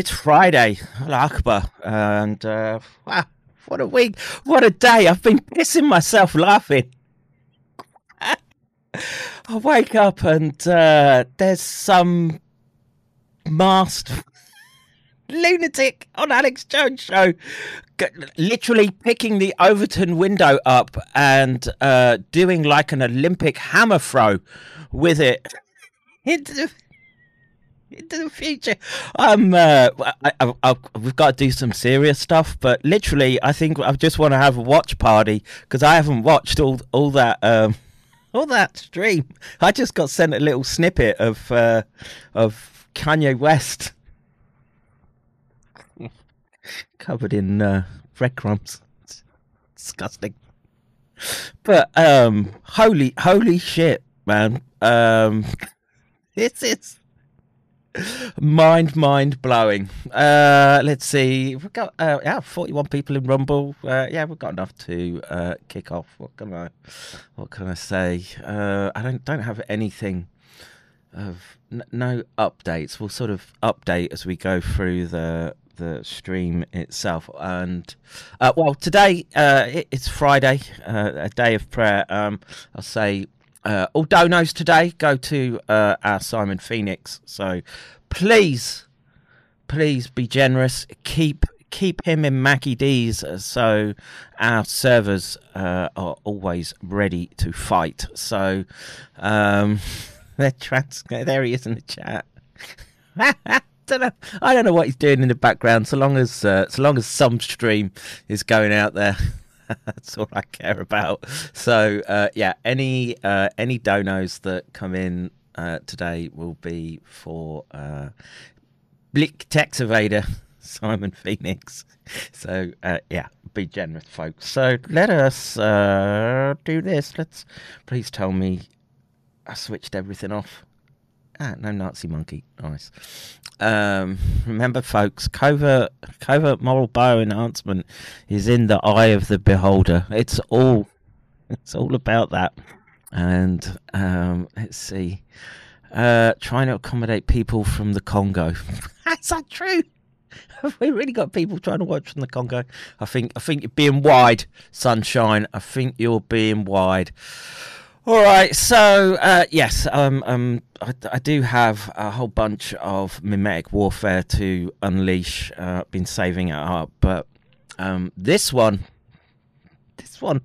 It's Friday, Al Akbar, and uh, wow, what a week, what a day! I've been pissing myself laughing. I wake up and uh, there's some masked lunatic on Alex Jones show, literally picking the Overton window up and uh, doing like an Olympic hammer throw with it into the future. Um, uh, I, I, I, we've got to do some serious stuff, but literally, I think I just want to have a watch party because I haven't watched all all that um, all that stream. I just got sent a little snippet of uh, of Kanye West covered in uh, breadcrumbs. It's disgusting. But um, holy holy shit, man! Um, this is mind mind blowing. Uh let's see. We've got uh yeah 41 people in rumble. Uh yeah we've got enough to uh kick off. What can i what can i say? Uh i don't don't have anything of n- no updates. We'll sort of update as we go through the the stream itself. And uh well today uh it, it's friday a day of prayer. Um i'll say uh, all donos today go to uh, our Simon Phoenix. So please, please be generous. Keep keep him in Mackie D's uh, so our servers uh, are always ready to fight. So um, they're trans- there he is in the chat. don't know. I don't know what he's doing in the background. So long as uh, so long as some stream is going out there. That's all I care about. So uh, yeah, any uh, any donos that come in uh, today will be for uh, Blick Tax Evader, Simon Phoenix. So uh, yeah, be generous, folks. So let us uh, do this. Let's please tell me I switched everything off. Ah, no Nazi monkey. Nice. Um, remember, folks, covert, covert moral bio enhancement is in the eye of the beholder. It's all, it's all about that. And um, let's see, uh, trying to accommodate people from the Congo. Is that true? Have we really got people trying to watch from the Congo? I think, I think you're being wide, sunshine. I think you're being wide. All right, so uh, yes, um, um, I, I do have a whole bunch of mimetic warfare to unleash. Uh, been saving it up, but um, this one, this one,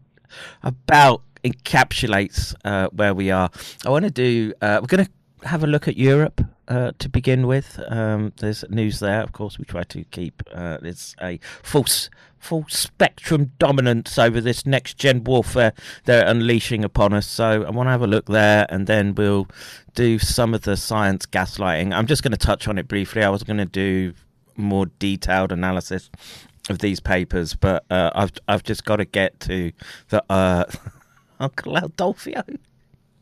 about encapsulates uh, where we are. I want to do. Uh, we're going to have a look at Europe uh, to begin with. Um, there's news there, of course. We try to keep uh, there's a s- full spectrum dominance over this next gen warfare they're unleashing upon us. So I want to have a look there, and then we'll do some of the science gaslighting. I'm just going to touch on it briefly. I was going to do more detailed analysis of these papers, but uh, I've I've just got to get to the uh, Uncle Adolfo.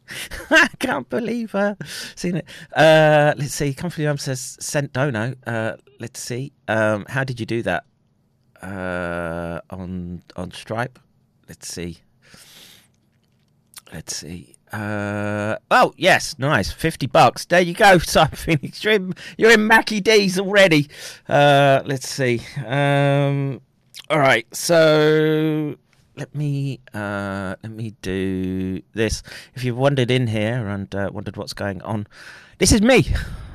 I can't believe uh seen it. Uh let's see, Home says sent dono. Uh let's see. Um how did you do that? Uh on on Stripe? Let's see. Let's see. Uh oh yes, nice. Fifty bucks. There you go, Simon Phoenix. You're in, you're in Mackie D's already. Uh let's see. Um all right, so let me uh, let me do this. If you've wandered in here and uh, wondered what's going on, this is me.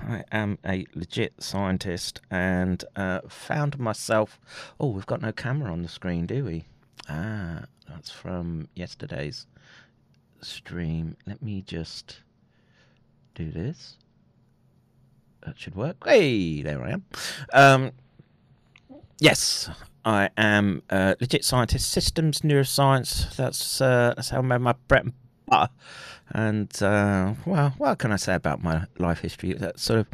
I am a legit scientist and uh, found myself. Oh, we've got no camera on the screen, do we? Ah, that's from yesterday's stream. Let me just do this. That should work. Hey, there I am. Um, yes, I am a legit scientist, systems neuroscience. That's uh, that's how I made my bread and butter. And uh, well, what can I say about my life history? That sort of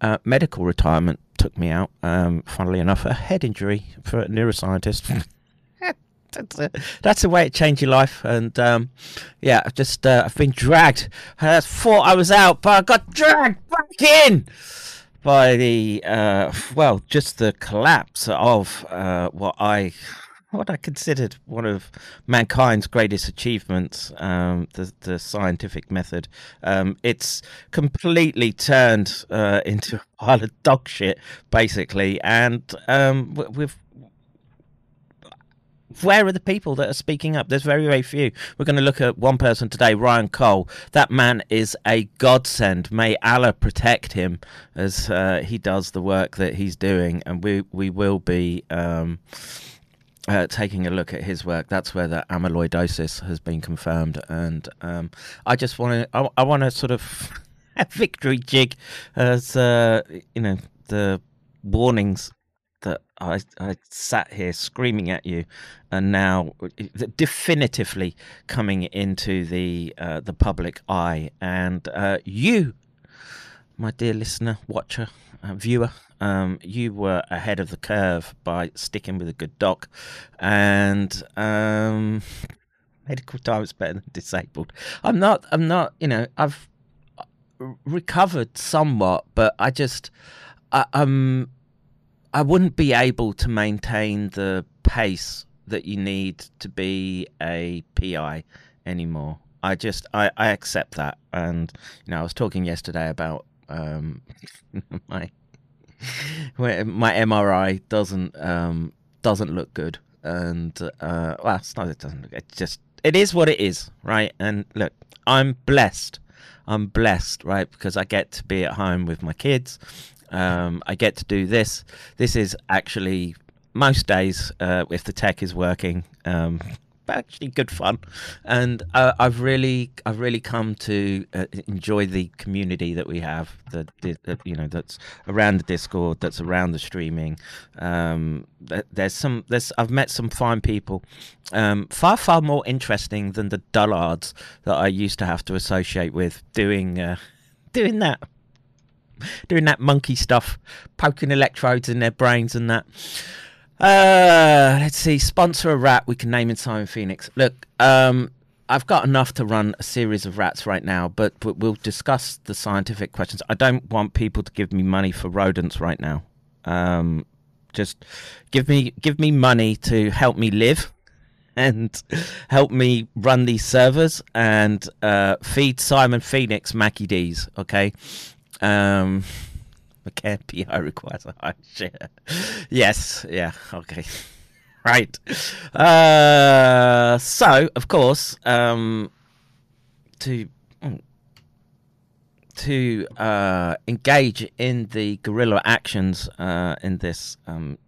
uh, medical retirement took me out. Um, funnily enough, a head injury for a neuroscientist. that's, a, that's the way it changed your life. And um, yeah, I've just uh, I've been dragged. I thought I was out, but I got dragged back in by the uh, well, just the collapse of uh, what I what I considered one of mankind's greatest achievements, um, the the scientific method. Um, it's completely turned uh, into a pile of dog shit, basically, and um, w- with where are the people that are speaking up? There's very, very few. We're going to look at one person today, Ryan Cole. That man is a godsend. May Allah protect him as uh, he does the work that he's doing, and we we will be. Um, uh, taking a look at his work, that's where the amyloidosis has been confirmed, and um, I just want to, I, I want to sort of victory jig as uh, you know the warnings that I, I sat here screaming at you, and now definitively coming into the uh, the public eye, and uh, you, my dear listener, watcher, uh, viewer, um, you were ahead of the curve by sticking with a good doc, and um, medical time is better than disabled. I'm not. I'm not. You know, I've recovered somewhat, but I just, I, um, I wouldn't be able to maintain the pace that you need to be a PI anymore. I just, I, I accept that, and you know, I was talking yesterday about um, my my MRI doesn't um, doesn't look good, and uh, well, it's not it doesn't. Look, it just it is what it is, right? And look, I'm blessed. I'm blessed, right? Because I get to be at home with my kids. Um, I get to do this. This is actually most days, uh, if the tech is working, um, actually good fun, and uh, I've really, I've really come to uh, enjoy the community that we have. That you know, that's around the Discord, that's around the streaming. Um, there's some, there's, I've met some fine people, um, far, far more interesting than the dullards that I used to have to associate with doing, uh, doing that. Doing that monkey stuff, poking electrodes in their brains and that. Uh, let's see. Sponsor a rat we can name in Simon Phoenix. Look, um, I've got enough to run a series of rats right now, but, but we'll discuss the scientific questions. I don't want people to give me money for rodents right now. Um, just give me give me money to help me live and help me run these servers and uh, feed Simon Phoenix Mackie D's. Okay. Um, McCann PI requires a high share. Yes, yeah, okay. Right. Uh, so, of course, um, to to uh, engage in the guerrilla actions uh, in this um,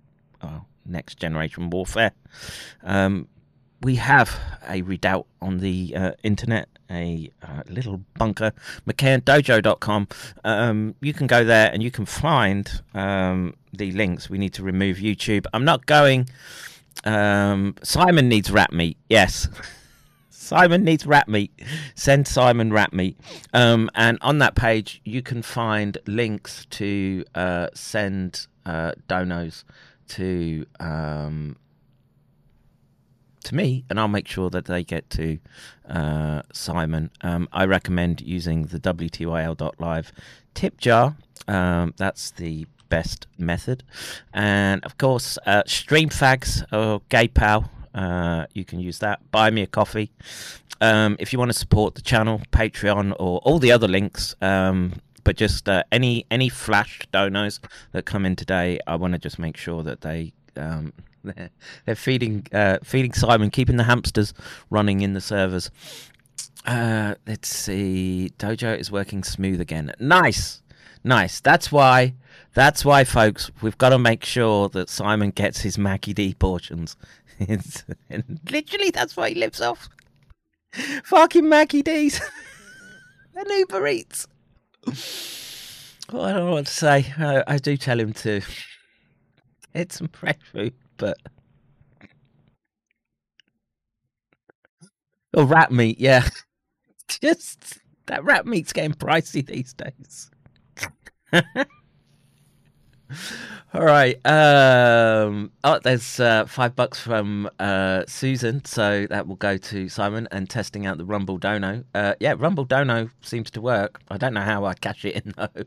uh, next generation warfare, um, we have a redoubt on the uh, internet a uh, little bunker, McCaindojo.com. Um, you can go there and you can find um, the links. We need to remove YouTube. I'm not going. Um, Simon needs rat meat. Yes. Simon needs rat meat. Send Simon rat meat. Um, and on that page, you can find links to uh, send uh, donos to um, to me, and I'll make sure that they get to uh, Simon. Um, I recommend using the WTYL.live tip jar. Um, that's the best method. And of course, uh, Streamfags or GayPal. Uh, you can use that. Buy me a coffee. Um, if you want to support the channel, Patreon, or all the other links, um, but just uh, any any flash donos that come in today, I want to just make sure that they um, they're, they're feeding uh, feeding Simon, keeping the hamsters running in the servers. Uh, let's see. Dojo is working smooth again. Nice, nice. That's why. That's why, folks. We've got to make sure that Simon gets his Mackie D portions. literally, that's why he lives off. Fucking Mackie D's and Uber Eats. Well, I don't know what to say. I, I do tell him to get some fresh food but or rat meat, yeah. Just that rat meat's getting pricey these days. All right. Um, oh, there's uh, five bucks from uh, Susan, so that will go to Simon and testing out the Rumble Dono. Uh, yeah, Rumble Dono seems to work. I don't know how I cash it in though,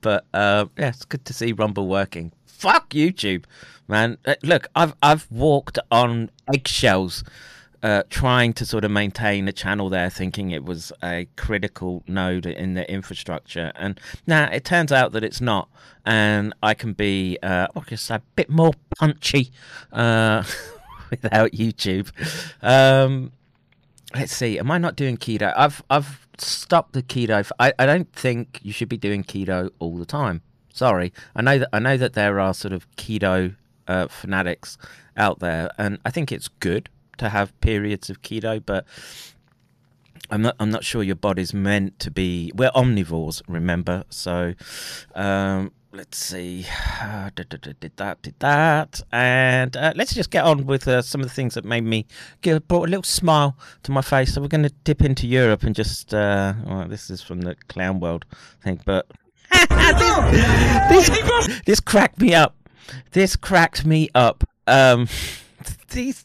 but uh, yeah, it's good to see Rumble working. Fuck YouTube, man. Uh, Look, I've I've walked on eggshells uh, trying to sort of maintain a channel there, thinking it was a critical node in the infrastructure. And now it turns out that it's not. And I can be, uh, I guess, a bit more punchy uh, without YouTube. Um, let's see. Am I not doing keto? I've I've stopped the keto. I I don't think you should be doing keto all the time. Sorry. I know that I know that there are sort of keto uh, fanatics out there, and I think it's good to have periods of keto, but I'm not. I'm not sure your body's meant to be. We're omnivores, remember? So, um, let's see. Did, that, did that, and uh, let's just get on with uh, some of the things that made me get brought a little smile to my face. So we're going to dip into Europe and just. Uh, well, this is from the clown world thing, but this, this cracked me up. This cracked me up. Um, these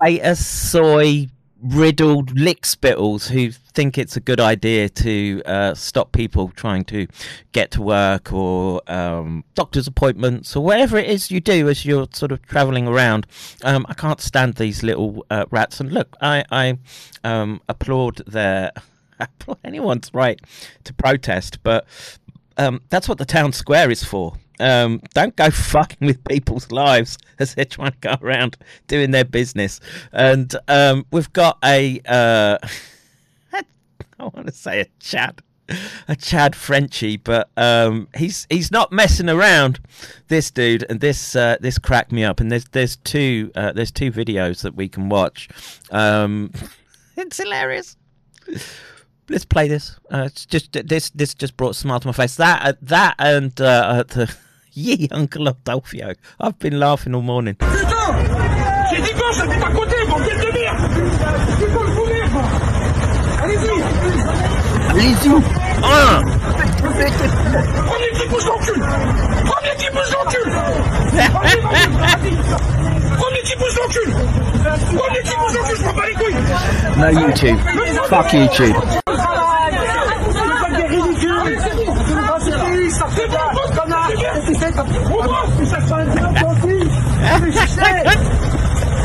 beta soy riddled lick spittles who think it's a good idea to uh, stop people trying to get to work or um, doctor's appointments or whatever it is you do as you're sort of traveling around. Um, I can't stand these little uh, rats. And look, I, I um, applaud their. anyone's right to protest, but um, that's what the town square is for. Um, don't go fucking with people's lives as they're trying to go around doing their business. And um, we've got a, uh, I want to say a Chad, a Chad Frenchie, but um, he's he's not messing around. This dude and this uh, this cracked me up. And there's there's two uh, there's two videos that we can watch. Um, it's hilarious let's play this. Uh, it's just this. This just brought a smile to my face. That, uh, that, and uh, uh, the Ye Uncle Adolfio. I've been laughing all morning. Bisous. Hein Premier petit pouce dans cul. Premier petit pouce dans cul. Premier petit pouce dans cul. Premier petit pouce dans cul. Je prends pas les couilles. No YouTube. Fuck YouTube.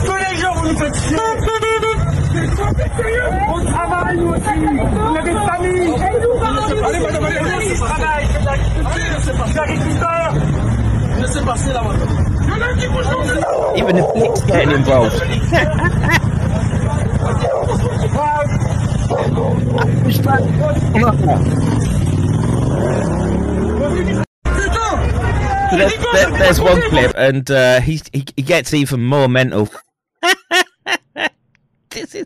Tous les gens, vous nous faites Travaille, nous aussi On a des familles Allez, madame, allez, allez, on travaille Je suis agriculteur Laissez passer là, madame Il y en a qui bougent dans le- Even the flick's getting involved. So there's, there, there's one clip, and uh, he, he he gets even more mental. this is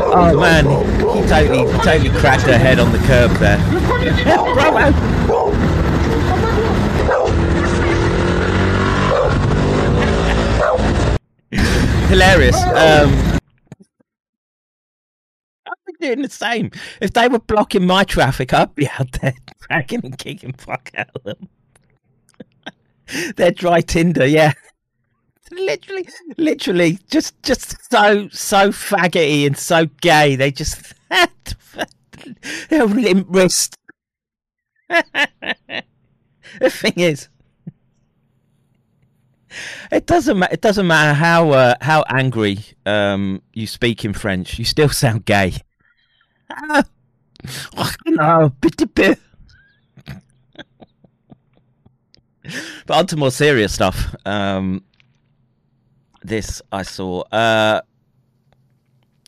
Oh man, he totally totally cracked her head on the curb there. Hilarious. Um, I'd doing the same. If they were blocking my traffic, I'd be out there dragging and kicking fuck out of them. They're dry tinder, yeah. Literally, literally, just just so so faggoty and so gay. They just their limp wrist. the thing is, it doesn't it doesn't matter how uh, how angry um, you speak in French, you still sound gay. No, but on to more serious stuff. Um, this I saw. Uh,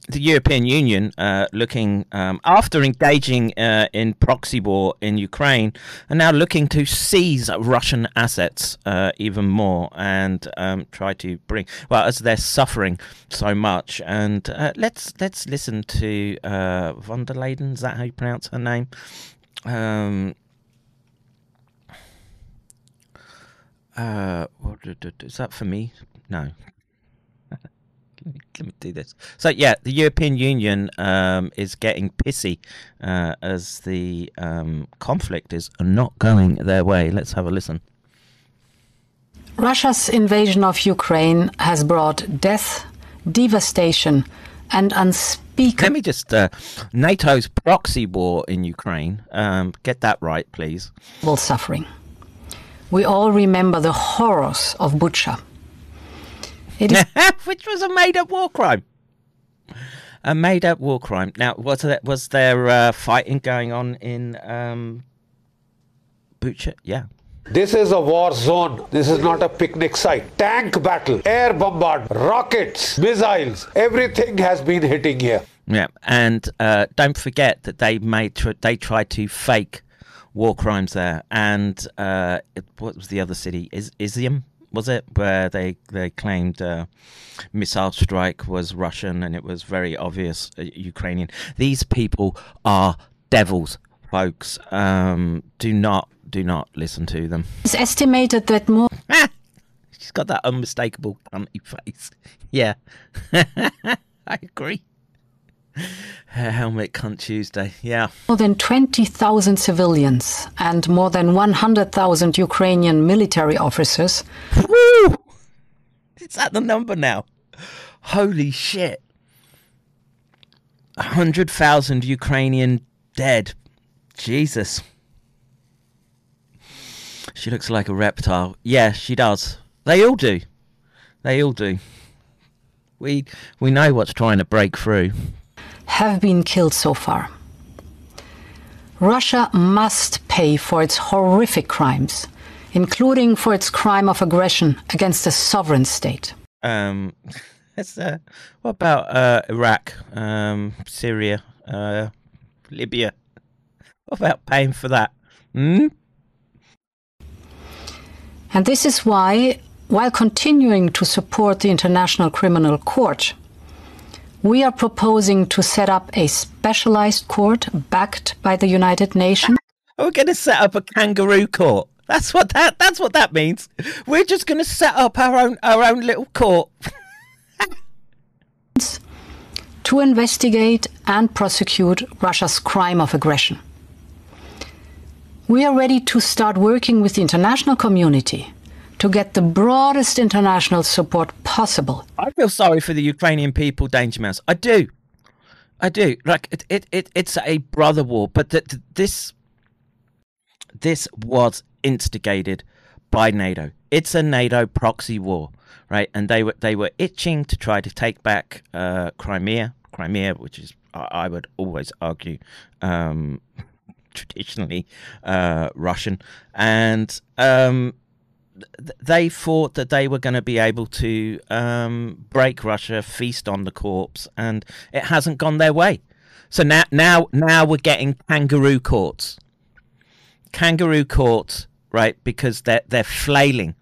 the European Union uh, looking um, after engaging uh, in proxy war in Ukraine are now looking to seize Russian assets uh, even more and um, try to bring well as they're suffering so much. And uh, let's let's listen to uh, von der Leyen. Is that how you pronounce her name? Um, uh, is that for me? No, let me do this. So yeah, the European Union um, is getting pissy uh, as the um, conflict is not going their way. Let's have a listen. Russia's invasion of Ukraine has brought death, devastation, and unspeakable. Let me just uh, NATO's proxy war in Ukraine. Um, get that right, please. suffering. We all remember the horrors of Bucha is, which was a made-up war crime. A made-up war crime. Now, was there was there uh, fighting going on in um, Bucha? Yeah. This is a war zone. This is not a picnic site. Tank battle, air bombardment, rockets, missiles, everything has been hitting here. Yeah, and uh, don't forget that they made tr- they tried to fake war crimes there. And uh, it, what was the other city? Is Izium? Was it where they they claimed uh, missile strike was Russian and it was very obvious uh, Ukrainian. These people are devils, folks. Um, do not do not listen to them. It's estimated that more. She's got that unmistakable cunty face. Yeah, I agree. Helmet Cunt Tuesday, yeah. More than 20,000 civilians and more than 100,000 Ukrainian military officers. Woo! Is that the number now? Holy shit. 100,000 Ukrainian dead. Jesus. She looks like a reptile. Yeah, she does. They all do. They all do. We we know what's trying to break through have been killed so far. Russia must pay for its horrific crimes, including for its crime of aggression against a sovereign state. Um, uh, what about uh, Iraq, um, Syria, uh, Libya? What about paying for that? Hmm? And this is why, while continuing to support the International Criminal Court, we are proposing to set up a specialized court backed by the United Nations. We're going to set up a kangaroo court. That's what that that's what that means. We're just going to set up our own our own little court. to investigate and prosecute Russia's crime of aggression. We are ready to start working with the international community to get the broadest international support possible. I feel sorry for the Ukrainian people, Danger Mouse. I do. I do. Like it, it, it it's a brother war, but that this this was instigated by NATO. It's a NATO proxy war, right? And they were they were itching to try to take back uh, Crimea, Crimea, which is I would always argue um, traditionally uh, Russian, and um, they thought that they were going to be able to um, break Russia, feast on the corpse, and it hasn't gone their way. So now, now, now we're getting kangaroo courts, kangaroo courts, right? Because they're they're flailing,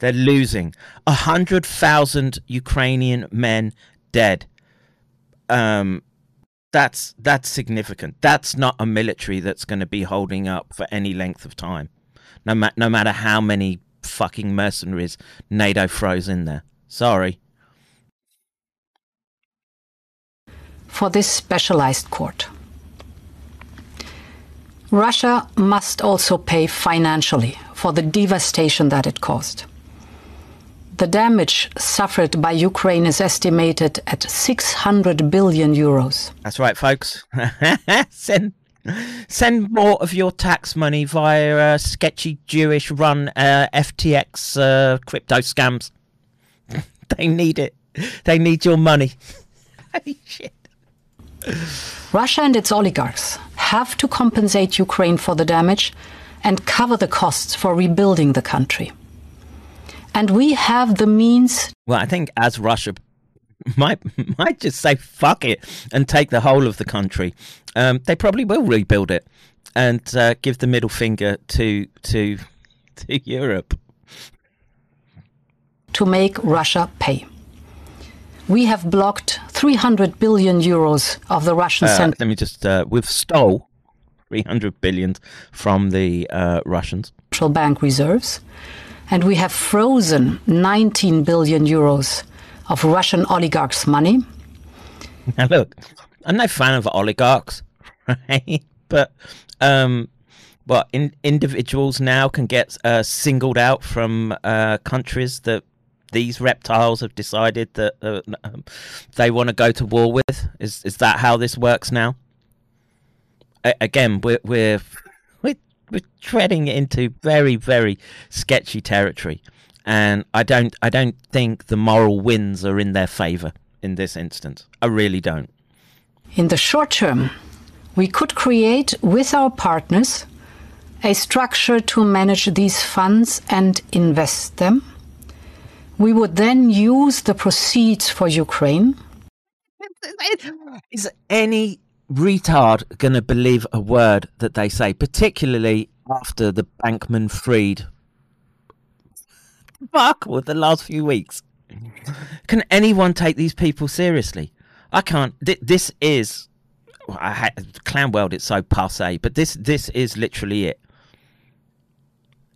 they're losing. A hundred thousand Ukrainian men dead. Um, that's that's significant. That's not a military that's going to be holding up for any length of time no, ma- no matter how many fucking mercenaries NATO throws in there. Sorry. For this specialized court. Russia must also pay financially for the devastation that it caused. The damage suffered by Ukraine is estimated at 600 billion euros. That's right, folks. send Send more of your tax money via uh, sketchy Jewish run uh, FTX uh, crypto scams. they need it. They need your money. Holy shit. Russia and its oligarchs have to compensate Ukraine for the damage and cover the costs for rebuilding the country. And we have the means. Well, I think as Russia might might just say fuck it and take the whole of the country. Um, they probably will rebuild it and uh, give the middle finger to to to Europe. to make Russia pay. We have blocked 300 billion euros of the Russian Uh, central let me just uh, we've stole 300 billion from the uh, Russians. Central bank reserves, and we have frozen 19 billion euros of Russian oligarchs' money. Now look, I'm no fan of oligarchs, right? But um, what in, individuals now can get uh, singled out from uh, countries that these reptiles have decided that uh, um, they want to go to war with. Is is that how this works now? A- again, we're we're we're, we're treading into very very sketchy territory, and I don't I don't think the moral winds are in their favour in this instance. I really don't. In the short term, we could create with our partners a structure to manage these funds and invest them. We would then use the proceeds for Ukraine. Is any retard going to believe a word that they say, particularly after the Bankman Fried debacle with the last few weeks? Can anyone take these people seriously? I can't. Th- this is. I ha- clown world. It's so passe, but this this is literally it.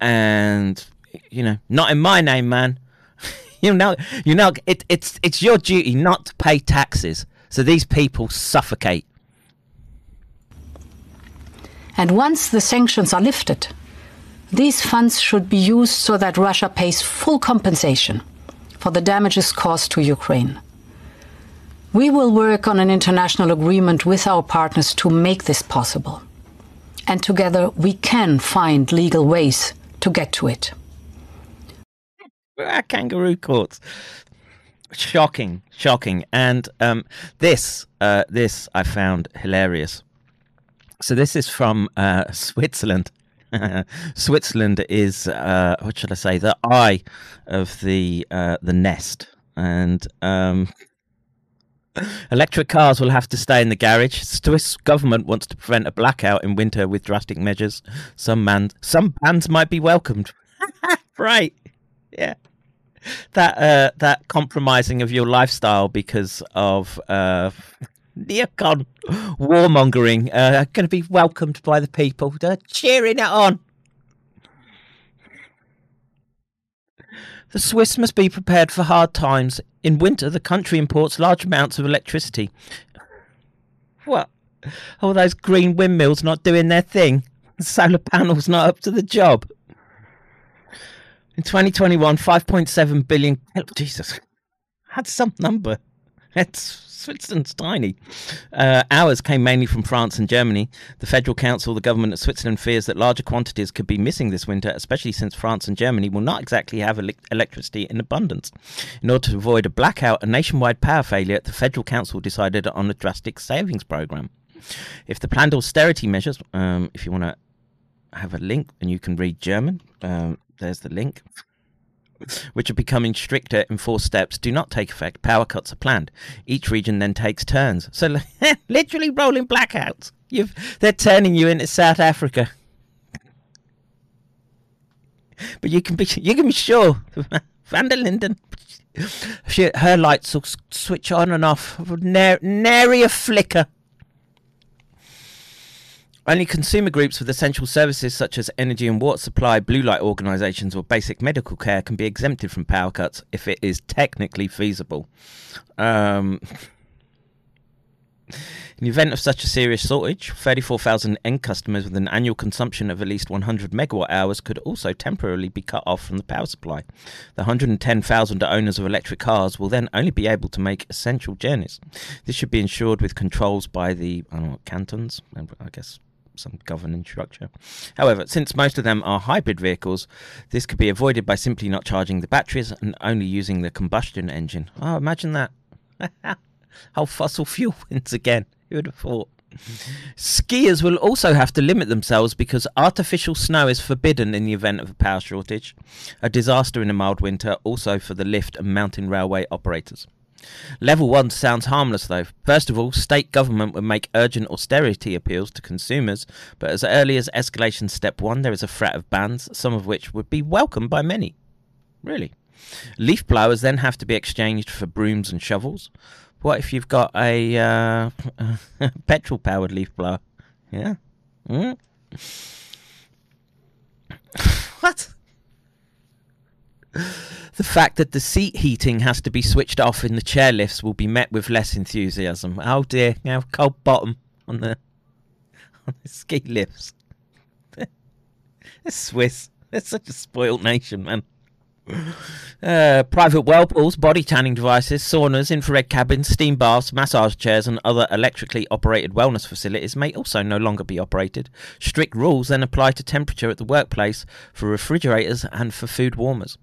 And you know, not in my name, man. you know, you know, it, it's it's your duty not to pay taxes, so these people suffocate. And once the sanctions are lifted, these funds should be used so that Russia pays full compensation for the damages caused to Ukraine. We will work on an international agreement with our partners to make this possible. And together we can find legal ways to get to it. Ah, kangaroo courts. Shocking, shocking, and um, this, uh, this I found hilarious. So this is from uh, Switzerland. Switzerland is uh, what should I say? The eye of the uh, the nest, and um, electric cars will have to stay in the garage. Swiss government wants to prevent a blackout in winter with drastic measures. Some man, some bans might be welcomed. right? Yeah that uh, that compromising of your lifestyle because of neocon warmongering uh, going to be welcomed by the people. They're cheering it on. The Swiss must be prepared for hard times. In winter, the country imports large amounts of electricity. What? All those green windmills not doing their thing. Solar panels not up to the job. In 2021, 5.7 billion. oh, Jesus, had some number. It's Switzerland's tiny. Uh, ours came mainly from France and Germany. The Federal Council, the government of Switzerland, fears that larger quantities could be missing this winter, especially since France and Germany will not exactly have ele- electricity in abundance. In order to avoid a blackout and nationwide power failure, the Federal Council decided on a drastic savings program. If the planned austerity measures, um, if you want to have a link and you can read German, um, there's the link which are becoming stricter in four steps, do not take effect. Power cuts are planned. Each region then takes turns. So literally rolling blackouts. You've, they're turning you into South Africa. But you can be you can be sure Van der Linden, she, her lights will switch on and off, nary, nary a flicker. Only consumer groups with essential services such as energy and water supply, blue light organisations, or basic medical care can be exempted from power cuts if it is technically feasible. Um, in the event of such a serious shortage, 34,000 end customers with an annual consumption of at least 100 megawatt hours could also temporarily be cut off from the power supply. The 110,000 owners of electric cars will then only be able to make essential journeys. This should be ensured with controls by the know, cantons, I guess some governing structure. However, since most of them are hybrid vehicles, this could be avoided by simply not charging the batteries and only using the combustion engine. Oh, imagine that. How fossil fuel wins again. Who would have thought? Skiers will also have to limit themselves because artificial snow is forbidden in the event of a power shortage. A disaster in a mild winter, also for the lift and mountain railway operators. Level 1 sounds harmless though. First of all, state government would make urgent austerity appeals to consumers, but as early as escalation step 1, there is a threat of bans, some of which would be welcomed by many. Really? Leaf blowers then have to be exchanged for brooms and shovels. What if you've got a uh, petrol powered leaf blower? Yeah. Mm. what? The fact that the seat heating has to be switched off in the chairlifts will be met with less enthusiasm. Oh dear, now cold bottom on the on the ski lifts. it's Swiss. It's such a spoiled nation, man. Uh, private whirlpools, body tanning devices, saunas, infrared cabins, steam baths, massage chairs, and other electrically operated wellness facilities may also no longer be operated. Strict rules then apply to temperature at the workplace for refrigerators and for food warmers.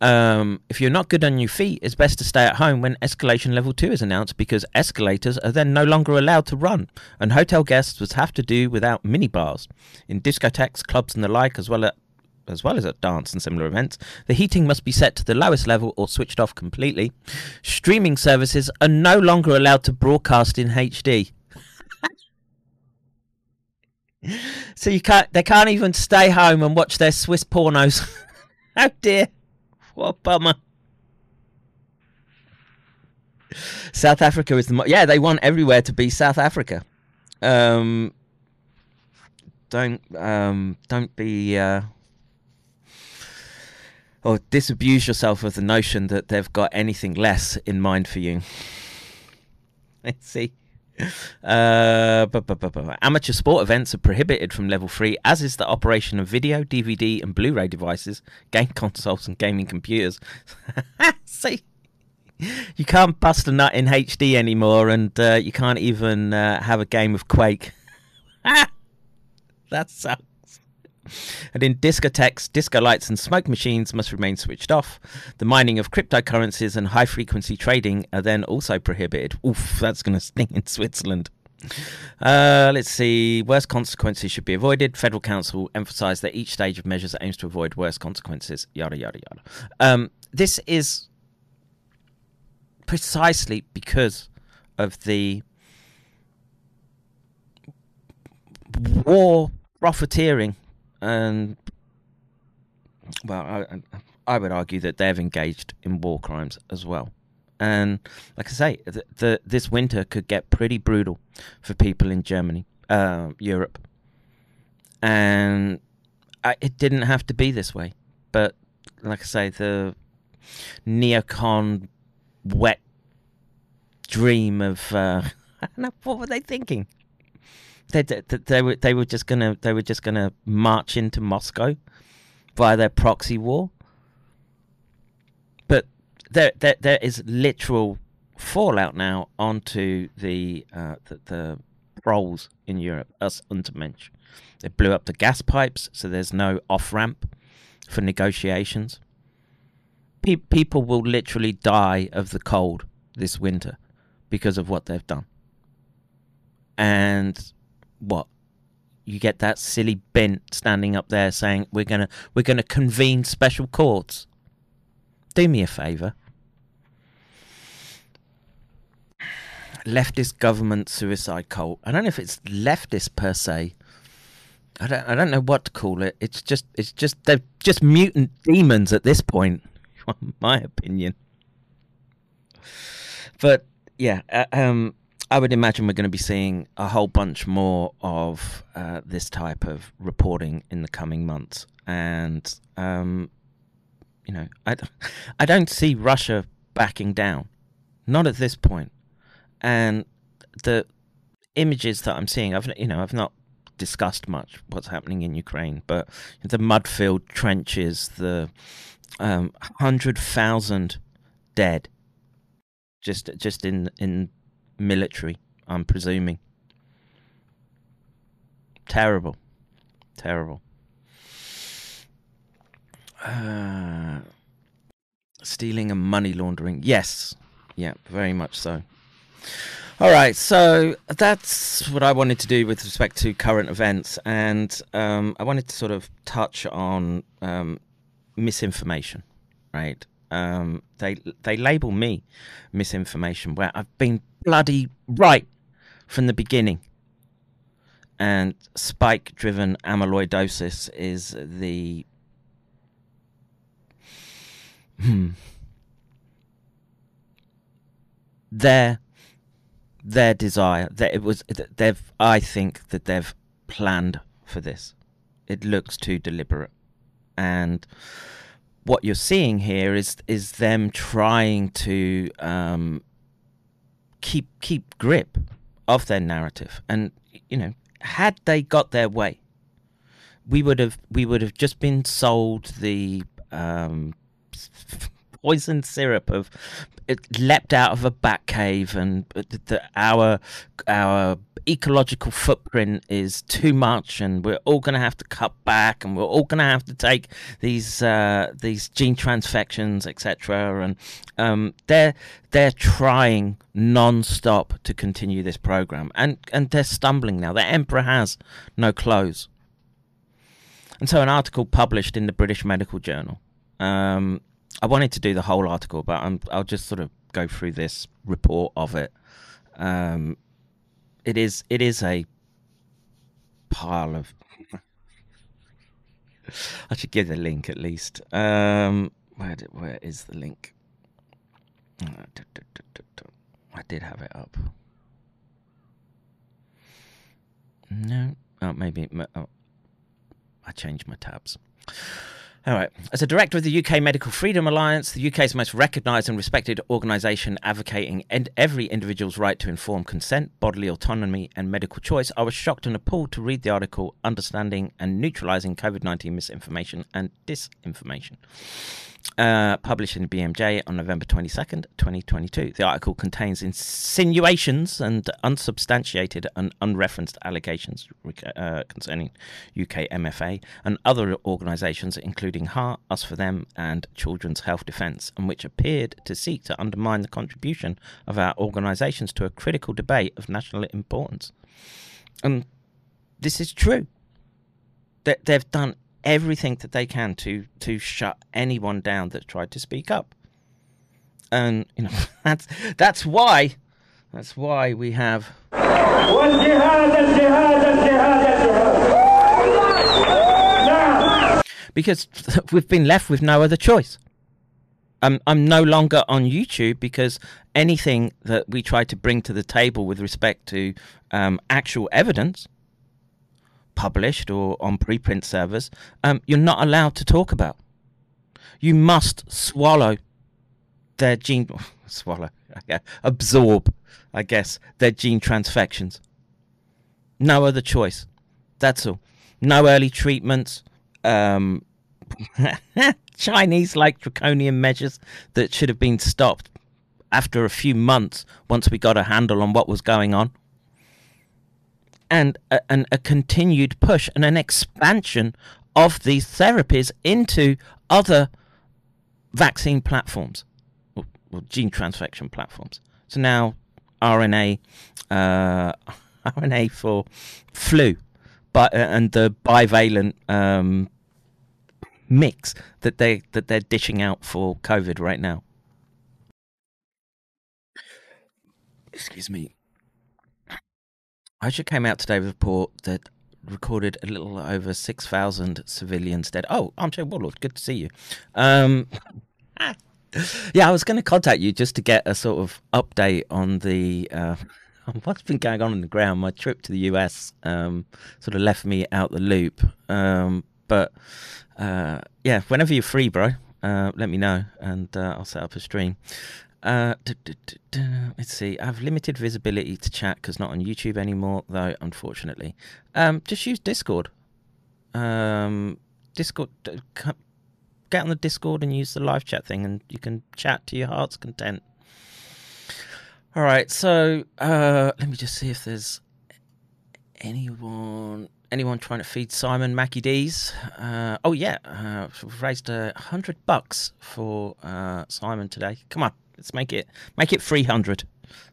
Um, if you're not good on your feet, it's best to stay at home when escalation level 2 is announced because escalators are then no longer allowed to run, and hotel guests would have to do without minibars. In discotheques, clubs, and the like, as well as as well as at dance and similar events, the heating must be set to the lowest level or switched off completely. Streaming services are no longer allowed to broadcast in HD. so you can't they can't even stay home and watch their Swiss pornos. oh dear. What bummer. South Africa is the mo- yeah, they want everywhere to be South Africa. Um don't um don't be uh or disabuse yourself of the notion that they've got anything less in mind for you. Let's see. Uh, amateur sport events are prohibited from level 3, as is the operation of video, DVD, and Blu ray devices, game consoles, and gaming computers. see, you can't bust a nut in HD anymore, and uh, you can't even uh, have a game of Quake. that sucks. And in discotheques, disco lights and smoke machines must remain switched off. The mining of cryptocurrencies and high frequency trading are then also prohibited. Oof, that's going to sting in Switzerland. Uh, let's see. Worst consequences should be avoided. Federal Council emphasised that each stage of measures aims to avoid worse consequences. Yada yada yada. Um, this is precisely because of the war profiteering and well, I, I would argue that they've engaged in war crimes as well. And like I say, the, the this winter could get pretty brutal for people in Germany, uh, Europe, and I, it didn't have to be this way. But like I say, the neocon wet dream of uh, I don't know what were they thinking they, they, they were they were just gonna they were just gonna march into Moscow via their proxy war. But there there there is literal fallout now onto the uh, the, the proles in Europe, us Untermensch. They blew up the gas pipes, so there's no off ramp for negotiations. Pe- people will literally die of the cold this winter because of what they've done. And what you get that silly bent standing up there saying we're gonna we're gonna convene special courts. Do me a favour. Leftist government suicide cult. I don't know if it's leftist per se. I don't I don't know what to call it. It's just it's just they're just mutant demons at this point, my opinion. But yeah, uh, um I would imagine we're going to be seeing a whole bunch more of uh, this type of reporting in the coming months, and um, you know, I, I don't see Russia backing down, not at this point. point, and the images that I'm seeing, I've you know, I've not discussed much what's happening in Ukraine, but the mud-filled trenches, the um, hundred thousand dead, just just in in military, I'm presuming. Terrible. Terrible. Uh, stealing and money laundering. Yes. Yeah, very much so. All right, so that's what I wanted to do with respect to current events, and um, I wanted to sort of touch on um, misinformation, right? Um, they they label me misinformation where I've been bloody right from the beginning. And spike driven amyloidosis is the hmm, their their desire that it was they've I think that they've planned for this. It looks too deliberate. And what you're seeing here is is them trying to um, keep keep grip of their narrative. And you know, had they got their way, we would have we would have just been sold the um, poison syrup of it leapt out of a bat cave and the, the, our our ecological footprint is too much and we're all going to have to cut back and we're all going to have to take these uh, these gene transfections etc and um, they're they're trying non-stop to continue this program and and they're stumbling now. The emperor has no clothes. And so an article published in the British Medical Journal um, I wanted to do the whole article, but i will just sort of go through this report of it. Um, it is it is a pile of. I should give the link at least. Um, where did, where is the link? Uh, I did have it up. No, oh, maybe oh, I changed my tabs. All right. As a director of the UK Medical Freedom Alliance, the UK's most recognised and respected organisation advocating every individual's right to informed consent, bodily autonomy, and medical choice, I was shocked and appalled to read the article Understanding and Neutralising COVID 19 Misinformation and Disinformation uh, published in BMJ on November 22nd, 2022. The article contains insinuations and unsubstantiated and unreferenced allegations uh, concerning UK MFA and other organisations, including HART, Us for Them, and Children's Health Defence, and which appeared to seek to undermine the contribution of our organisations to a critical debate of national importance. And this is true. That they've done everything that they can to to shut anyone down that tried to speak up. And you know that's that's why that's why we have because we've been left with no other choice. I'm I'm no longer on YouTube because anything that we try to bring to the table with respect to um, actual evidence published or on preprint servers, um, you're not allowed to talk about. You must swallow their gene, swallow, absorb, I guess, their gene transfections. No other choice. That's all. No early treatments. Um, Chinese like draconian measures that should have been stopped after a few months once we got a handle on what was going on and a, and a continued push and an expansion of these therapies into other vaccine platforms or, or gene transfection platforms. So now RNA, uh, RNA for flu, but uh, and the bivalent um, mix that they that they're dishing out for COVID right now. Excuse me. OSHA came out today with a report that recorded a little over 6,000 civilians dead. Oh, Armchair Warlord, good to see you. Um, yeah, I was going to contact you just to get a sort of update on the uh, on what's been going on on the ground. My trip to the US um, sort of left me out the loop. Um, but uh, yeah, whenever you're free, bro, uh, let me know and uh, I'll set up a stream. Uh, let's see. I have limited visibility to chat because not on YouTube anymore, though. Unfortunately, um, just use Discord. Um, Discord. Get on the Discord and use the live chat thing, and you can chat to your heart's content. All right. So uh, let me just see if there's anyone anyone trying to feed Simon Mackie D's. Uh, oh yeah, uh, we've raised a hundred bucks for uh, Simon today. Come on. Let's make it make it 300.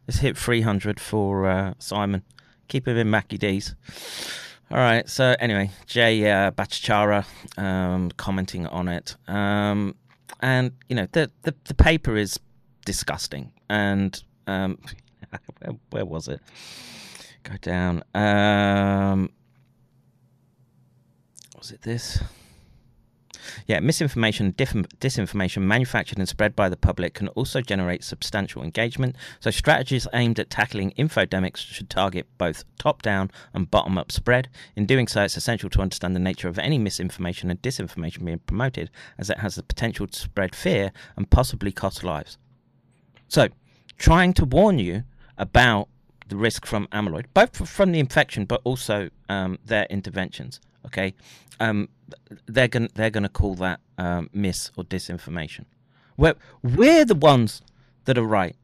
Let's hit 300 for uh, Simon. Keep him in Mackie D's. All right. So anyway, Jay uh, Bhattacharya um, commenting on it. Um, and you know the the, the paper is disgusting. And um, where, where was it? Go down. Um, was it this? Yeah, misinformation, diff- disinformation manufactured and spread by the public can also generate substantial engagement. So, strategies aimed at tackling infodemics should target both top down and bottom up spread. In doing so, it's essential to understand the nature of any misinformation and disinformation being promoted, as it has the potential to spread fear and possibly cost lives. So, trying to warn you about the risk from amyloid, both from the infection but also um, their interventions. Okay, um, they're going they're going to call that um, mis or disinformation. We're we're the ones that are right.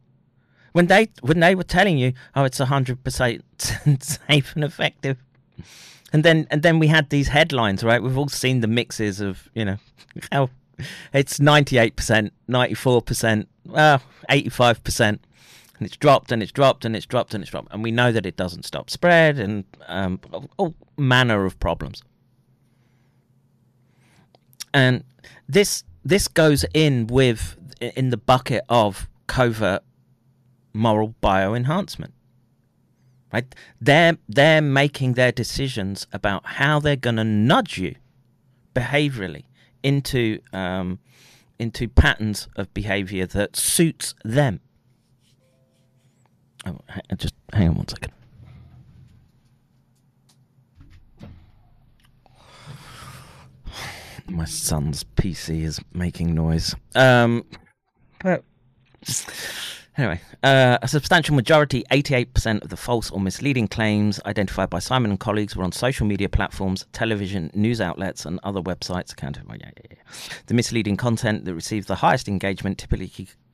When they when they were telling you, oh, it's hundred percent safe and effective, and then and then we had these headlines, right? We've all seen the mixes of you know how it's ninety eight percent, ninety four percent, well, eighty five percent and it's dropped and it's dropped and it's dropped and it's dropped. And we know that it doesn't stop spread and um, all manner of problems. And this this goes in with in the bucket of covert moral bioenhancement right? They're they're making their decisions about how they're going to nudge you behaviorally into um, into patterns of behavior that suits them Oh, just hang on one second. My son's PC is making noise. Um, but anyway, uh, a substantial majority, 88% of the false or misleading claims identified by Simon and colleagues were on social media platforms, television, news outlets, and other websites accounted. Well, yeah, yeah, yeah. The misleading content that received the highest engagement typically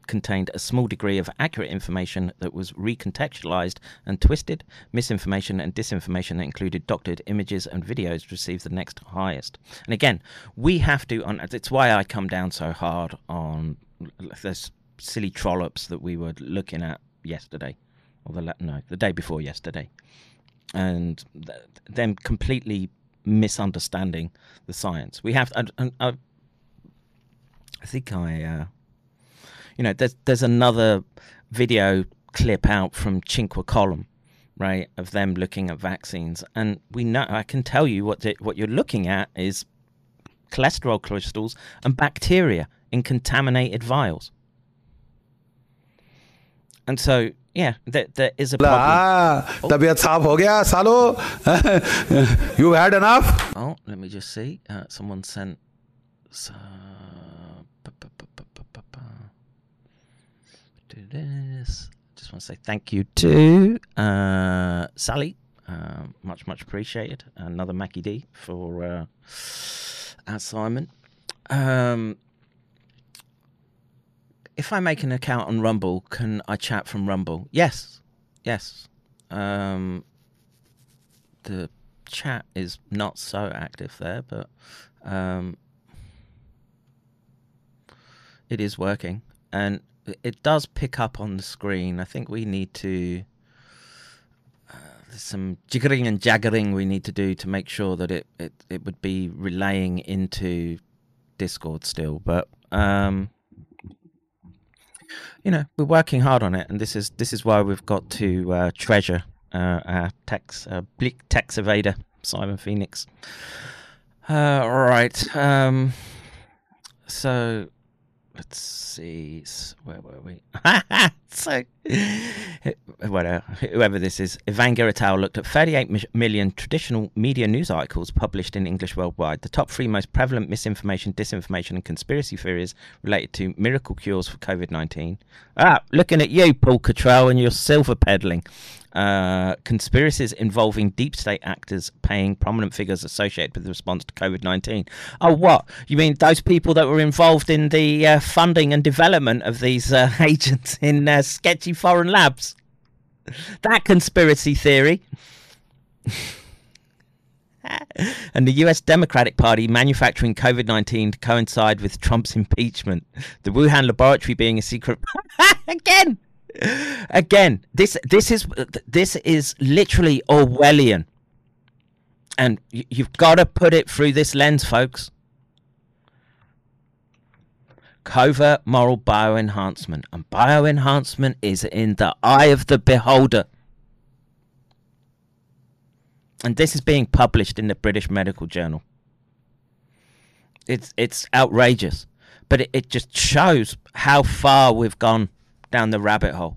contained a small degree of accurate information that was recontextualized and twisted. Misinformation and disinformation that included doctored images and videos received the next highest. And again, we have to, it's why I come down so hard on those silly trollops that we were looking at yesterday, or the no, the day before yesterday, and th- them completely misunderstanding the science. We have, and, and, uh, I think I uh, you know, there's there's another video clip out from Quinta Columna, right, of them looking at vaccines, and we know I can tell you what the, what you're looking at is cholesterol crystals and bacteria in contaminated vials. And so yeah, there, there is a problem. Ah, oh. salo. you had enough. Oh, let me just see. Uh, someone sent. Uh, do this. Just want to say thank you to uh, Sally. Uh, much, much appreciated. Another Mackie D for uh, assignment. Um, if I make an account on Rumble, can I chat from Rumble? Yes, yes. Um, the chat is not so active there, but um, it is working, and it does pick up on the screen. I think we need to uh, there's some jiggering and jaggering we need to do to make sure that it, it, it would be relaying into Discord still. But um, you know, we're working hard on it, and this is this is why we've got to uh, treasure uh, our text uh, bleak text evader Simon Phoenix. Uh, all right. Um, so let's see where were we? So whatever, whoever this is Evanega et al looked at 38 million traditional media news articles published in english worldwide. The top three most prevalent misinformation disinformation and conspiracy theories related to miracle cures for covid-19 ah looking at you paul Cottrell and your silver peddling uh, conspiracies involving deep state actors paying prominent figures associated with the response to COVID 19. Oh, what? You mean those people that were involved in the uh, funding and development of these uh, agents in uh, sketchy foreign labs? That conspiracy theory. and the US Democratic Party manufacturing COVID 19 to coincide with Trump's impeachment. The Wuhan laboratory being a secret. Again! Again, this this is this is literally Orwellian, and you've got to put it through this lens, folks. covert moral bioenhancement. And bioenhancement is in the eye of the beholder. And this is being published in the British Medical Journal. It's it's outrageous. But it, it just shows how far we've gone down the rabbit hole.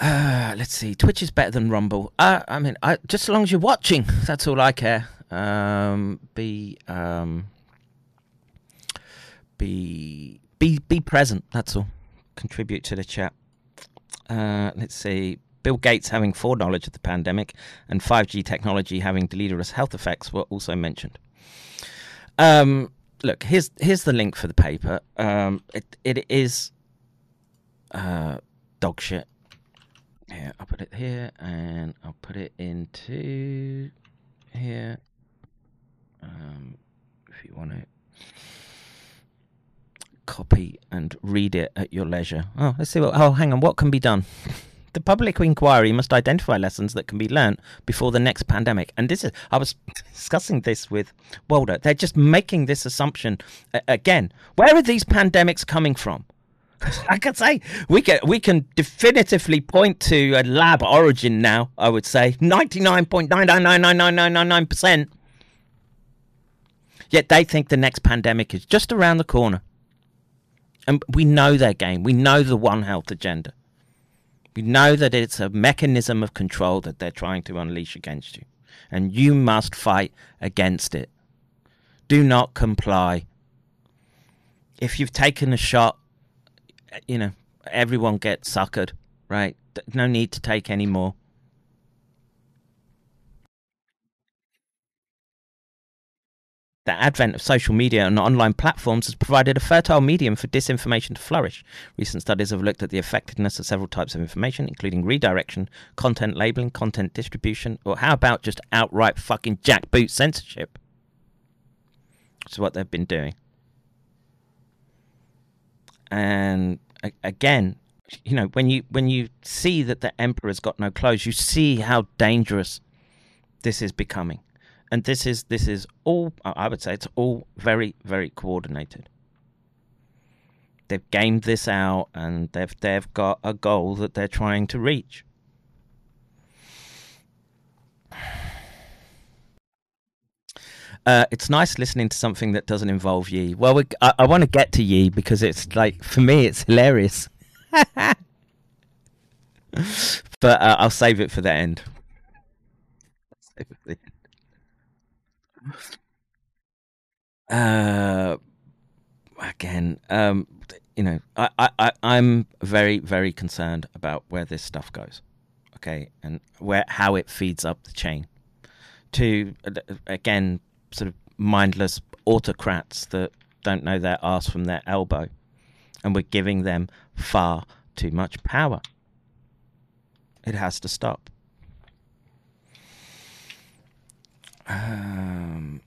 Uh, let's see. Twitch is better than Rumble. Uh, I mean, I, just as long as you're watching, that's all I care. Um, be um, be be be present. That's all. Contribute to the chat. Uh, let's see. Bill Gates having foreknowledge of the pandemic and 5G technology having deleterious health effects were also mentioned. Um, look, here's here's the link for the paper. Um, it it is uh, dog shit. Here, I'll put it here, and I'll put it into here. Um, if you want to copy and read it at your leisure. Oh, let's see what. Oh, hang on. What can be done? The public inquiry must identify lessons that can be learnt before the next pandemic. And this is, I was discussing this with Walter. They're just making this assumption uh, again. Where are these pandemics coming from? I can say we can we can definitively point to a lab origin now. I would say ninety nine point nine nine nine nine nine nine nine percent. Yet they think the next pandemic is just around the corner, and we know their game. We know the One Health agenda. We know that it's a mechanism of control that they're trying to unleash against you, and you must fight against it. Do not comply. If you've taken a shot you know, everyone gets suckered, right? No need to take any more. The advent of social media and online platforms has provided a fertile medium for disinformation to flourish. Recent studies have looked at the effectiveness of several types of information, including redirection, content labeling, content distribution, or how about just outright fucking jackboot censorship? Is what they've been doing and again you know when you when you see that the emperor's got no clothes you see how dangerous this is becoming and this is this is all i would say it's all very very coordinated they've gamed this out and they've they've got a goal that they're trying to reach Uh, it's nice listening to something that doesn't involve Ye. Well, we, I, I want to get to Ye because it's like for me, it's hilarious. but uh, I'll save it for the end. Uh, again, um, you know, I, I, I'm very, very concerned about where this stuff goes. Okay, and where how it feeds up the chain. To again, sort of mindless autocrats that don't know their ass from their elbow. And we're giving them far too much power. It has to stop. Um,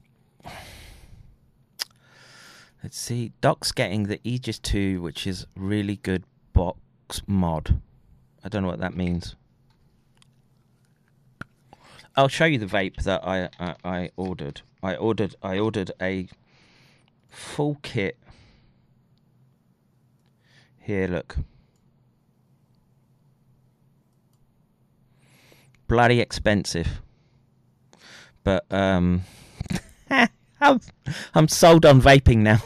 let's see. Doc's getting the Aegis 2, which is really good box mod. I don't know what that means. I'll show you the vape that I I, I ordered. I ordered I ordered a full kit. Here, look. Bloody expensive. But um I'm, I'm sold on vaping now.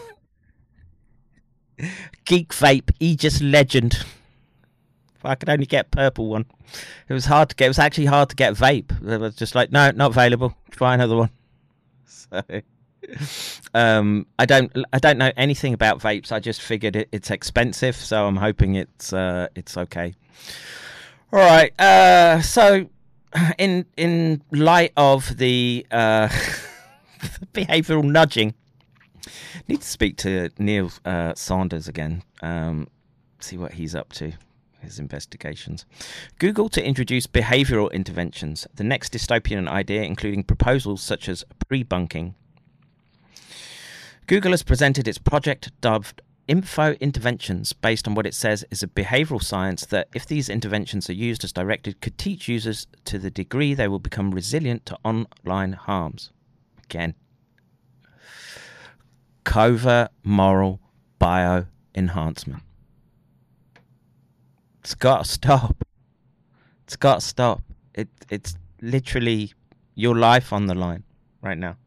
Geek Vape Aegis Legend. I could only get purple one. It was hard to get. It was actually hard to get vape. It was just like, no, not available. Try another one. So, um, I don't, I don't know anything about vapes. I just figured it, it's expensive, so I'm hoping it's, uh, it's okay. All right. Uh, so, in in light of the uh, behavioural nudging, need to speak to Neil uh, Saunders again. Um, see what he's up to his investigations. Google to introduce behavioral interventions, the next dystopian idea, including proposals such as pre bunking. Google has presented its project dubbed Info Interventions based on what it says is a behavioral science that, if these interventions are used as directed, could teach users to the degree they will become resilient to online harms. Again, covert moral bio enhancement. It's got to stop. It's got to stop. It it's literally your life on the line right now.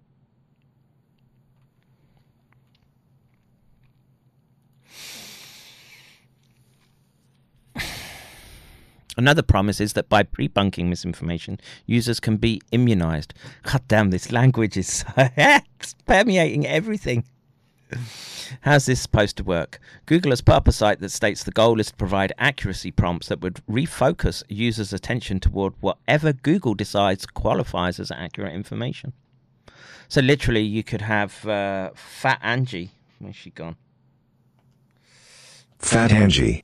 Another promise is that by pre-bunking misinformation, users can be immunized. God damn, this language is so permeating everything. How's this supposed to work? Google has put up a site that states the goal is to provide accuracy prompts that would refocus users' attention toward whatever Google decides qualifies as accurate information. So literally, you could have uh, Fat Angie. Where's she gone? Fat Angie.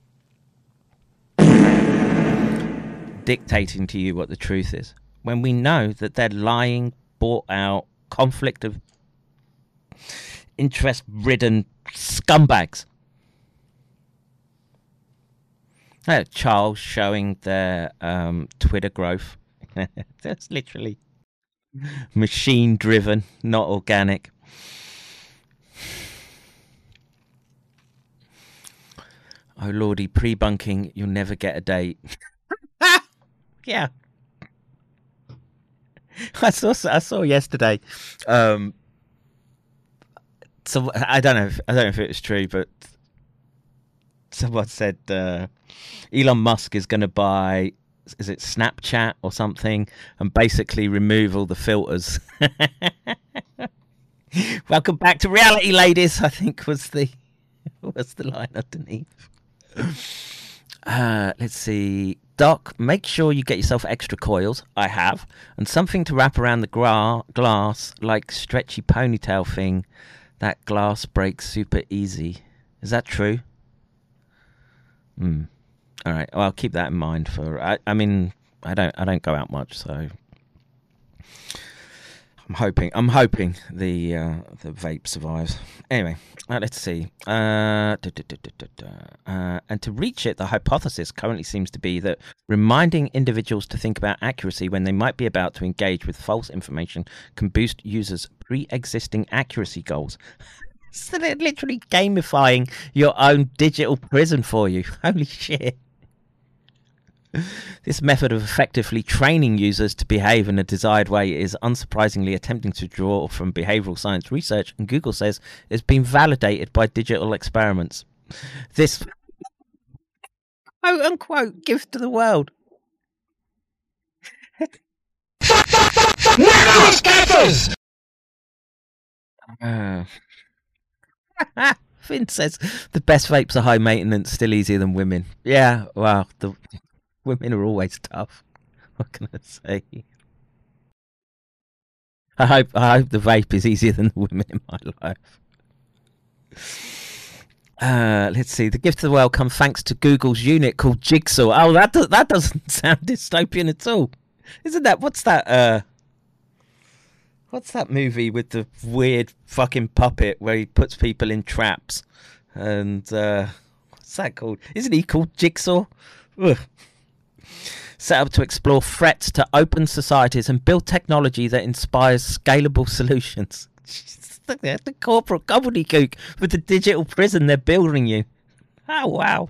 Dictating to you what the truth is when we know that they're lying, bought out, conflict of interest ridden scumbags. Uh, Charles showing their um, Twitter growth. That's literally machine driven, not organic. Oh lordy, pre-bunking, you'll never get a date. yeah. I saw I saw yesterday. Um, so I don't know. If, I don't know if it was true, but someone said uh, Elon Musk is going to buy. Is it Snapchat or something, and basically remove all the filters. Welcome back to reality, ladies. I think was the was the line underneath. Uh, let's see. Doc, make sure you get yourself extra coils. I have. And something to wrap around the gra- glass, like stretchy ponytail thing. That glass breaks super easy. Is that true? Hmm. All right. Well, I'll keep that in mind for. I, I mean, I don't. I don't go out much, so I'm hoping. I'm hoping the uh, the vape survives. Anyway, uh, let's see. Uh, duh, duh. Uh, and to reach it, the hypothesis currently seems to be that reminding individuals to think about accuracy when they might be about to engage with false information can boost users' pre-existing accuracy goals. so they're literally gamifying your own digital prison for you. Holy shit. This method of effectively training users to behave in a desired way is unsurprisingly attempting to draw from behavioral science research, and Google says it's been validated by digital experiments. This quote unquote gift to the world. Uh, Finn says the best vapes are high maintenance, still easier than women. Yeah, well, the women are always tough. What can I say? I hope I hope the vape is easier than the women in my life. Uh, let's see. The gift of the world comes thanks to Google's unit called Jigsaw. Oh, that do- that doesn't sound dystopian at all. Isn't that? What's that? Uh, what's that movie with the weird fucking puppet where he puts people in traps? And uh, what's that called? Isn't he called Jigsaw? Ugh set up to explore threats to open societies and build technology that inspires scalable solutions. the, corporate gobbledygook with the digital prison they're building you. Oh, wow.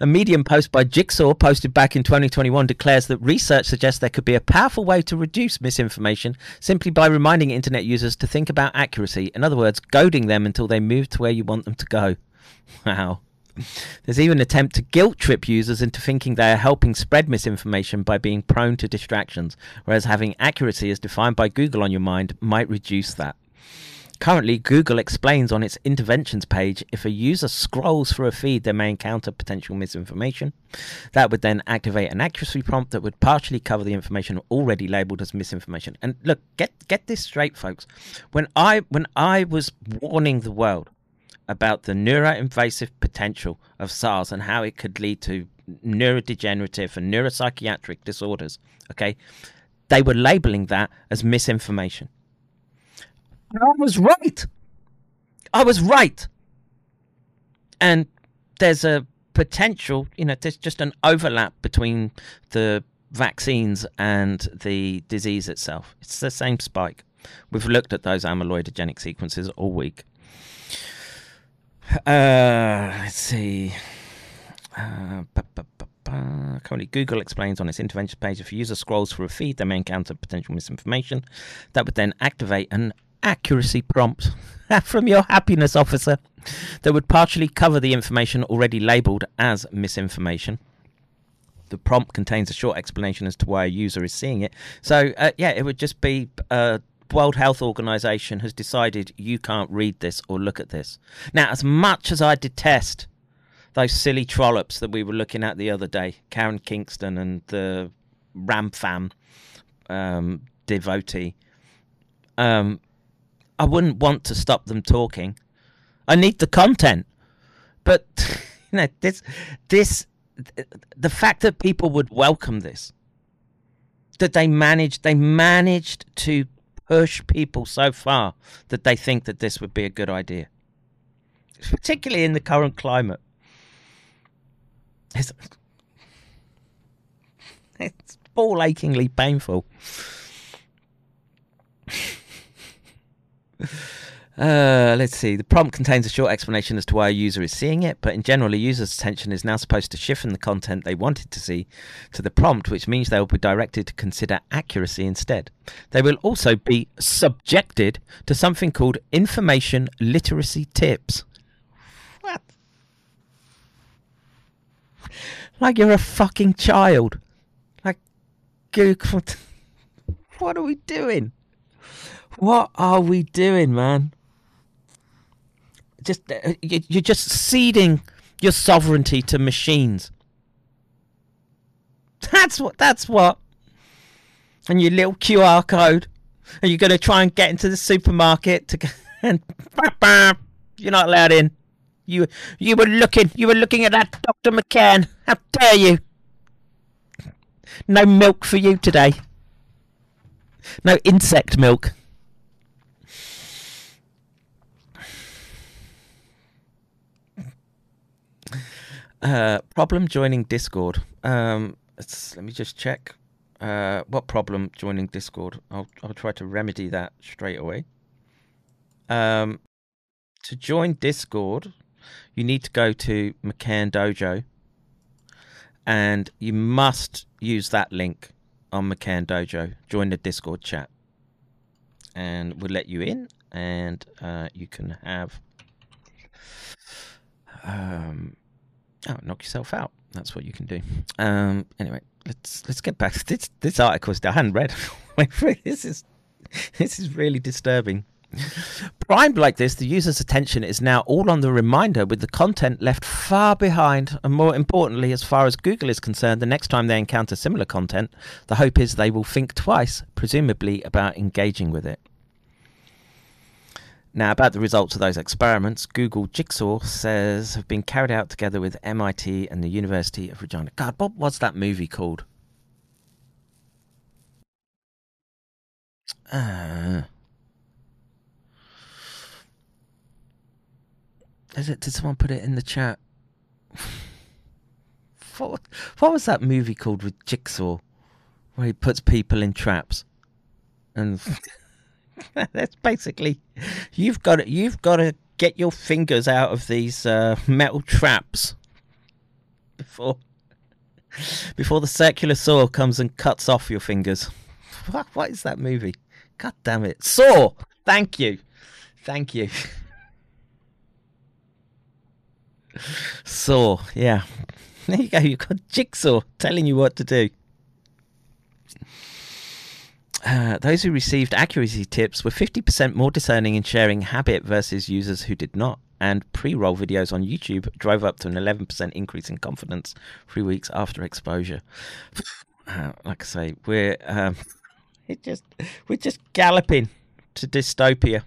A Medium post by Jigsaw, posted back in 2021, declares that research suggests there could be a powerful way to reduce misinformation simply by reminding internet users to think about accuracy. In other words, goading them until they move to where you want them to go. Wow. There's even an attempt to guilt trip users into thinking they are helping spread misinformation by being prone to distractions, whereas having accuracy as defined by Google on your mind might reduce that. Currently, Google explains on its interventions page if a user scrolls through a feed, they may encounter potential misinformation. That would then activate an accuracy prompt that would partially cover the information already labeled as misinformation. And look, get get this straight, folks. When I when I was warning the world about the neuroinvasive potential of SARS and how it could lead to neurodegenerative and neuropsychiatric disorders. Okay, they were labeling that as misinformation. I was right. I was right. And there's a potential, you know, there's just an overlap between the vaccines and the disease itself. It's the same spike. We've looked at those amyloidogenic sequences all week. Uh, let's see. Uh. Currently, Google explains on its intervention page if a user scrolls through a feed, they may encounter potential misinformation. That would then activate an accuracy prompt from your happiness officer that would partially cover the information already labeled as misinformation. The prompt contains a short explanation as to why a user is seeing it. So, uh, yeah, it would just be uh, World Health Organization has decided you can't read this or look at this. Now, as much as I detest those silly trollops that we were looking at the other day, Karen Kingston and the Ramfam um, devotee, um, I wouldn't want to stop them talking. I need the content, but you know this this the fact that people would welcome this, that they managed they managed to push people so far that they think that this would be a good idea, particularly in the current climate. It's, it's ball achingly painful. Uh, let's see. The prompt contains a short explanation as to why a user is seeing it, but in general, a user's attention is now supposed to shift from the content they wanted to see to the prompt, which means they will be directed to consider accuracy instead. They will also be subjected to something called information literacy tips. What? Like you're a fucking child. Like, Google. What are we doing? What are we doing, man? Just uh, you- you're just ceding your sovereignty to machines. That's what. That's what. And your little QR code, and you're going to try and get into the supermarket to, and you're not allowed in. You you were looking. You were looking at that, Doctor McCairn. How dare you? No milk for you today. No insect milk. Uh, problem joining Discord. Um, let me just check. Uh, what problem joining Discord? I'll I'll try to remedy that straight away. Um, to join Discord, you need to go to McCairn Dojo, and you must use that link on McCairn Dojo. Join the Discord chat, and we'll let you in, and uh, you can have um, oh, knock yourself out. That's what you can do. Um, anyway, let's let's get back. This this article I hadn't read. This is this is really disturbing. Primed like this, the user's attention is now all on the reminder, with the content left far behind. And more importantly, as far as Google is concerned, the next time they encounter similar content, the hope is they will think twice, presumably about engaging with it. Now, about the results of those experiments, Google Jigsaw says have been carried out together with MIT and the University of Regina. God, what was that movie called? Uh, is it? Did someone put it in the chat? what, what was that movie called with Jigsaw, where he puts people in traps? And that's basically you've got to, you've got to get your fingers out of these uh, metal traps before before the circular saw comes and cuts off your fingers. What, what is that movie? God damn it! Saw. Thank you, thank you. Saw. Yeah. There you go. You've got Jigsaw telling you what to do. Uh, those who received accuracy tips were 50% more discerning in sharing habit versus users who did not. And pre roll videos on YouTube drove up to an 11% increase in confidence three weeks after exposure. Uh, like I say, we're um, it just we're just galloping to dystopia.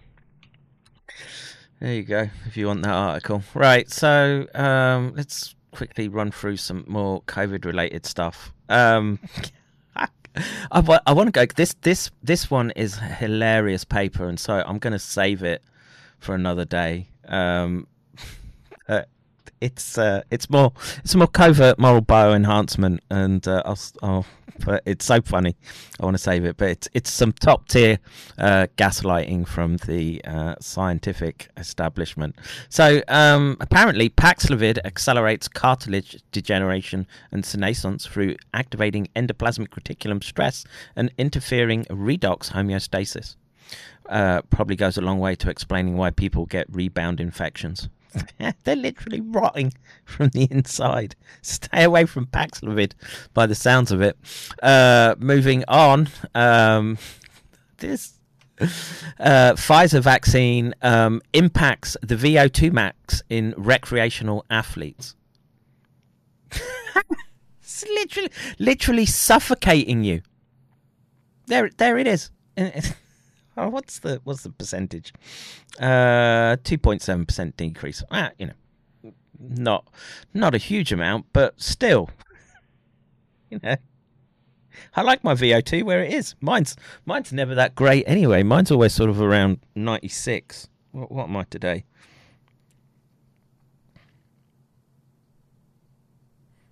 There you go. If you want that article, right? So um, let's quickly run through some more COVID-related stuff. Um, I, I want to go. This this this one is hilarious paper, and so I'm going to save it for another day. Um, uh, it's uh, it's more it's more covert moral bioenhancement, and uh, I'll, I'll but it's so funny. I want to save it, but it's it's some top tier uh, gaslighting from the uh, scientific establishment. So um, apparently, Paxlovid accelerates cartilage degeneration and senescence through activating endoplasmic reticulum stress and interfering redox homeostasis uh, probably goes a long way to explaining why people get rebound infections. They're literally rotting from the inside. Stay away from Paxlovid by the sounds of it. Uh, moving on, um, this uh, Pfizer vaccine um, impacts the VO2 max in recreational athletes. it's literally, literally suffocating you. There, there it is. Oh, what's the what's the percentage? Uh, two point seven percent decrease. Ah, you know, not not a huge amount, but still, you know. I like my VO2 where it is. Mine's mine's never that great anyway. Mine's always sort of around ninety six. What, what am I today?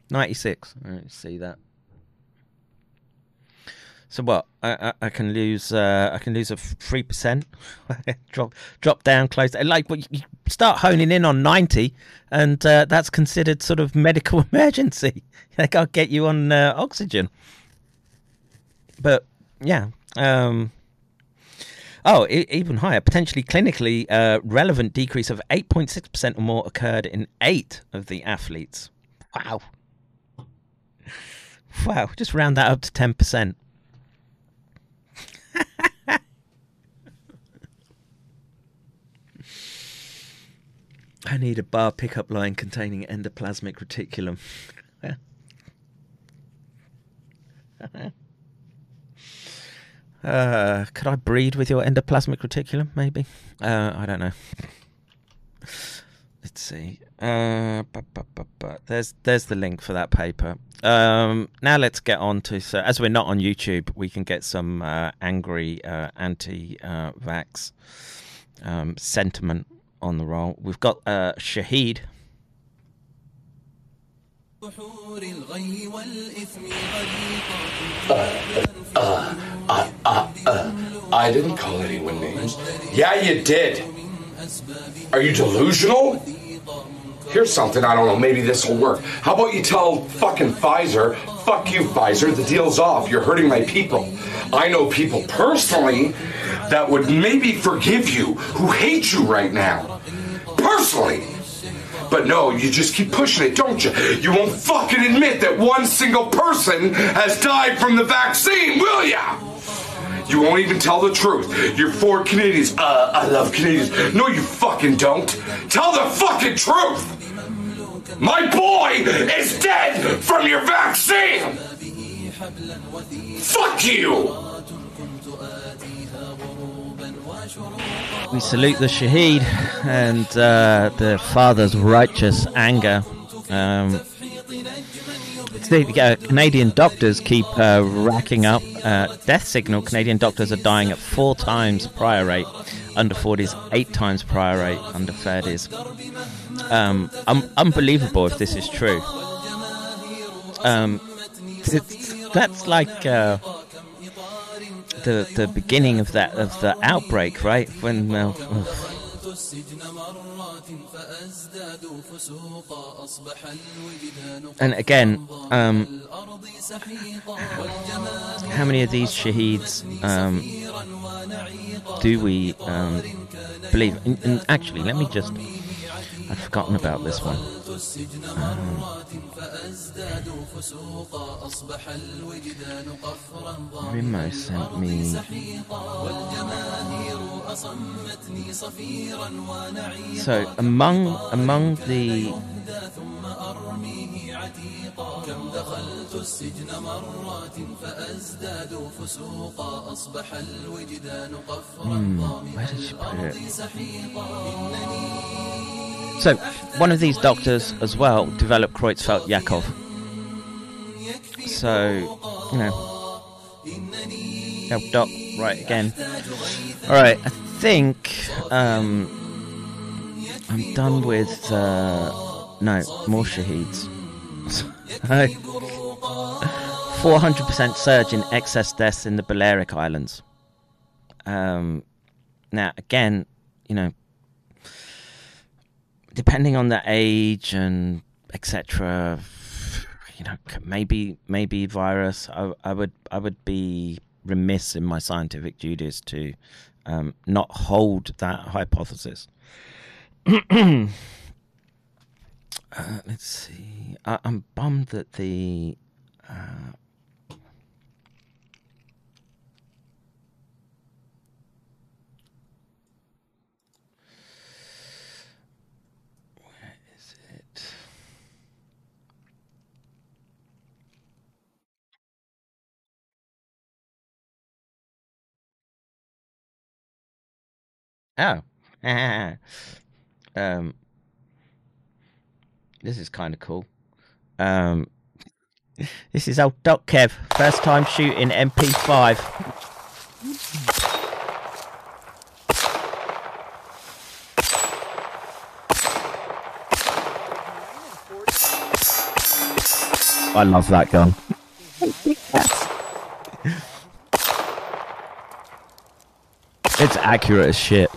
Ninety six. Let's see that. So what? I, I, I can lose. Uh, I can lose a three percent. drop drop down close. Like well, you start honing in on ninety, and uh, that's considered sort of medical emergency. They to get you on uh, oxygen. But yeah. Um, oh, even higher. Potentially clinically uh, relevant decrease of eight point six percent or more occurred in eight of the athletes. Wow. Wow. Just round that up to ten percent. I need a bar pickup line containing endoplasmic reticulum. uh, could I breed with your endoplasmic reticulum? Maybe. Uh, I don't know. Let's see. Uh, bu- bu- bu- there's there's the link for that paper. Um, now let's get on to so as we're not on YouTube, we can get some uh, angry uh, anti-vax um, sentiment on the roll. We've got uh, Shahid. I didn't call anyone names. Yeah, you did. Are you delusional? Here's something, I don't know, maybe this will work. How about you tell fucking Pfizer, fuck you, Pfizer, the deal's off. You're hurting my people. I know people personally that would maybe forgive you who hate you right now. Personally. But no, you just keep pushing it, don't you? You won't fucking admit that one single person has died from the vaccine, will ya? You won't even tell the truth. You're for Canadians. Uh, I love Canadians. No, you fucking don't. Tell the fucking truth. My boy is dead from your vaccine. Fuck you. We salute the Shaheed and uh, the father's righteous anger. Um, uh, Canadian doctors keep uh, racking up uh, death signal. Canadian doctors are dying at four times prior rate. Under 40s, eight times prior rate. Under 30s. Um, un- unbelievable if this is true. Um, that's like uh, the the beginning of that of the outbreak, right? When well, and again, um, how many of these shaheeds um, do we um, believe? And, and actually, let me just. I've forgotten about this one. Um, Rimo sent me. So among among the Hmm, where did she? So one of these doctors as well developed Creutzfeldt-Jakob. So you know, oh, doc, right again. All right, I think um, I'm done with uh, no, more shaheeds. 400% surge in excess deaths in the Balearic Islands. Um, now, again, you know, depending on the age and etc., you know, maybe maybe virus. I, I would I would be remiss in my scientific duties to um, not hold that hypothesis. uh, let's see. I, I'm bummed that the. Uh, Oh. um this is kind of cool. Um this is old Doc Kev, first time shooting MP5. I love that gun. It's accurate as shit.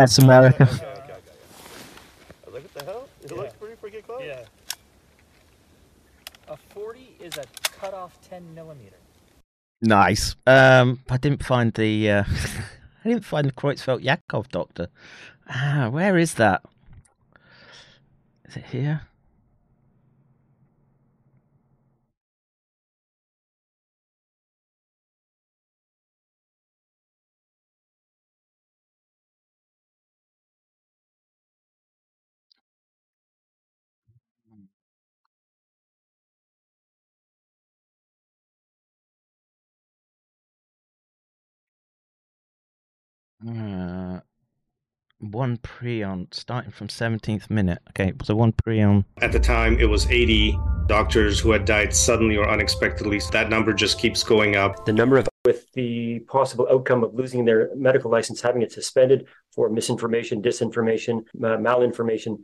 God bless America. Look at the hell. It looks pretty freaking close. Yeah. A 40 is a cut off 10 millimeter. Nice. Um, I didn't find the. Uh, I didn't find the Creutzfeldt Jakob doctor. Ah, where is that? Is it here? One prion starting from 17th minute. Okay, it was a one prion. At the time, it was 80 doctors who had died suddenly or unexpectedly. That number just keeps going up. The number of with the possible outcome of losing their medical license, having it suspended for misinformation, disinformation, uh, malinformation.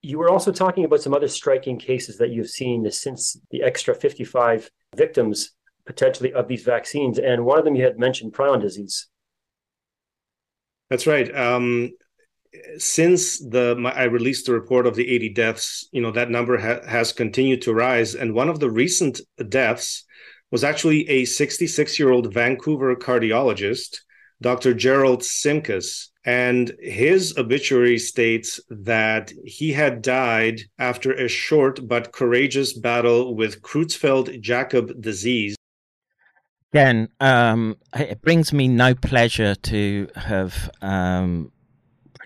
You were also talking about some other striking cases that you've seen since the extra 55 victims potentially of these vaccines. And one of them you had mentioned prion disease. That's right. Um, since the my, I released the report of the 80 deaths, you know that number ha- has continued to rise, and one of the recent deaths was actually a 66 year old Vancouver cardiologist, Dr. Gerald Simkus, and his obituary states that he had died after a short but courageous battle with Creutzfeldt Jakob disease. Again, um, it brings me no pleasure to have um,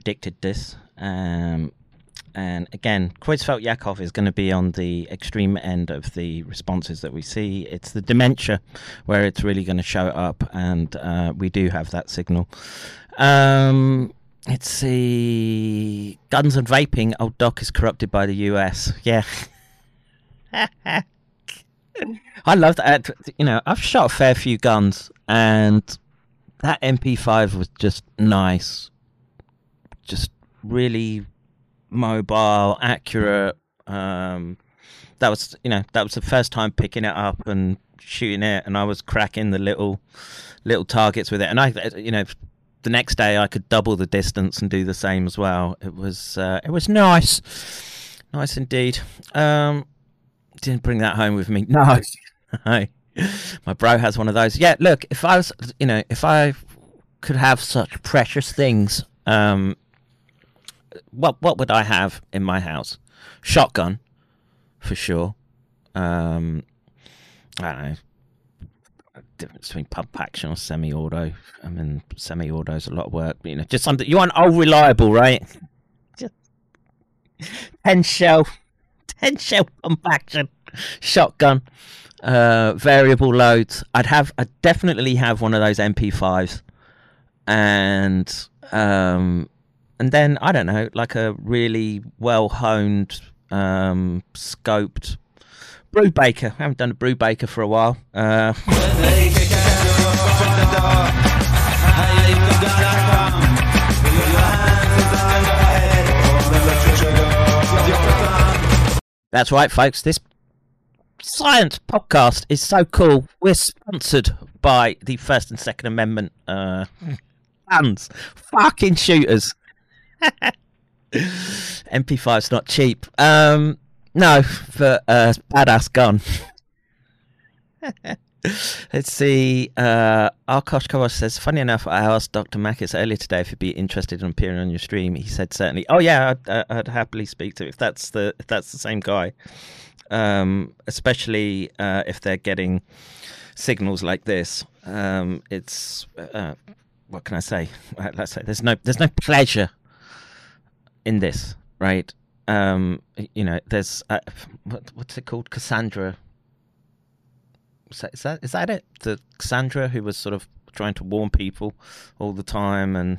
predicted this. Um, and again, Creutzfeldt Jakob is going to be on the extreme end of the responses that we see. It's the dementia where it's really going to show up, and uh, we do have that signal. Um, let's see. Guns and vaping. Old Doc is corrupted by the US. Yeah. I love that. You know, I've shot a fair few guns, and that MP5 was just nice. Just really mobile, accurate. Um, that was, you know, that was the first time picking it up and shooting it, and I was cracking the little, little targets with it. And I, you know, the next day I could double the distance and do the same as well. It was, uh, it was nice, nice indeed. Um, didn't bring that home with me. No, no. My bro has one of those. Yeah, look, if I was, you know, if I could have such precious things, um, what what would I have in my house? Shotgun, for sure. Um, I don't know. Difference between pump action or semi-auto. I mean, semi-auto is a lot of work. You know, just something you want old reliable, right? Just ten shell, ten shell pump action, shotgun, uh, variable loads. I'd have, I definitely have one of those MP5s, and Um, and then I don't know, like a really well honed, um, scoped brew baker. I haven't done a brew baker for a while. Uh, That's right, folks. This science podcast is so cool. We're sponsored by the First and Second Amendment uh, fans, fucking shooters. MP5's not cheap. Um, no, but uh, badass gun. Let's see. Uh, Arkosh Kovash says, funny enough, I asked Dr. Makis earlier today if he'd be interested in appearing on your stream. He said certainly. Oh yeah, I'd, uh, I'd happily speak to if that's the if that's the same guy. Um, especially uh, if they're getting signals like this. Um, it's uh, what can I say? Let's say there's no there's no pleasure in this, right? Um, you know, there's uh, what, what's it called, Cassandra is that, is that is that it? The Cassandra who was sort of trying to warn people all the time, and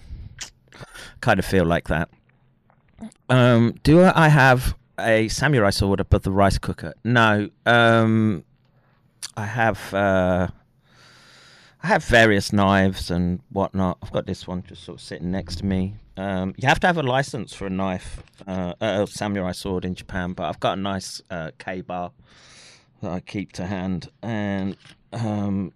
kind of feel like that. Um, do I have a samurai sword above the rice cooker? No. Um, I have uh, I have various knives and whatnot. I've got this one just sort of sitting next to me. Um, you have to have a license for a knife, uh, a samurai sword in Japan, but I've got a nice uh, Ka-Bar that I keep to hand, and um,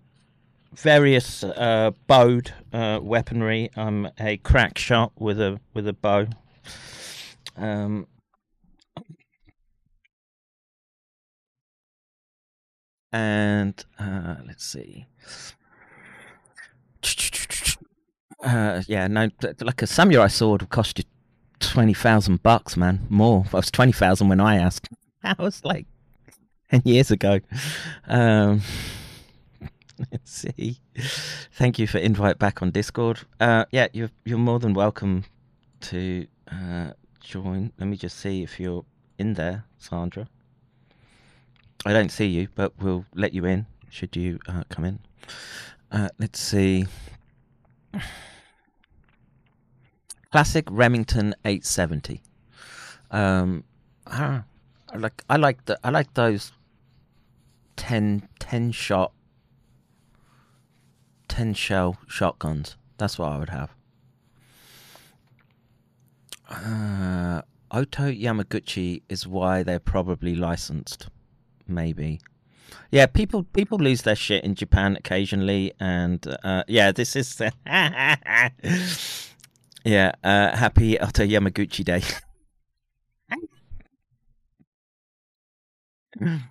various uh, bowed uh, weaponry. I'm a crack shot with a with a bow. Um, and uh, let's see. Uh, yeah, no, like a samurai sword would cost you twenty thousand bucks, man. More. It was twenty thousand when I asked. That was like ten years ago. Um, let's see. Thank you for invite back on Discord. Uh, yeah, you're you're more than welcome to uh, join. Let me just see if you're in there, Sandra. I don't see you, but we'll let you in should you uh, come in. Uh, let's see. Classic Remington 870. Um, I, I like I like the I like those 10, 10 shot, ten shell shotguns. That's what I would have. Uh, Oto Yamaguchi is why they're probably licensed. Maybe. Yeah, people people lose their shit in Japan occasionally, and uh, yeah, this is yeah. Uh, happy Oto Yamaguchi Day.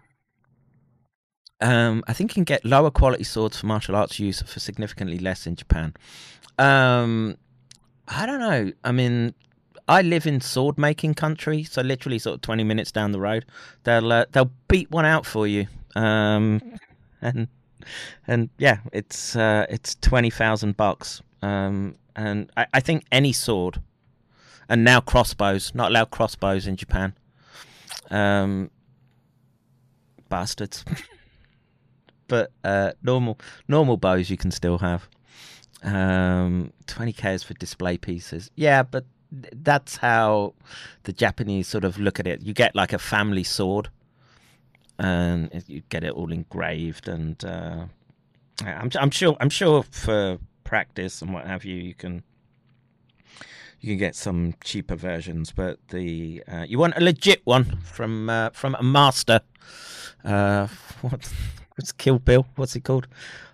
um, I think you can get lower quality swords for martial arts use for significantly less in Japan. Um, I don't know. I mean, I live in sword making country, so literally sort of twenty minutes down the road, they'll uh, they'll beat one out for you. Um, and and yeah, it's uh, it's twenty thousand bucks. Um, and I, I think any sword, and now crossbows, not allowed crossbows in Japan. Um, bastards. but uh, normal normal bows you can still have. Um, 20k is for display pieces. Yeah, but that's how the Japanese sort of look at it. You get like a family sword, and you get it all engraved. And uh, I'm I'm sure I'm sure for practice and what have you, you can you can get some cheaper versions. But the uh, you want a legit one from uh, from a master. Uh, what what's Kill Bill? What's it called?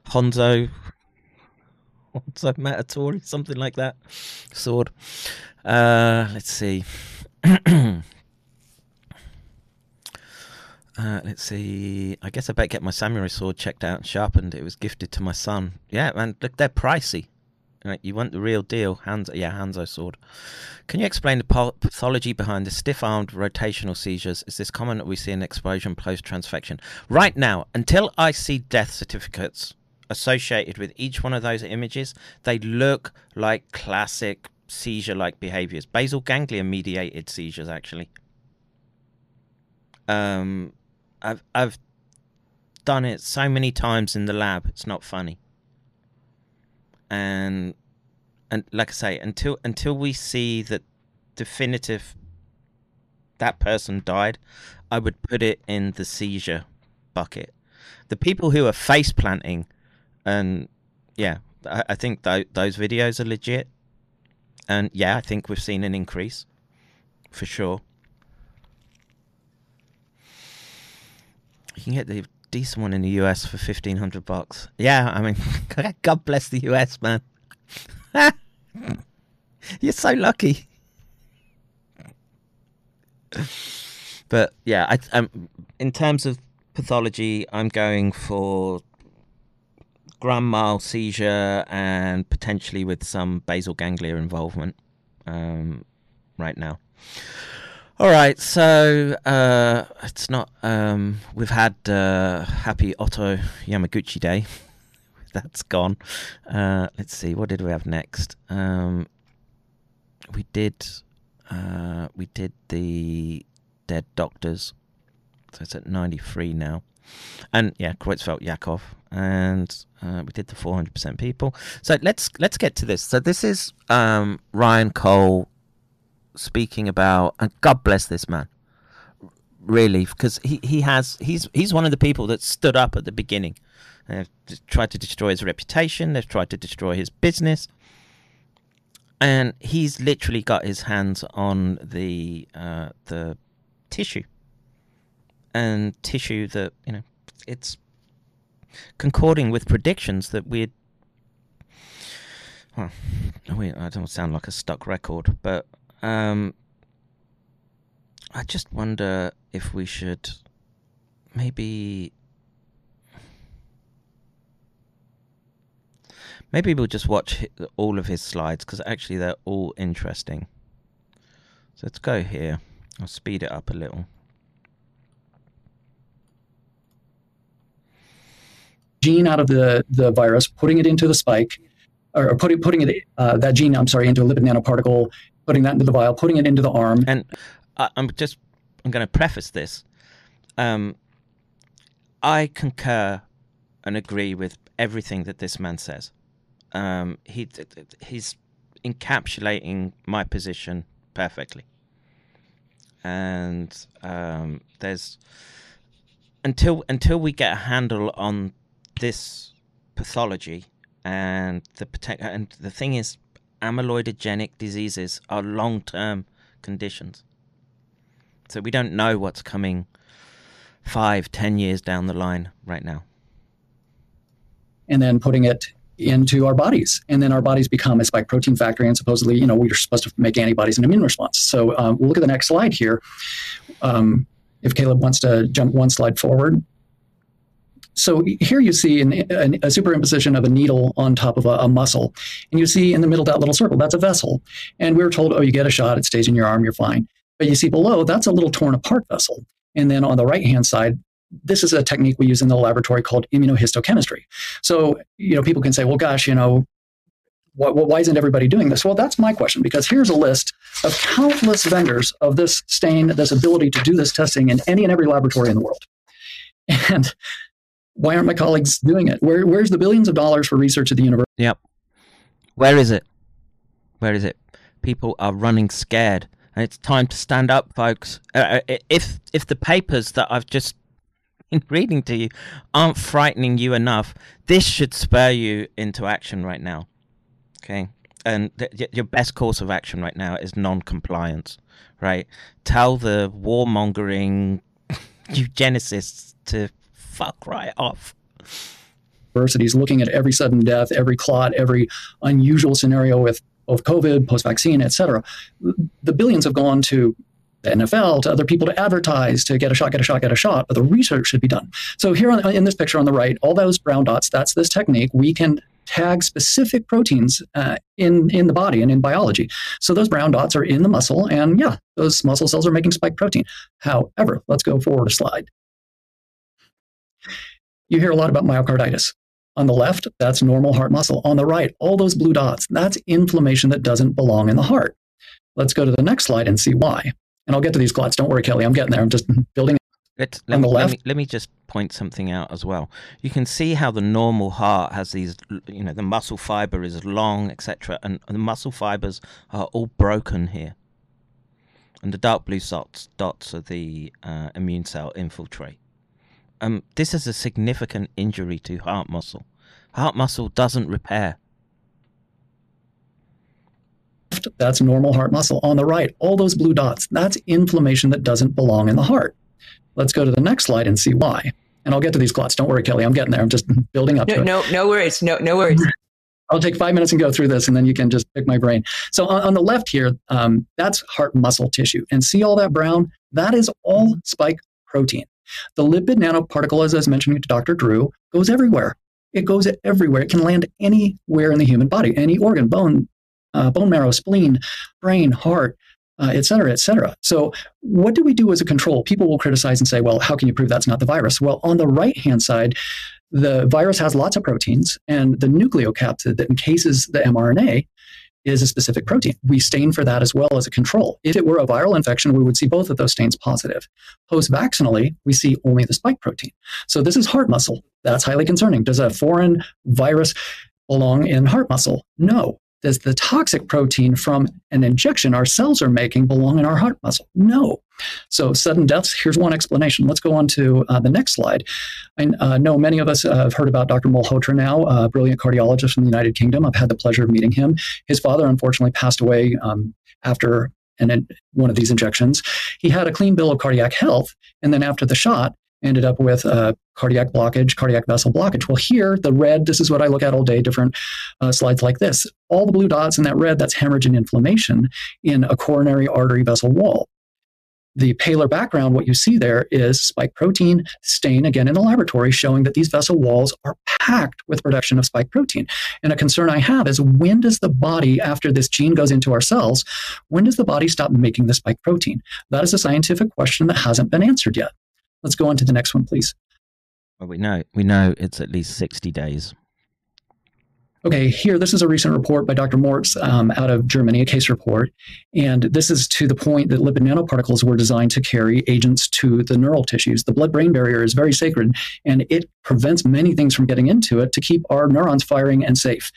Honzo. Honzo Matatori, something like that. Sword. Uh, let's see. Uh, let's see. I guess I better get my samurai sword checked out and sharpened. It was gifted to my son. Yeah, man, look, they're pricey. You want the real deal, Hanzo? Yeah, Hanzo sword. Can you explain the pathology behind the stiff-armed rotational seizures? Is this common that we see in explosion post-transfection? Right now, until I see death certificates associated with each one of those images, they look like classic seizure-like behaviors, basal ganglia-mediated seizures, actually. Um, I've I've done it so many times in the lab. It's not funny. And and like I say, until until we see that definitive that person died, I would put it in the seizure bucket. The people who are face planting, and yeah, I, I think th- those videos are legit. And yeah, I think we've seen an increase for sure. You can get the decent one in the US for fifteen hundred bucks. Yeah, I mean, God bless the US, man. You're so lucky. But yeah, I, um, in terms of pathology, I'm going for grand mal seizure and potentially with some basal ganglia involvement um, right now. All right, so uh, it's not. Um, we've had uh, Happy Otto Yamaguchi Day. That's gone. Uh, let's see. What did we have next? Um, we did. Uh, we did the Dead Doctors. So it's at ninety three now. And yeah, Creutzfeldt Jakob, and uh, we did the four hundred percent people. So let's let's get to this. So this is um, Ryan Cole speaking about, and God bless this man, really, because he, he has he's he's one of the people that stood up at the beginning. They've tried to destroy his reputation. They've tried to destroy his business, and he's literally got his hands on the uh, the tissue and tissue that you know it's concording with predictions that we're. well, we, I don't sound like a stuck record, but um, I just wonder if we should maybe maybe we'll just watch all of his slides because actually they're all interesting. So let's go here. I'll speed it up a little. Gene out of the, the virus, putting it into the spike, or, or putting putting it uh, that gene, I'm sorry, into a lipid nanoparticle, putting that into the vial, putting it into the arm. And I, I'm just I'm going to preface this. Um, I concur and agree with everything that this man says. Um, he he's encapsulating my position perfectly. And um, there's until until we get a handle on this pathology and the and the thing is amyloidogenic diseases are long-term conditions. So we don't know what's coming five ten years down the line right now. And then putting it into our bodies. And then our bodies become a spike protein factory and supposedly you know we're supposed to make antibodies and immune response. So um, we'll look at the next slide here. Um, if caleb wants to jump one slide forward so here you see an, a superimposition of a needle on top of a, a, muscle. And you see in the middle that little circle, that's a vessel. And we were told, oh, you get a shot, it stays in your arm, you're fine. But you see below, that's a little torn apart vessel. And then on the right hand side, this is a technique we use in the laboratory called immunohistochemistry. So, you know, people can say, well, gosh, you know, why, why isn't everybody doing this? Well, that's my question because here's a list of countless vendors of this stain, this ability to do this testing in any and every laboratory in the world. And why aren't my colleagues doing it? Where, where's the billions of dollars for research at the university? Yep. Where is it? Where is it? People are running scared, and it's time to stand up, folks. Uh, uh if if the papers that I've just been reading to you aren't frightening you enough, this should spur you into action right now. Okay, and th- your best course of action right now is non-compliance. Right? Tell the warmongering eugenicists to fuck right off. Universities looking at every sudden death, every clot, every unusual scenario with both COVID, post vaccine, et cetera. The billions have gone to the NFL, to other people to advertise, to get a shot, get a shot, get a shot, but the research should be done. So here on, in this picture on the right, all those brown dots, that's this technique. We can tag specific proteins uh, in in the body and in biology. So those brown dots are in the muscle, and yeah, those muscle cells are making spike protein. However, let's go forward a slide you hear a lot about myocarditis. On the left, that's normal heart muscle. On the right, all those blue dots, that's inflammation that doesn't belong in the heart. Let's go to the next slide and see why. And I'll get to these clots. Don't worry, Kelly. I'm getting there. I'm just building. Let, let, On me, the let, left- me, let me just point something out as well. You can see how the normal heart has these, you know, the muscle fiber is long, etc., and the muscle fibers are all broken here. And the dark blue dots, dots are the uh, immune cell infiltrate. Um, this is a significant injury to heart muscle. Heart muscle doesn't repair. That's normal heart muscle. On the right, all those blue dots, that's inflammation that doesn't belong in the heart. Let's go to the next slide and see why. And I'll get to these clots. Don't worry, Kelly. I'm getting there. I'm just building up to No, it. no, no worries. No, no worries. I'll take five minutes and go through this, and then you can just pick my brain. So on, on the left here, um, that's heart muscle tissue, and see all that brown? That is all spike protein. The lipid nanoparticle, as I was mentioning to Dr. Drew, goes everywhere. It goes everywhere. It can land anywhere in the human body, any organ, bone, uh, bone marrow, spleen, brain, heart, uh, et cetera, et cetera. So, what do we do as a control? People will criticize and say, well, how can you prove that's not the virus? Well, on the right hand side, the virus has lots of proteins, and the nucleocapsid that encases the mRNA is a specific protein. We stain for that as well as a control. If it were a viral infection, we would see both of those stains positive. Post vaccinally, we see only the spike protein. So, this is heart muscle. That's highly concerning. Does a foreign virus belong in heart muscle? No. Does the toxic protein from an injection our cells are making belong in our heart muscle? No. So, sudden deaths, here's one explanation. Let's go on to uh, the next slide. I uh, know many of us uh, have heard about Dr. Malhotra now, a brilliant cardiologist from the United Kingdom. I've had the pleasure of meeting him. His father, unfortunately, passed away um, after an, one of these injections. He had a clean bill of cardiac health, and then after the shot, ended up with uh, cardiac blockage, cardiac vessel blockage. Well, here, the red, this is what I look at all day, different uh, slides like this. All the blue dots in that red, that's hemorrhage and inflammation in a coronary artery vessel wall. The paler background, what you see there is spike protein stain again in the laboratory showing that these vessel walls are packed with production of spike protein. And a concern I have is when does the body, after this gene goes into our cells, when does the body stop making the spike protein? That is a scientific question that hasn't been answered yet. Let's go on to the next one, please. Well, we know we know it's at least sixty days. Okay, here, this is a recent report by Dr. Mörz um, out of Germany, a case report. And this is to the point that lipid nanoparticles were designed to carry agents to the neural tissues. The blood brain barrier is very sacred, and it prevents many things from getting into it to keep our neurons firing and safe.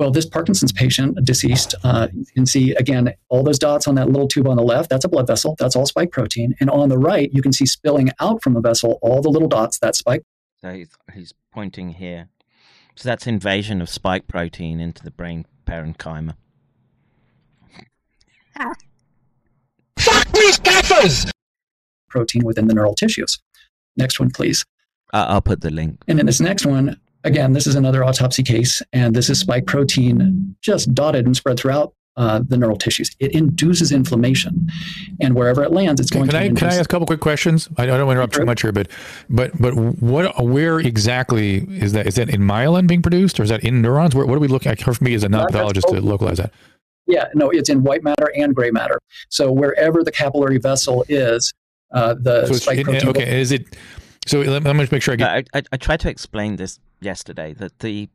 Well, this Parkinson's patient, deceased, uh, you can see again all those dots on that little tube on the left. That's a blood vessel. That's all spike protein. And on the right, you can see spilling out from the vessel all the little dots. That spike. So he's, he's pointing here. So that's invasion of spike protein into the brain parenchyma. Fuck these gaffers! Protein within the neural tissues. Next one, please. Uh, I'll put the link. And in this next one, again, this is another autopsy case, and this is spike protein just dotted and spread throughout uh, the neural tissues. It induces inflammation, and wherever it lands, it's going Can to. I can I ask a couple quick questions? I don't want to interrupt too much here, but but but what where exactly is that? Is that in myelin being produced, or is that in neurons? Where, what are we looking at? For me as a non pathologist to localize that. Yeah, no, it's in white matter and gray matter. So wherever the capillary vessel is, uh, the So spike in- protein. okay. Is it? So let, let me make sure I get. I, I, I tried to explain this yesterday that the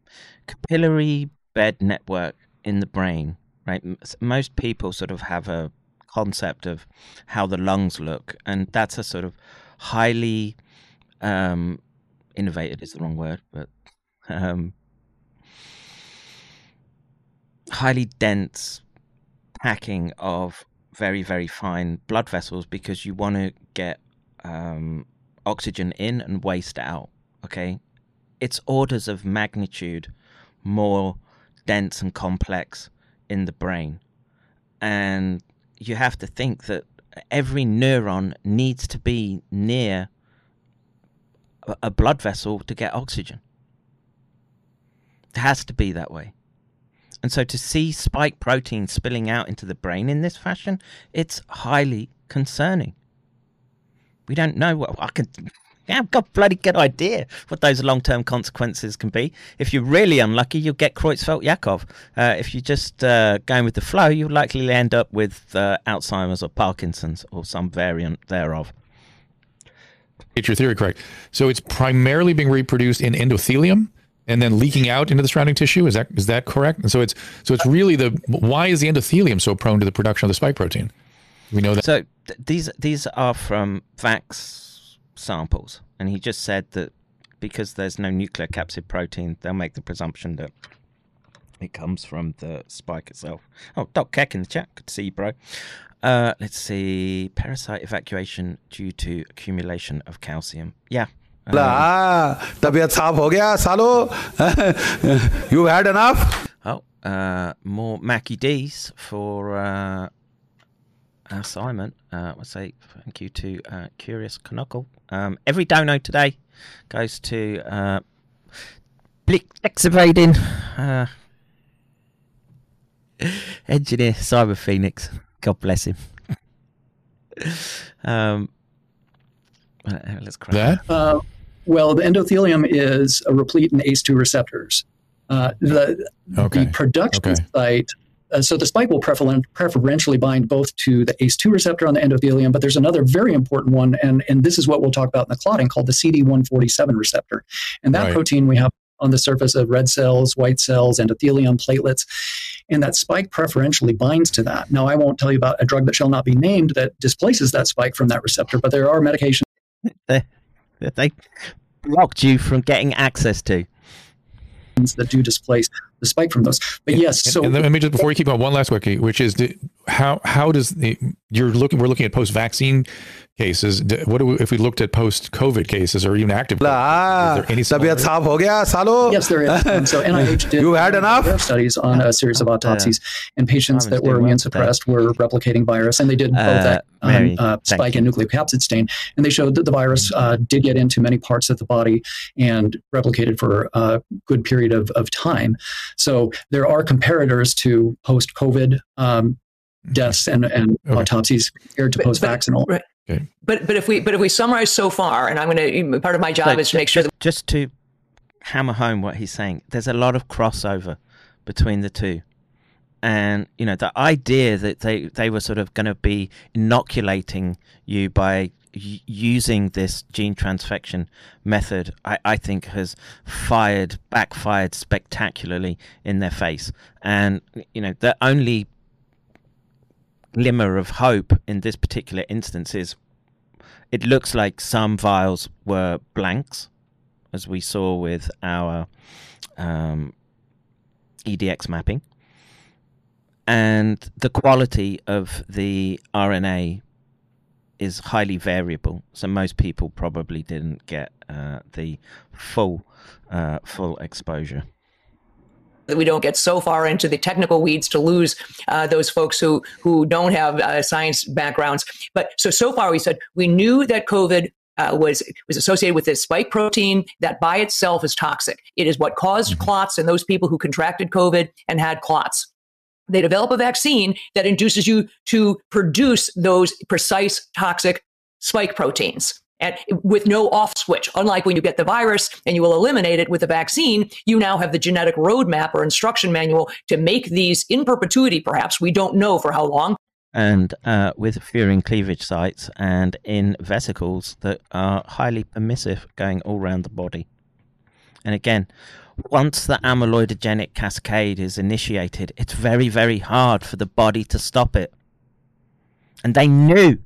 capillary bed network in the brain, right? Most people sort of have a concept of how the lungs look, and that's a sort of highly um, innovated is the wrong word, but um, highly dense packing of very very fine blood vessels because you want to get um, oxygen in and waste out. Okay, it's orders of magnitude more dense and complex in the brain, and you have to think that every neuron needs to be near a- blood vessel to get oxygen. It has to be that way. And so to see spike protein spilling out into the brain in this fashion, it's highly concerning. We don't know what I can. Yeah, I've got a bloody good idea what those long-term consequences can be. If you're really unlucky, you'll get Creutzfeldt-Jakob. Uh, if you're just uh, going with the flow, you'll likely end up with uh, Alzheimer's or Parkinson's or some variant thereof. Get your theory correct. So it's primarily being reproduced in endothelium and then leaking out into the surrounding tissue. Is that is that correct? And so it's so it's really the why is the endothelium so prone to the production of the spike protein? We know that. So th- these these are from Vax samples, and he just said that because there's no nuclear capsid protein, they'll make the presumption that it comes from the spike itself. Oh, Doc Keck in the chat. Good to see you, bro. Uh, let's see. Parasite evacuation due to accumulation of calcium. Yeah. um, ला तबीयत साफ हो गया सालो you had enough Oh, uh, more Mackie D's for uh, uh, Simon. Uh, I say thank you to uh, Curious Knuckle. Um, every dono today goes to uh, Blick Excavating uh, Engineer Cyber Phoenix. God bless him. um, uh, let's crack. on. Uh, well, the endothelium is uh, replete in ACE2 receptors. Uh, the, the production site, uh, so the spike will preferen- preferentially bind both to the ACE2 receptor on the endothelium, but there's another very important one, and, and this is what we'll talk about in the clotting called the CD147 receptor. And that Right. protein we have on the surface of red cells, white cells, endothelium, platelets, and that spike preferentially binds to that. Now, I won't tell you about a drug that shall not be named that displaces that spike from that receptor, but there are medications they, they blocked you from getting access to. that do displace the spike from those. But yes, so and let me just before you keep on one last quickie, which is the, how how does the you're looking we're looking at post vaccine cases. What we, if we looked at post covid cases or even active yes there is. Um, so nih did you had enough? studies on a series of autopsies and patients that were immune suppressed were replicating virus and they did both that um, uh, spike and nucleocapsid stain and they showed that the virus uh, did get into many parts of the body and replicated for a good period of, of time. So there are comparators to post covid um, deaths and, and okay. autopsies compared to post-vaccinal. Right. Right. But but if we but if we summarize so far, and I'm going to part of my job So is to make sure ju- that just to hammer home what he's saying. There's a lot of crossover between the two, and you know the idea that they they were sort of going to be inoculating you by using this gene transfection method, I, I think has fired backfired spectacularly in their face, and you know the only glimmer of hope in this particular instance is it looks like some vials were blanks, as we saw with our um, EDX mapping. And the quality of the RNA is highly variable, so most people probably didn't get uh, the full uh, full exposure. That we don't get so far into the technical weeds to lose uh, those folks who who don't have uh, science backgrounds. But so so far we said we knew that COVID. Uh, was was associated with this spike protein that by itself is toxic. It is what caused clots in those people who contracted COVID and had clots. They develop a vaccine that induces you to produce those precise toxic spike proteins and with no off switch. Unlike when you get the virus and you will eliminate it with the vaccine, you now have the genetic roadmap or instruction manual to make these in perpetuity, perhaps. We don't know for how long. and uh, with furin cleavage sites and in vesicles that are highly permissive going all around the body. And again, once the amyloidogenic cascade is initiated, it's very, very hard for the body to stop it. And they knew.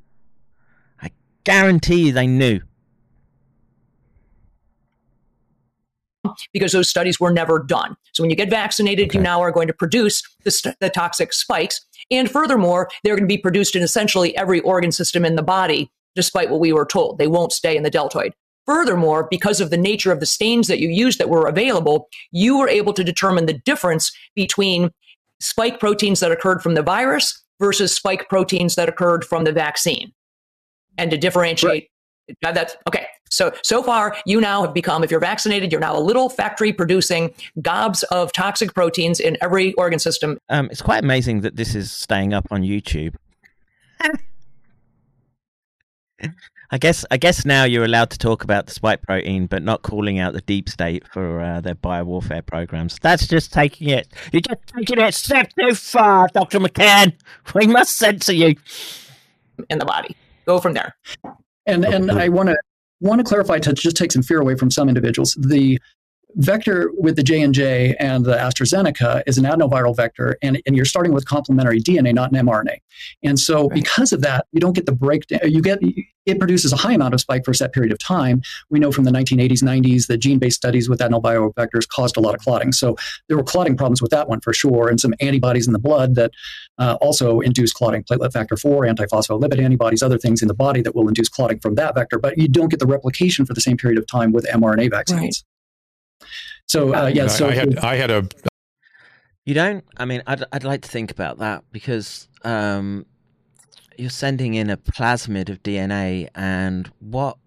Guarantee you they knew. because those studies were never done. So when you get vaccinated, you now are going to produce the, st- the toxic spikes. And furthermore, they're going to be produced in essentially every organ system in the body, despite what we were told. They won't stay in the deltoid. Furthermore, because of the nature of the stains that you used that were available, you were able to determine the difference between spike proteins that occurred from the virus versus spike proteins that occurred from the vaccine. And to differentiate now that's okay. So so far, you now have become, if you're vaccinated, you're now a little factory producing gobs of toxic proteins in every organ system. Um, it's quite amazing that this is staying up on YouTube. I guess I guess now you're allowed to talk about the spike protein, but not calling out the deep state for uh, their biowarfare programs. That's just taking it. You're just taking it a step too far, Doctor McCairn. We must censor you in the body. Go from there. And and I want to want to clarify to just take some fear away from some individuals. The vector with the J&J and the AstraZeneca is an adenoviral vector, and, and you're starting with complementary DNA, not an mRNA. And so because of that, you don't get the breakdown. You get it produces a high amount of spike for a set period of time. We know from the 1980s, 90s that gene-based studies with adenoviral vectors caused a lot of clotting. So there were clotting problems with that one for sure, and some antibodies in the blood that uh, also induce clotting, platelet factor 4, antiphospholipid antibodies, other things in the body that will induce clotting from that vector, but you don't get the replication for the same period of time with mRNA vaccines. Right. So uh, yeah, so I had I had a. You don't. I mean, I'd I'd like to think about that because um, you're sending in a plasmid of DNA, and what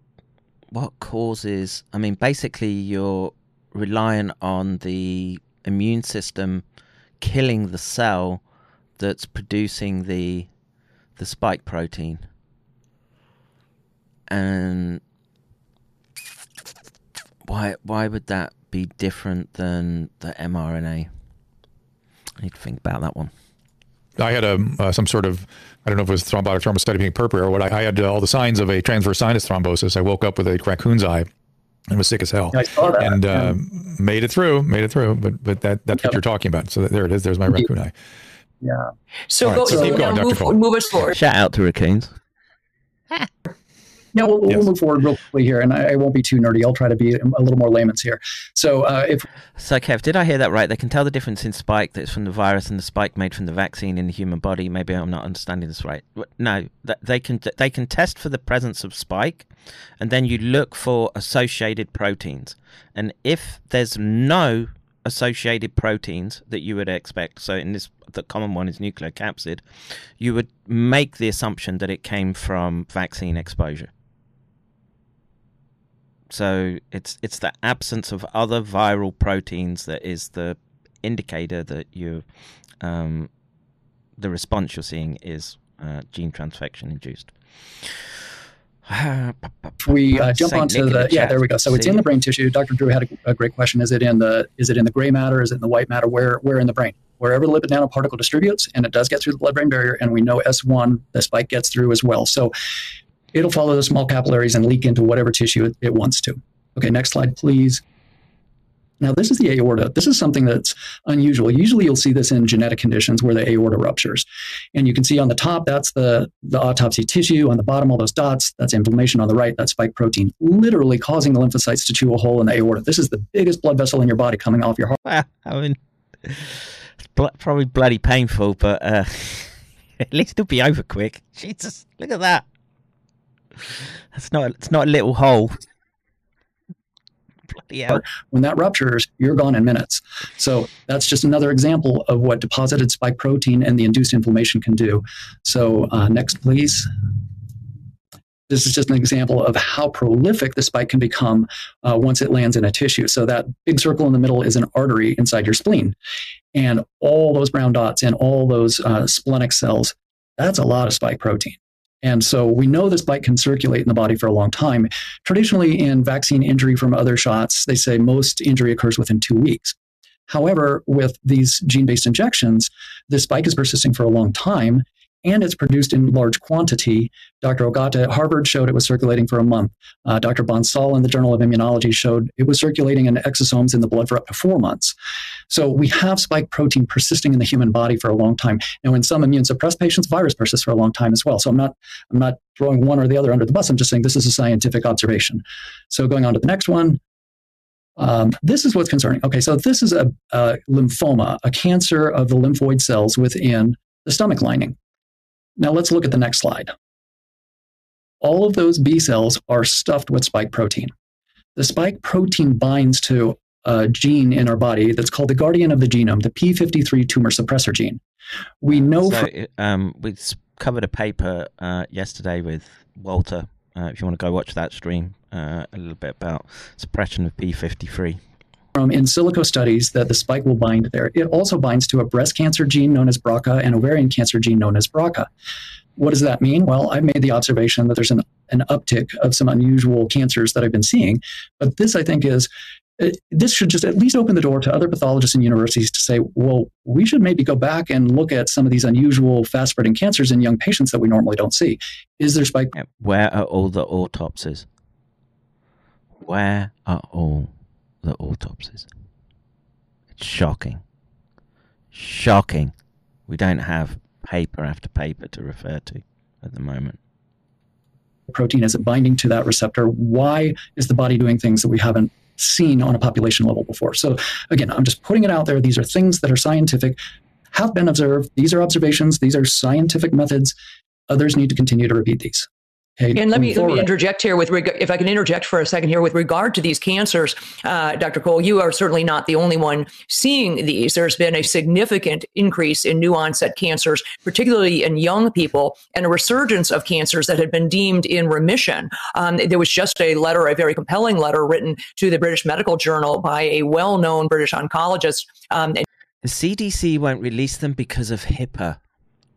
what causes? I mean, basically, you're relying on the immune system killing the cell that's producing the the spike protein, and why why would that be different than the mRNA? I need to think about that one. I had a uh, some sort of I don't know if it was thrombotic thrombocytopenic purpura or what. I, I had all the signs of a transverse sinus thrombosis. I woke up with a raccoon's eye and was sick as hell. I saw that. And uh, made it through, made it through. But but that that's yep. what you're talking about. So there it is. There's my raccoon eye. Yeah. So, right, go, so, so keep going, Dr. move, move us forward. Shout out to raccoons. No, we'll, yes. we'll, move forward real quickly here, and I, I, won't be too nerdy. I'll try to be a little more layman's here. So, uh, if so, Kev, did I hear that right? They can tell the difference in spike that's from the virus and the spike made from the vaccine in the human body. Maybe I'm not understanding this right. No, they can they can test for the presence of spike, and then you look for associated proteins. And if there's no associated proteins that you would expect. So in this, the common one is nucleocapsid. You would make the assumption that it came from vaccine exposure. So it's it's the absence of other viral proteins that is the indicator that you um, the response you're seeing is uh, gene transfection induced. we uh, jump Saint onto the, the yeah there we go. so See? it's in the brain tissue. Dr drew had a, a, great question. Is it in the is it in the gray matter? Is it in the white matter? Where where in the brain? Wherever the lipid nanoparticle distributes and it does get through the blood brain barrier and we know s1 the spike gets through as well. So it'll follow the small capillaries and leak into whatever tissue it, it wants to. Okay, next slide, please. Now, this is the aorta. This is something that's unusual. Usually, you'll see this in genetic conditions where the aorta ruptures. And you can see on the top, that's the, the autopsy tissue. On the bottom, all those dots, that's inflammation. On the right, that's spike protein, literally causing the lymphocytes to chew a hole in the aorta. This is the biggest blood vessel in your body coming off your heart. I mean, probably bloody painful, but uh, at least it'll be over quick. Jesus, look at that. It's not. It's not a little hole. Yeah. When that ruptures, you're gone in minutes. So that's just another example of what deposited spike protein and the induced inflammation can do. So uh, next, please. This is just an example of how prolific the spike can become uh, once it lands in a tissue. So that big circle in the middle is an artery inside your spleen, and all those brown dots and all those uh, splenic cells. That's a lot of spike protein. And so we know this spike can circulate in the body for a long time. Traditionally, in vaccine injury from other shots, they say most injury occurs within two weeks. However, with these gene based injections, the spike is persisting for a long time and it's produced in large quantity. Dr. Ogata at Harvard showed it was circulating for a month. Uh, Dr. Bansal in the Journal of Immunology showed it was circulating in exosomes in the blood for up to four months. So we have spike protein persisting in the human body for a long time. Now, in some immune suppressed patients, virus persists for a long time as well. So I'm not I'm not throwing one or the other under the bus. I'm just saying this is a scientific observation. So going on to the next one. Um, this is what's concerning. Okay, so this is a, a lymphoma, a cancer of the lymphoid cells within the stomach lining. Now let's look at the next slide. All of those B cells are stuffed with spike protein. The spike protein binds to a gene in our body that's called the guardian of the genome, the P53 tumor suppressor gene. We know. So, from- um, we covered a paper uh, yesterday with Walter. Uh, if you want to go watch that stream, uh, a little bit about suppression of P53 from in silico studies that the spike will bind there. It also binds to a breast cancer gene known as BRCA and ovarian cancer gene known as BRCA. What does that mean? Well, I've made the observation that there's an, an uptick of some unusual cancers that I've been seeing. But this, I think, is uh, this should just at least open the door to other pathologists and universities to say, well, we should maybe go back and look at some of these unusual fast spreading cancers in young patients that we normally don't see. Is there spike? Where are all the autopsies? Where are all the autopsies. It's shocking. Shocking. We don't have paper after paper to refer to at the moment. protein is it binding to that receptor why is the body doing things that we haven't seen on a population level before so again i'm just putting it out there these are things that are scientific have been observed these are observations these are scientific methods others need to continue to repeat these Okay, And let me, moving let me interject here with reg- if I can interject for a second here with regard to these cancers, uh, Dr. Cole, you are certainly not the only one seeing these. There's been a significant increase in new onset cancers, particularly in young people, and a resurgence of cancers that had been deemed in remission. Um, there was just a letter, a very compelling letter written to the British Medical Journal by a well-known British oncologist. Um, and The CDC won't release them because of HIPAA.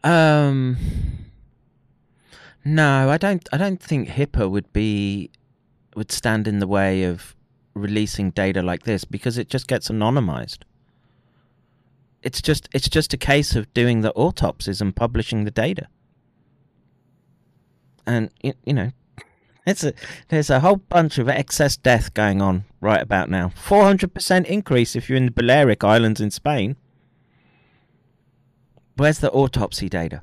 Um, no, I don't. I don't think HIPAA would be would stand in the way of releasing data like this because it just gets anonymized. It's just it's just a case of doing the autopsies and publishing the data. And you, you know, it's a there's a whole bunch of excess death going on right about now. Four hundred percent increase if you're in the Balearic Islands in Spain. Where's the autopsy data?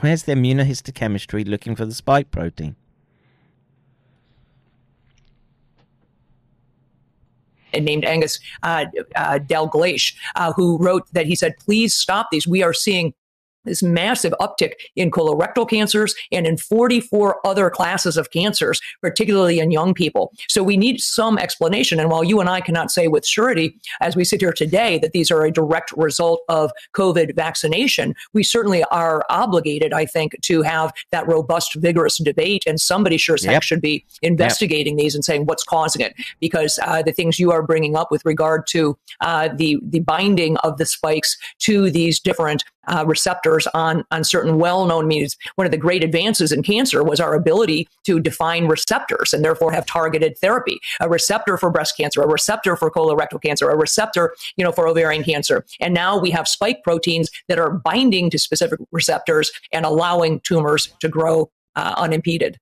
Where's the immunohistochemistry looking for the spike protein? named Angus uh, uh, uh, who wrote that he said, please stop these. We are seeing this massive uptick in colorectal cancers and in 44 other classes of cancers, particularly in young people. So we need some explanation. And while you and I cannot say with surety, as we sit here today, that these are a direct result of COVID vaccination, we certainly are obligated, I think, to have that robust, vigorous debate. And somebody sure as heck should be investigating these and saying what's causing it. Because uh, the things you are bringing up with regard to uh, the the binding of the spikes to these different uh, receptors on on certain well-known means one of the great advances in cancer was our ability to define receptors and therefore have targeted therapy. A receptor for breast cancer a receptor for colorectal cancer a receptor you know for ovarian cancer. And now we have spike proteins that are binding to specific receptors and allowing tumors to grow uh, unimpeded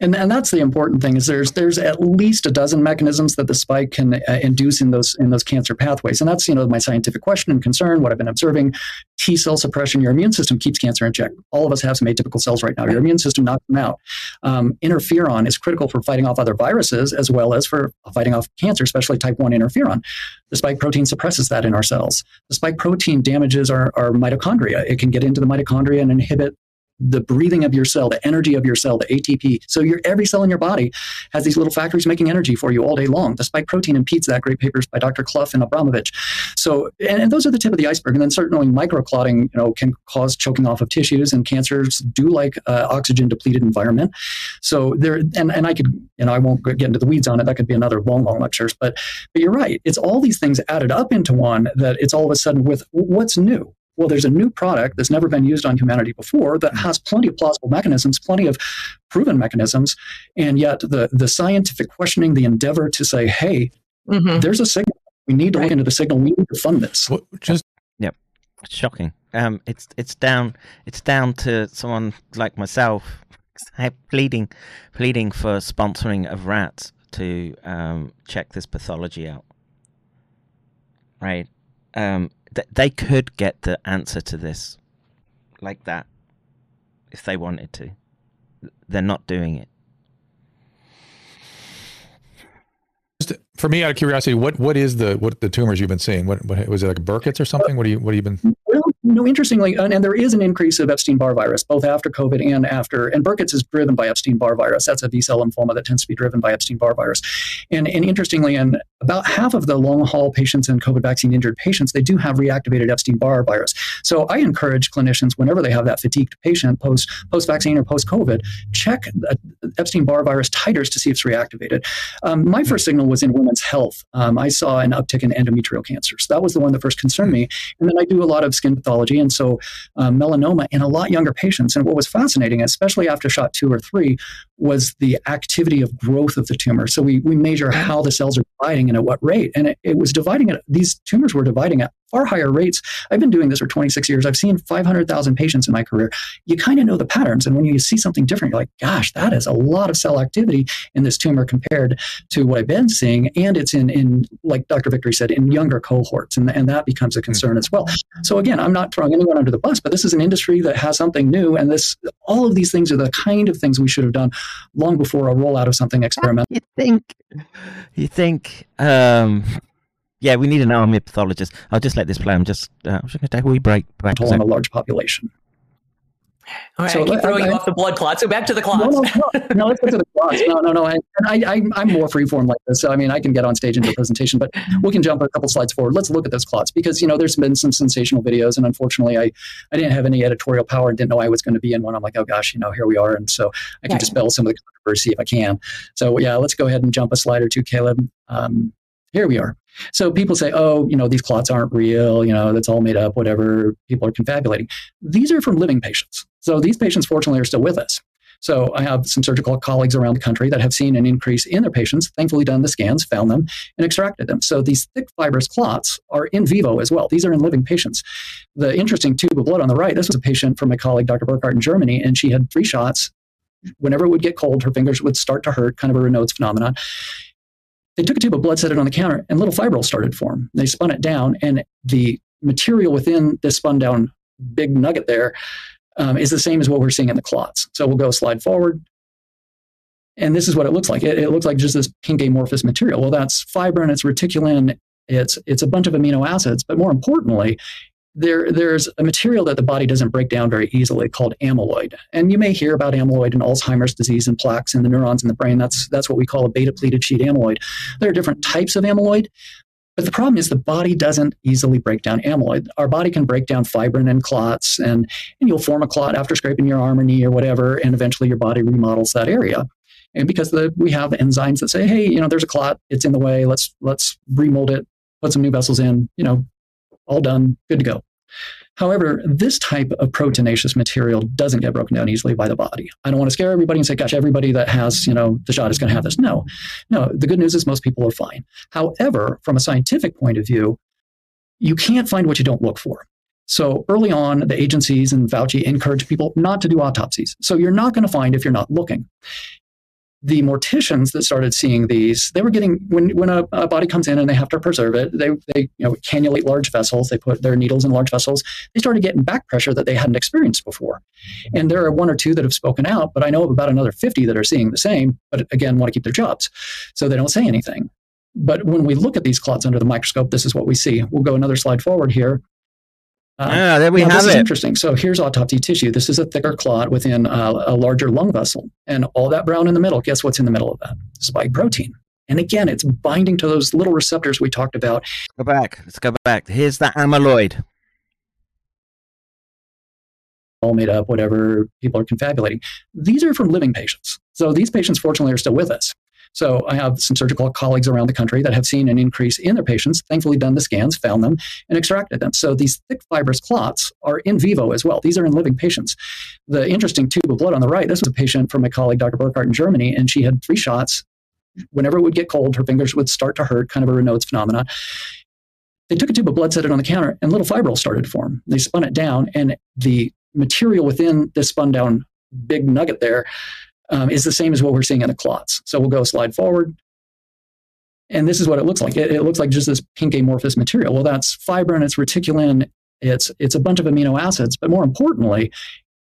and and that's the important thing is there's there's at least a dozen mechanisms that the spike can uh, induce in those in those cancer pathways. And that's you know my scientific question and concern what i've been observing. T cell suppression your immune system keeps cancer in check. All of us have some atypical cells right now. Your immune system knocks them out. Um, interferon is critical for fighting off other viruses as well as for fighting off cancer especially type 1 interferon. The spike protein suppresses that in our cells. The spike protein damages our, our mitochondria. It can get into the mitochondria and inhibit the breathing of your cell, the energy of your cell, the ATP. So your every cell in your body has these little factories making energy for you all day long. The spike protein impedes that. Great papers by Dr. Clough and Abramovich. So, and, and those are the tip of the iceberg. And then certainly microclotting, you know, can cause choking off of tissues, and cancers do like uh, oxygen depleted environment. So there, and and I could, and I won't get into the weeds on it. That could be another long, long lectures. But but you're right. It's all these things added up into one that it's all of a sudden with what's new well, there's a new product that's never been used on humanity before that has plenty of plausible mechanisms, plenty of proven mechanisms, and yet the the scientific questioning, the endeavor to say, "Hey, there's a signal. We need to look into the signal. We need to fund this." Just Yep, it's shocking. Um, it's it's down it's down to someone like myself pleading pleading for sponsoring of rats to um, check this pathology out. Right, um, th- they could get the answer to this like that if they wanted to. They're not doing it. Just for me, out of curiosity, what what is the what the tumors you've been seeing? What, what was it like Burkitt's or something? What do you what have you been? Well, no, interestingly, and, and there is an increase of Epstein-Barr virus, both after COVID and after. And Burkitt's is driven by Epstein-Barr virus. That's a B-cell lymphoma that tends to be driven by Epstein-Barr virus. And, and interestingly, in about half of the long-haul patients and COVID vaccine-injured patients, they do have reactivated Epstein-Barr virus. So I encourage clinicians, whenever they have that fatigued patient post post-vaccine or post-COVID, check uh, Epstein-Barr virus titers to see if it's reactivated. Um, my first signal was in women's health. Um, I saw an uptick in endometrial cancers. That was the one that first concerned me. And then I do a lot of skin pathology, and so um, melanoma in a lot younger patients. And what was fascinating, especially after shot two or three, was the activity of growth of the tumor. So we, we measure how the cells are dividing and at what rate. And it, it was dividing at, these tumors were dividing at far higher rates. I've been doing this for 26 years. I've seen 500,000 patients in my career. You kind of know the patterns. And when you see something different, you're like, gosh, that is a lot of cell activity in this tumor compared to what I've been seeing. And it's in, in like Dr. Victory said, in younger cohorts. And, and that becomes a concern as well. So again, I'm not throwing anyone under the bus, but this is an industry that has something new. And this, all of these things are the kind of things we should have done long before a rollout of something experimental. You think, you think, um, yeah, we need an army of pathologists. I'll just let this play. I'm just, uh, I'm just going to take a wee break. break on a large population. All right, So I keep throwing I- you off the blood clot. So back to the clots. No, no, no, no, let's get to the clots. No, no, no. And I, I, I'm more freeform like this. So, I mean, I can get on stage and do a presentation, but we can jump a couple slides forward. Let's look at those clots because, you know, there's been some sensational videos. And unfortunately, I, I didn't have any editorial power and didn't know I was going to be in one. I'm like, oh gosh, you know, here we are. And so I can Yeah. dispel some of the controversy if I can. So, yeah, let's go ahead and jump a slide or two, Caleb. Um, here we are. So people say, oh, you know, these clots aren't real, you know, that's all made up, whatever. People are confabulating. These are from living patients. So these patients, fortunately, are still with us. So I have some surgical colleagues around the country that have seen an increase in their patients, thankfully done the scans, found them, and extracted them. So these thick fibrous clots are in vivo as well. These are in living patients. The interesting tube of blood on the right, this was a patient from my colleague, Dr. Burkhardt in Germany, and she had three shots. Whenever it would get cold, her fingers would start to hurt, kind of a Raynaud's phenomenon. They took a tube of blood, set it on the counter, and little fibrils started to form. They spun it down, and the material within this spun down big nugget there um, is the same as what we're seeing in the clots. So we'll go slide forward. And this is what it looks like. It, it looks like just this pink amorphous material. Well, that's fibrin, it's reticulin, it's, it's a bunch of amino acids. But more importantly, there, there's a material that the body doesn't break down very easily called amyloid. And you may hear about amyloid in Alzheimer's disease and plaques in the neurons in the brain. That's, that's what we call a beta pleated sheet amyloid. There are different types of amyloid. But the problem is the body doesn't easily break down amyloid. Our body can break down fibrin and clots, and, and you'll form a clot after scraping your arm or knee or whatever, and eventually your body remodels that area. And because the, we have enzymes that say, hey, you know, there's a clot, it's in the way, let's let's remold it, put some new vessels in, you know, all done, good to go. However, this type of proteinaceous material doesn't get broken down easily by the body. I don't want to scare everybody and say, gosh, everybody that has, you know, the shot is going to have this. No, no. The good news is most people are fine. However, from a scientific point of view, you can't find what you don't look for. So early on, the agencies and Fauci encourage people not to do autopsies. So you're not going to find if you're not looking the morticians that started seeing these, they were getting when when a, a, body comes in and they have to preserve it, they they you know cannulate large vessels, they put their needles in large vessels. They started getting back pressure that they hadn't experienced before, and there are one or two that have spoken out, but I know of about another fifty that are seeing the same, but again want to keep their jobs, so they don't say anything. But when we look at these clots under the microscope, this is what we see. We'll go another slide forward here. Uh, ah, there we now, have this it. Is interesting. So here's autopsy tissue. This is a thicker clot within uh, a larger lung vessel, and all that brown in the middle. Guess what's in the middle of that? Spike protein. And again, it's binding to those little receptors we talked about. Go back. Let's go back. Here's the amyloid. All made up, whatever people are confabulating. These are from living patients. So these patients, fortunately, are still with us. So I have some surgical colleagues around the country that have seen an increase in their patients, thankfully done the scans, found them, and extracted them. So these thick fibrous clots are in vivo as well. These are in living patients. The interesting tube of blood on the right, this was a patient from my colleague, Dr. Burkhardt in Germany, and she had three shots. Whenever it would get cold, her fingers would start to hurt, kind of a Raynaud's phenomenon. They took a tube of blood, set it on the counter, and little fibrils started to form. They spun it down, and the material within this spun down big nugget there um, is the same as what we're seeing in the clots. So we'll go slide forward. And this is what it looks like. It, it, looks like just this pink amorphous material. Well, that's fibrin, it's reticulin, it's, it's a bunch of amino acids. But more importantly,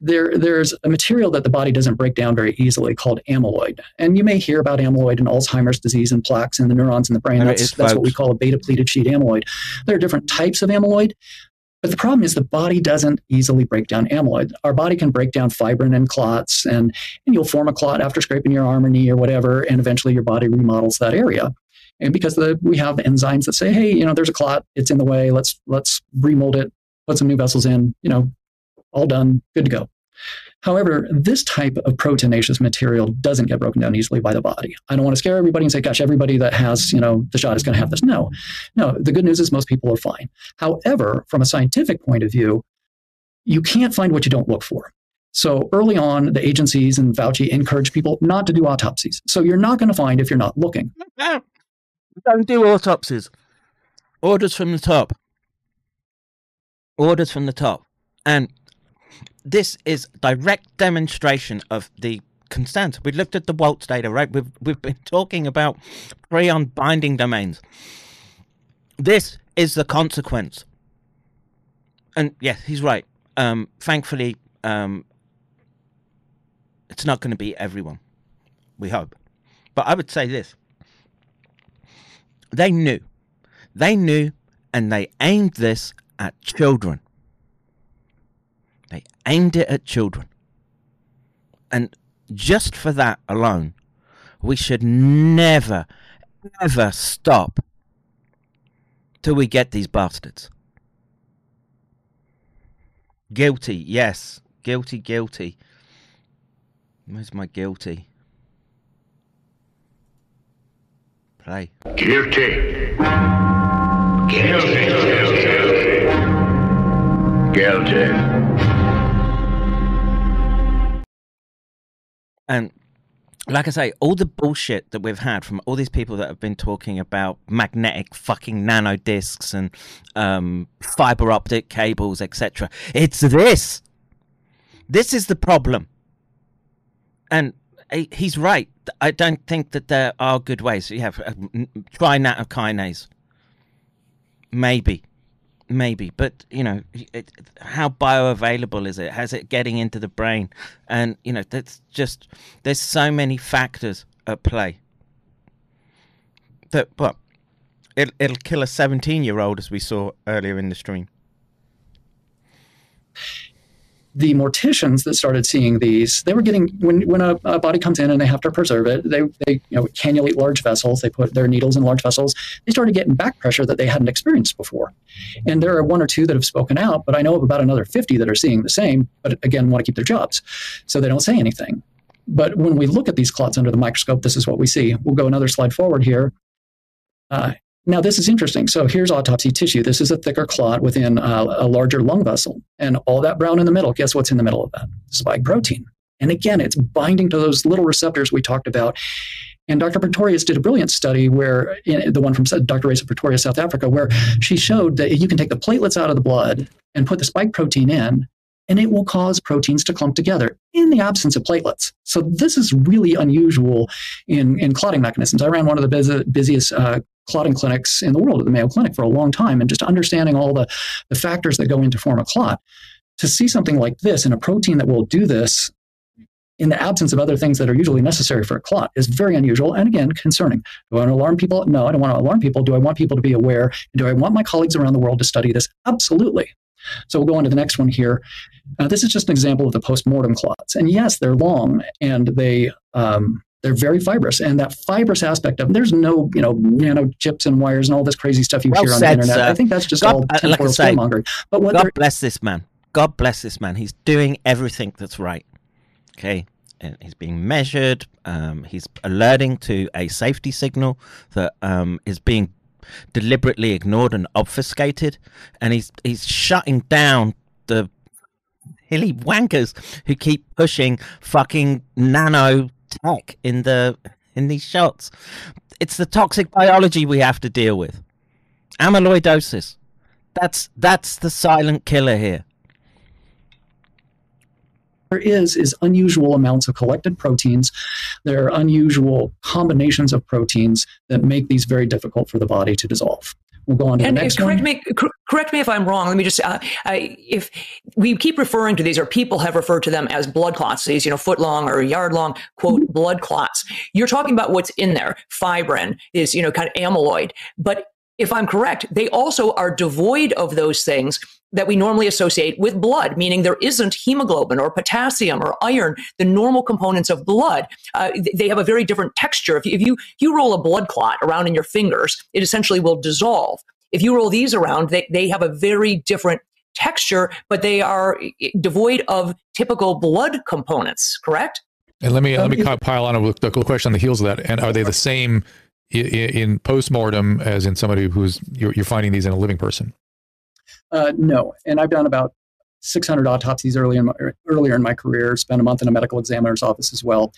there, there's a material that the body doesn't break down very easily called amyloid. And you may hear about amyloid in Alzheimer's disease and plaques in the neurons in the brain. That's, that's what we call a beta pleated sheet amyloid. There are different types of amyloid. But the problem is the body doesn't easily break down amyloid. Our body can break down fibrin and clots, and, and you'll form a clot after scraping your arm or knee or whatever, and eventually your body remodels that area. And because the, we have enzymes that say, hey, you know, there's a clot, it's in the way, let's let's remold it, put some new vessels in, you know, all done, good to go. However, this type of proteinaceous material doesn't get broken down easily by the body. I don't want to scare everybody and say, gosh, everybody that has, you know, the shot is going to have this. No, no. The good news is most people are fine. However, from a scientific point of view, you can't find what you don't look for. So early on, the agencies and Fauci encourage people not to do autopsies. So you're not going to find if you're not looking. Don't do autopsies. Orders from the top. Orders from the top. And this is direct demonstration of the consent. We looked at the Waltz data, right? We've we've been talking about prion binding domains. This is the consequence. And yes, he's right. Um, thankfully, um, it's not going to be everyone. We hope. But I would say this they knew. They knew and they aimed this at children. They aimed it at children. And just for that alone, we should never, ever stop till we get these bastards. Guilty, yes. Guilty, guilty. Where's my guilty? Play. Guilty. Guilty. Guilty. And like I say, all the bullshit that we've had from all these people that have been talking about magnetic fucking nano discs and um, fiber optic cables, etc. It's this. This is the problem. And he's right. I don't think that there are good ways. You have uh, try nattokinase. Maybe, maybe, but you know, it, how bioavailable is it? Has it getting into the brain? And you know, that's just there's so many factors at play. That well, it it'll kill a 17 year old as we saw earlier in the stream. The morticians that started seeing these, they were getting when when a, a body comes in and they have to preserve it, they they you know cannulate large vessels, they put their needles in large vessels. They started getting back pressure that they hadn't experienced before, and there are one or two that have spoken out, but I know of about another fifty that are seeing the same, but again want to keep their jobs, so they don't say anything. But when we look at these clots under the microscope, this is what we see. We'll go another slide forward here. Uh, now, this is interesting. So here's autopsy tissue. This is a thicker clot within uh, a larger lung vessel. And all that brown in the middle, guess what's in the middle of that? Spike protein. And again, it's binding to those little receptors we talked about. And Dr. Pretorius did a brilliant study where, the one from Dr. Resia Pretorius, South Africa, where she showed that you can take the platelets out of the blood and put the spike protein in, and it will cause proteins to clump together in the absence of platelets. So this is really unusual in, in clotting mechanisms. I ran one of the busy, busiest uh, clotting clinics in the world at the Mayo Clinic for a long time, and just understanding all the, the factors that go into form a clot. To see something like this in a protein that will do this in the absence of other things that are usually necessary for a clot is very unusual and again concerning. Do I want to alarm people? No, I don't want to alarm people. Do I want people to be aware? And do I want my colleagues around the world to study this? Absolutely. So we'll go on to the next one here. Uh, this is just an example of the post-mortem clots. And yes, they're long and they um, they're very fibrous. And that fibrous aspect of them, there's no, you know, nano chips and wires and all this crazy stuff you Well hear on said, the internet. sir. I think that's just God- all uh, like I say. But what God bless this man. God bless this man. He's doing everything that's right. Okay. And he's being measured. Um, he's alerting to a safety signal that um, is being deliberately ignored and obfuscated. And he's he's shutting down the hilly wankers who keep pushing fucking nano tech in the in these shots. It's the toxic biology we have to deal with. Amyloidosis. That's that's the silent killer here. there is is unusual amounts of collected proteins. There are unusual combinations of proteins that make these very difficult for the body to dissolve. We'll go on to And the next correct one. me, cor- correct me if I'm wrong. Let me just, uh, I, if we keep referring to these, or people have referred to them as blood clots, these, you know, foot long or yard long, quote, blood clots. You're talking about what's in there. Fibrin is, you know, kind of amyloid. But if I'm correct, they also are devoid of those things that we normally associate with blood, meaning there isn't hemoglobin or potassium or iron, the normal components of blood. Uh, they have a very different texture. If you, if you you roll a blood clot around in your fingers, it essentially will dissolve. If you roll these around, they, they have a very different texture, but they are devoid of typical blood components. Correct? And let me Um, let me pile on a the question on the heels of that. And are they the same i- i- in postmortem as in somebody who's you're, you're finding these in a living person? Uh, no, and I've done about 600 autopsies early in my, earlier in my career. Spent a month in a medical examiner's office as well.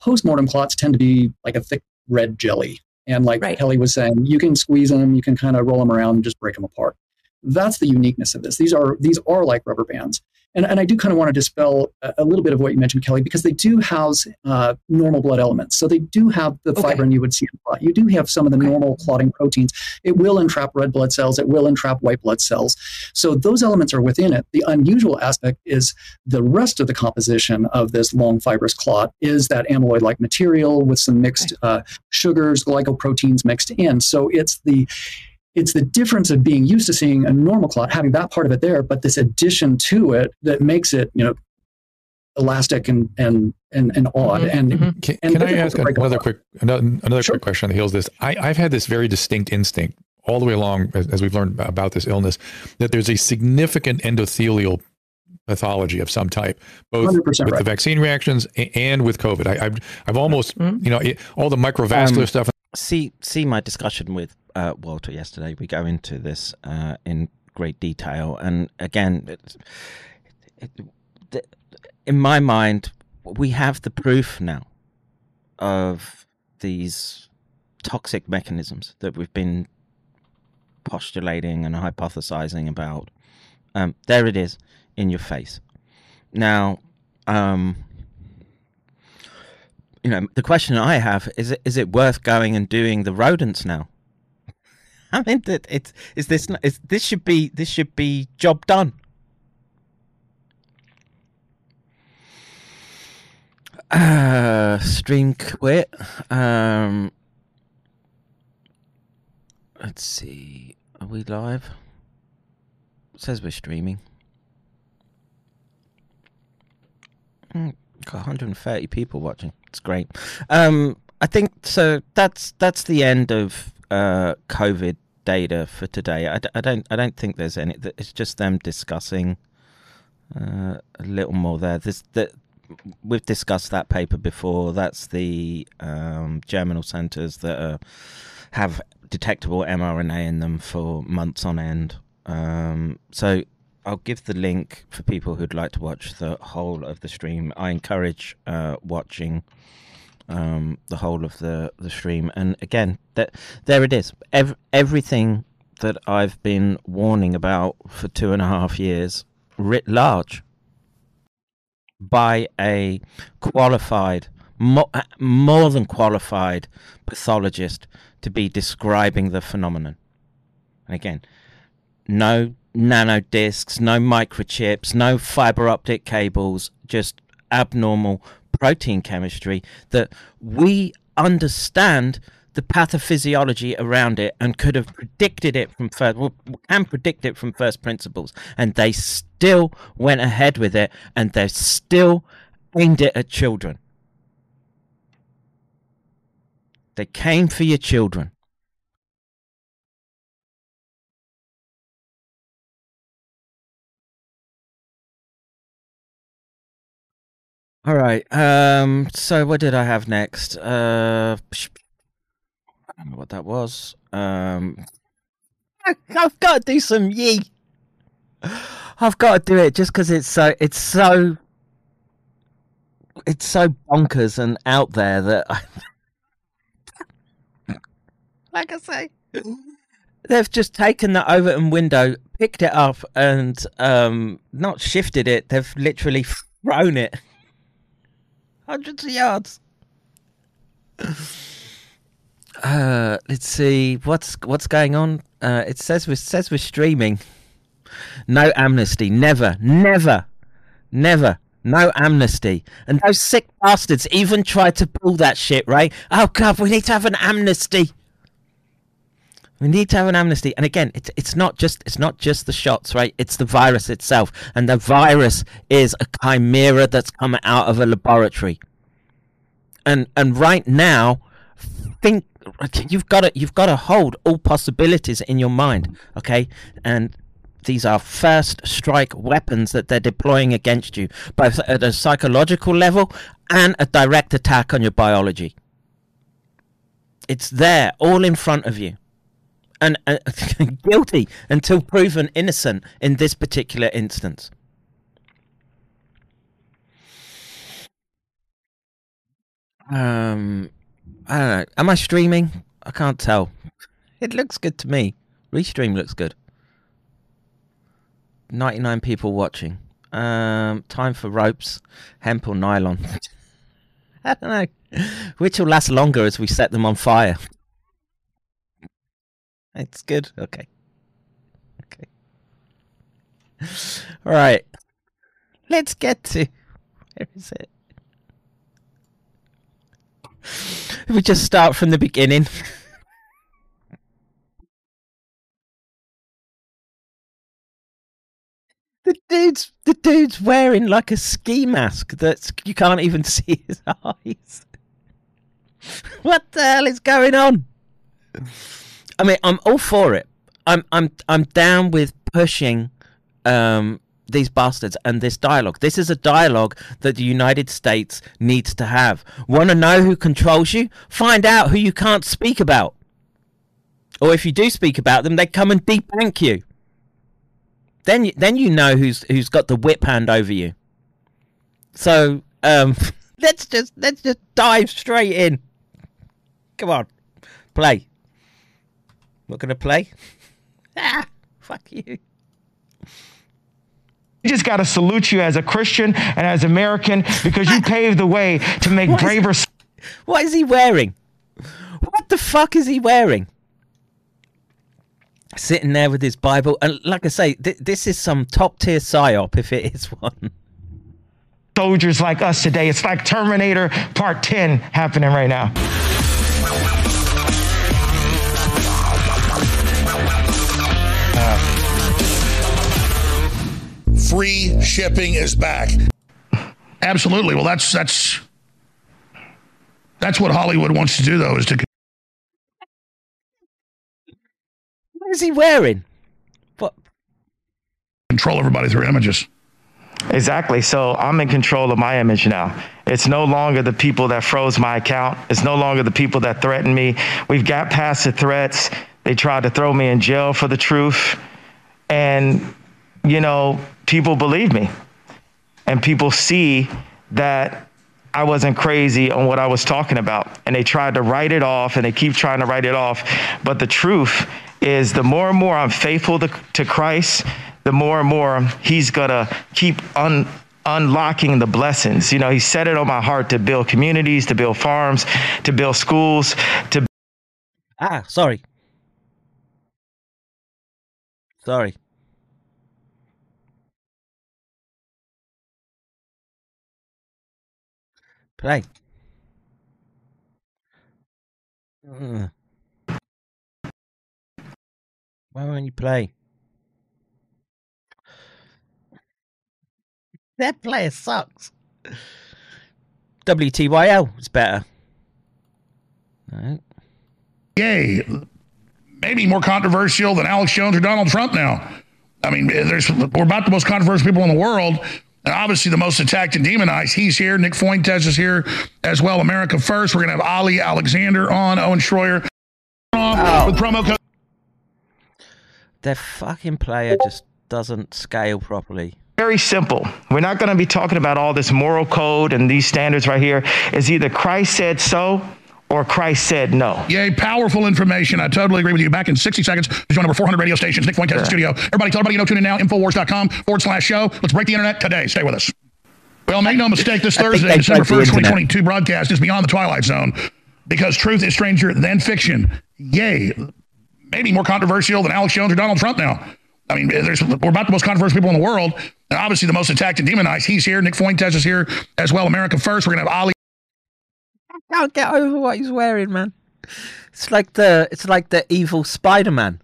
Postmortem clots tend to be like a thick red jelly, and like Kelly was saying, you can squeeze them, you can kind of roll them around and just break them apart. That's the uniqueness of this. These are these are like rubber bands. And, and I do kind of want to dispel a, a little bit of what you mentioned, Kelly, because they do house uh, normal blood elements. So they do have the fibrin you would see in a clot. You do have some of the normal clotting proteins. It will entrap red blood cells. It will entrap white blood cells. So those elements are within it. The unusual aspect is the rest of the composition of this long fibrous clot is that amyloid-like material with some mixed uh, sugars, glycoproteins mixed in. So it's the it's the difference of being used to seeing a normal clot, having that part of it there, but this addition to it that makes it, you know, elastic and and and, and mm-hmm, odd. And, mm-hmm. Can, and can I ask another apart. quick another, another quick question on the heels of this? I, I've had this very distinct instinct all the way along as, as we've learned about this illness that there's a significant endothelial pathology of some type, both 100% with the vaccine reactions and with COVID. I, I've I've almost mm-hmm. you know it, all the microvascular Um, stuff. See, see my discussion with uh, Walter yesterday. We go into this uh, in great detail, and again, it, it, in my mind, we have the proof now of these toxic mechanisms that we've been postulating and hypothesizing about. Um, there it is in your face. Now, um, you know, the question I have is: Is it worth going and doing the rodents now? I mean, that it's is this is this should be this should be job done. Uh, stream quit. Um, let's see. Are we live? It says we're streaming. Hmm, Got 130 people watching. It's great. Um, I think so. That's that's the end of uh, COVID data for today. I, d- I don't I don't think there's any. It's just them discussing uh, a little more there. This that we've discussed that paper before. That's the um, germinal centers that are, have detectable mRNA in them for months on end. Um, so I'll give the link for people who'd like to watch the whole of the stream. I encourage uh, watching um, the whole of the, the stream. And again, that there it is. Ev- everything that I've been warning about for two and a half years, writ large, by a qualified, mo- more than qualified pathologist to be describing the phenomenon. And again, no nano discs, no microchips, no fiber optic cables, just abnormal protein chemistry that we understand the pathophysiology around it and could have predicted it from first well, can predict it from first principles. And they still went ahead with it and they still aimed it at children. They came for your children All right. Um. So what did I have next? Uh. I don't know what that was. Um. I've got to do some yee. I've got to do it just because it's so it's so it's so bonkers and out there that I, like I say, they've just taken the Overton window, picked it up, and um, not shifted it. They've literally thrown it hundreds of yards. Uh, let's see what's what's going on. Uh, it says we says we're streaming. No amnesty, never, never, never. No amnesty. And those sick bastards even tried to pull that shit, right? Oh god, we need to have an amnesty. We need to have an amnesty. And again, it's it's not just it's not just the shots, right? It's the virus itself. And the virus is a chimera that's come out of a laboratory. And and right now, think you've got to you've got to hold all possibilities in your mind, okay? And these are first strike weapons that they're deploying against you, both at a psychological level and a direct attack on your biology. It's there, all in front of you and uh, guilty until proven innocent in this particular instance. Um, I don't know. Am I streaming? I can't tell. It looks good to me. Restream looks good. 99 people watching. Um, time for ropes, hemp or nylon. I don't know. Which will last longer as we set them on fire? It's good. Okay. Okay. All right. Let's get to. Where is it? We just start from the beginning. the dude's the dude's wearing like a ski mask that you can't even see his eyes. what the hell is going on? I mean, I'm all for it. I'm I'm I'm down with pushing um, these bastards and this dialogue. This is a dialogue that the United States needs to have. Want to know who controls you? Find out who you can't speak about. Or if you do speak about them, they come and debank you. Then then you know who's who's got the whip hand over you. So um, let's just let's just dive straight in. Come on, play. Not gonna play. ah, fuck you. We just got to salute you as a Christian and as American because you paved the way to make What is- braver. What is he wearing? What the fuck is he wearing? Sitting there with his Bible, and like I say, th- this is some top tier psyop if it is one. soldiers like us today. It's like Terminator Part 10 happening right now. Free shipping is back. Absolutely. Well, that's that's that's what Hollywood wants to do, though, is to What is he wearing? control everybody through images. Exactly. So I'm in control of my image now. It's no longer the people that froze my account. It's no longer the people that threatened me. We've got past the threats. They tried to throw me in jail for the truth. And, you know, people believe me. And people see that I wasn't crazy on what I was talking about. And they tried to write it off and they keep trying to write it off. But the truth is, the more and more I'm faithful to, to Christ, the more and more He's going to keep un, unlocking the blessings. You know, He set it on my heart to build communities, to build farms, to build schools, to Ah, sorry. Sorry. Play. Ugh. Why won't you play? That player sucks. WTYL is better. No. Ye. Maybe more controversial than Alex Jones or Donald Trump now. I mean, there's we're about the most controversial people in the world. And obviously the most attacked and demonized. He's here. Nick Fuentes is here as well. America First. We're going to have Ali Alexander on, Owen Schroyer off with promo code. Their fucking player just doesn't scale properly. Very simple. We're not going to be talking about all this moral code and these standards right here. It's either Christ said so or Christ said no. Ye, powerful information. I totally agree with you. Back in 60 seconds, to join over 400 radio stations. Nick Fuentes in the studio. Everybody, tell everybody you know, tune in now, Infowars.com forward slash show. Let's break the internet today. Stay with us. Well, make no mistake, this Thursday, they December broke the 1st, internet. 2022 broadcast is beyond the Twilight Zone because truth is stranger than fiction. Ye. Maybe more controversial than Alex Jones or Donald Trump now. I mean, there's we're about the most controversial people in the world. And obviously, the most attacked and demonized. He's here. Nick Fuentes is here as well. America First. We're going to have Ali Can't get over what he's wearing, man. It's like the it's like the evil Spider Man.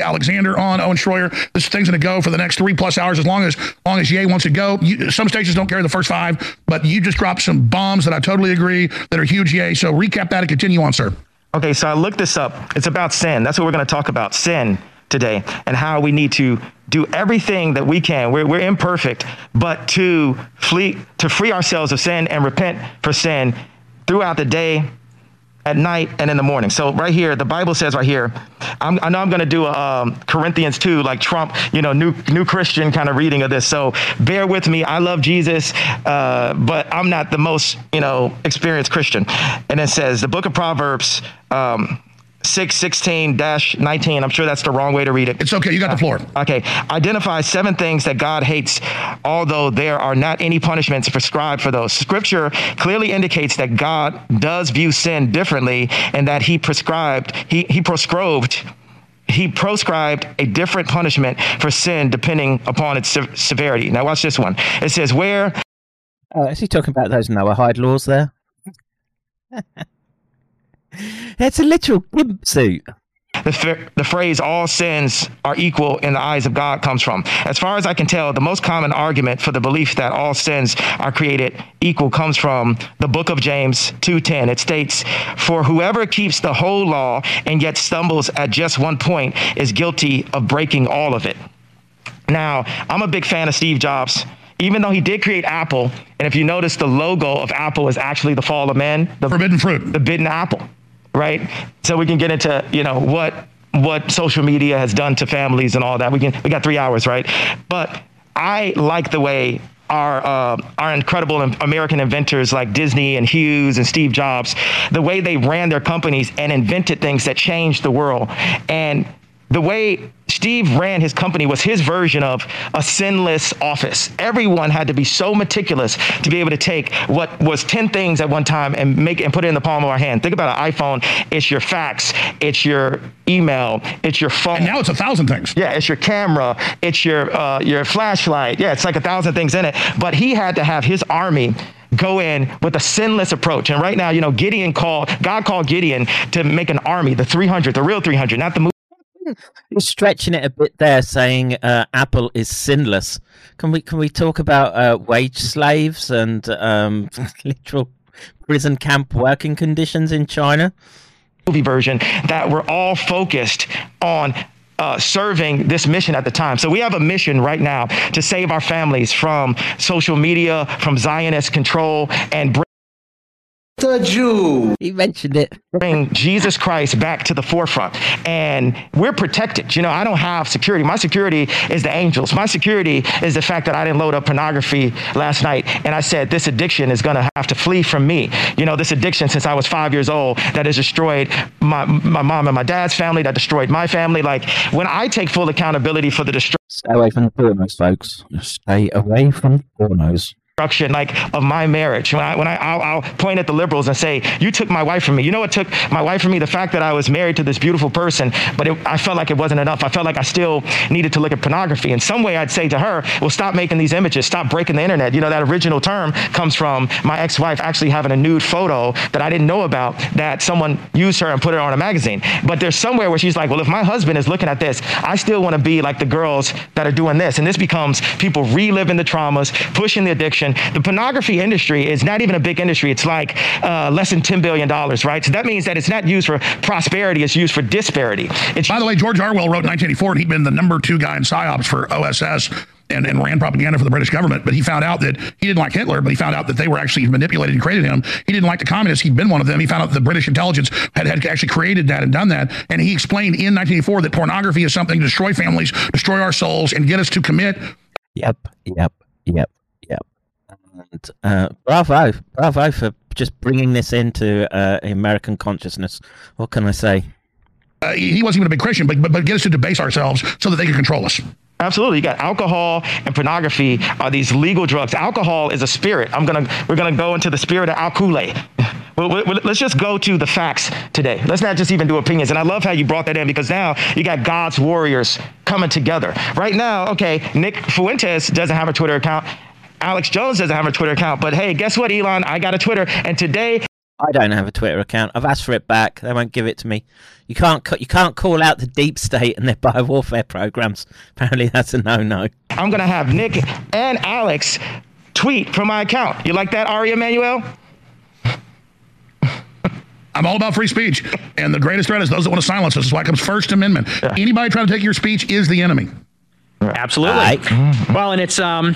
Alexander on Owen Schroyer. This thing's going to go for the next three plus hours as long as long as Ye wants to go. You, some stations don't carry the first five, but you just dropped some bombs that I totally agree that are huge. Ye. So recap that and continue on, sir. Okay, so I looked this up. It's about sin. That's what we're going to talk about sin today and how we need to do everything that we can. We're, we're imperfect, but to flee, to free ourselves of sin and repent for sin throughout the day at night and in the morning. So right here, the Bible says right here, I'm, I know I'm going to do a um, Corinthians 2, like Trump, you know, new new Christian kind of reading of this. So bear with me. I love Jesus, uh, but I'm not the most, you know, experienced Christian. And it says the book of Proverbs, um, 616-19 i'm sure that's the wrong way to read it. It's okay. You got the floor. Uh, okay. Identify seven things that god hates although there are not any punishments prescribed for those. Scripture clearly indicates that god does view sin differently and that he prescribed he, he proscribed he proscribed a different punishment for sin depending upon its se- severity. Now watch this one. It says where Oh, is he talking about those Noahide laws there? it's a literal gimp suit. the, f- the phrase all sins are equal in the eyes of God comes from. As far as I can tell, the most common argument for the belief that all sins are created equal comes from the book of James 2:10. It states, "For whoever keeps the whole law and yet stumbles at just one point is guilty of breaking all of it." Now, I'm a big fan of Steve Jobs. Even though he did create Apple, and if you notice, the logo of Apple is actually the fall of man, the forbidden fruit, the forbidden apple, right? So we can get into you know what what social media has done to families and all that. We can we got three hours, right? But I like the way our uh, our incredible American inventors like Disney and Hughes and Steve Jobs, the way they ran their companies and invented things that changed the world, and the way Steve ran his company was his version of a sinless office. Everyone had to be so meticulous to be able to take what was 10 things at one time and make it and put it in the palm of our hand. Think about an iPhone. It's your fax, it's your email, it's your phone. And now it's a thousand things. Yeah, it's your camera, it's your uh, your flashlight. Yeah, it's like a thousand things in it. But he had to have his army go in with a sinless approach. And right now, you know, Gideon called God called Gideon to make an army, the 300, the real 300, not the movie. You're stretching it a bit there, saying uh, Apple is sinless. Can we can we talk about uh, wage slaves and um, literal prison camp working conditions in China? Movie version that were all focused on uh, serving this mission at the time. So we have a mission right now to save our families from social media, from Zionist control, and the Jew. He mentioned it. Bring Jesus Christ back to the forefront. And we're protected. You know, I don't have security. My security is the angels. My security is the fact that I didn't load up pornography last night. And I said, this addiction is going to have to flee from me. You know, this addiction since I was five years old that has destroyed my, my mom and my dad's family, that destroyed my family. Like, when I take full accountability for the destruction, Stay away from the pornos, folks. Stay away from the pornos destruction like of my marriage. When i when i I'll, I'll, point at the liberals and say you took my wife from me. You know what took my wife from me? The fact that i was married to this beautiful person but it, i felt like it wasn't enough. I felt like i still needed to look at pornography. In some way i'd say to her well stop making these images. Stop breaking the internet. You know that original term comes from my ex-wife actually having a nude photo that i didn't know about that someone used her and put it on a magazine. But there's somewhere where she's like well if my husband is looking at this i still want to be like the girls that are doing this. And this becomes people reliving the traumas pushing the addiction the pornography industry is not even a big industry. It's like uh, less than $10 billion, right? So that means that it's not used for prosperity, it's used for disparity. It's By the way, George Orwell wrote in 1984, and he'd been the number two guy in PSYOPs for OSS. And, and, ran propaganda for the British government. But he found out that he didn't like Hitler, but he found out that they were actually manipulated and created him. He didn't like the communists. He'd been one of them. He found out the British intelligence had, had actually created that and done that. And he explained in 1984 that pornography is something to destroy families, destroy our souls, and get us to commit. Yep, yep, yep, yep. And uh, bravo, bravo for just bringing this into uh, American consciousness. What can I say? Uh, he wasn't even a big Christian, but, but but get us to debase ourselves so that they can control us. Absolutely. You got alcohol and pornography are these legal drugs. Alcohol is a spirit. I'm gonna we're gonna go into the spirit of alcohol. Well, let's just go to the facts today. Let's not just even do opinions. And I love how you brought that in because now you got God's warriors coming together. Right now, okay, Nick Fuentes doesn't have a Twitter account. Alex Jones doesn't have a Twitter account. But hey, guess what, Elon? I got a Twitter. And today I don't have a Twitter account. I've asked for it back. They won't give it to me. You can't you can't call out the deep state and their biowarfare programs. Apparently, that's a no-no. I'm gonna have Nick and Alex tweet from my account. You like that, Ari Emanuel? I'm all about free speech, and the greatest threat is those that want to silence us. That's why it comes First Amendment. Yeah. Anybody trying to take your speech is the enemy. Absolutely. Well, and it's um,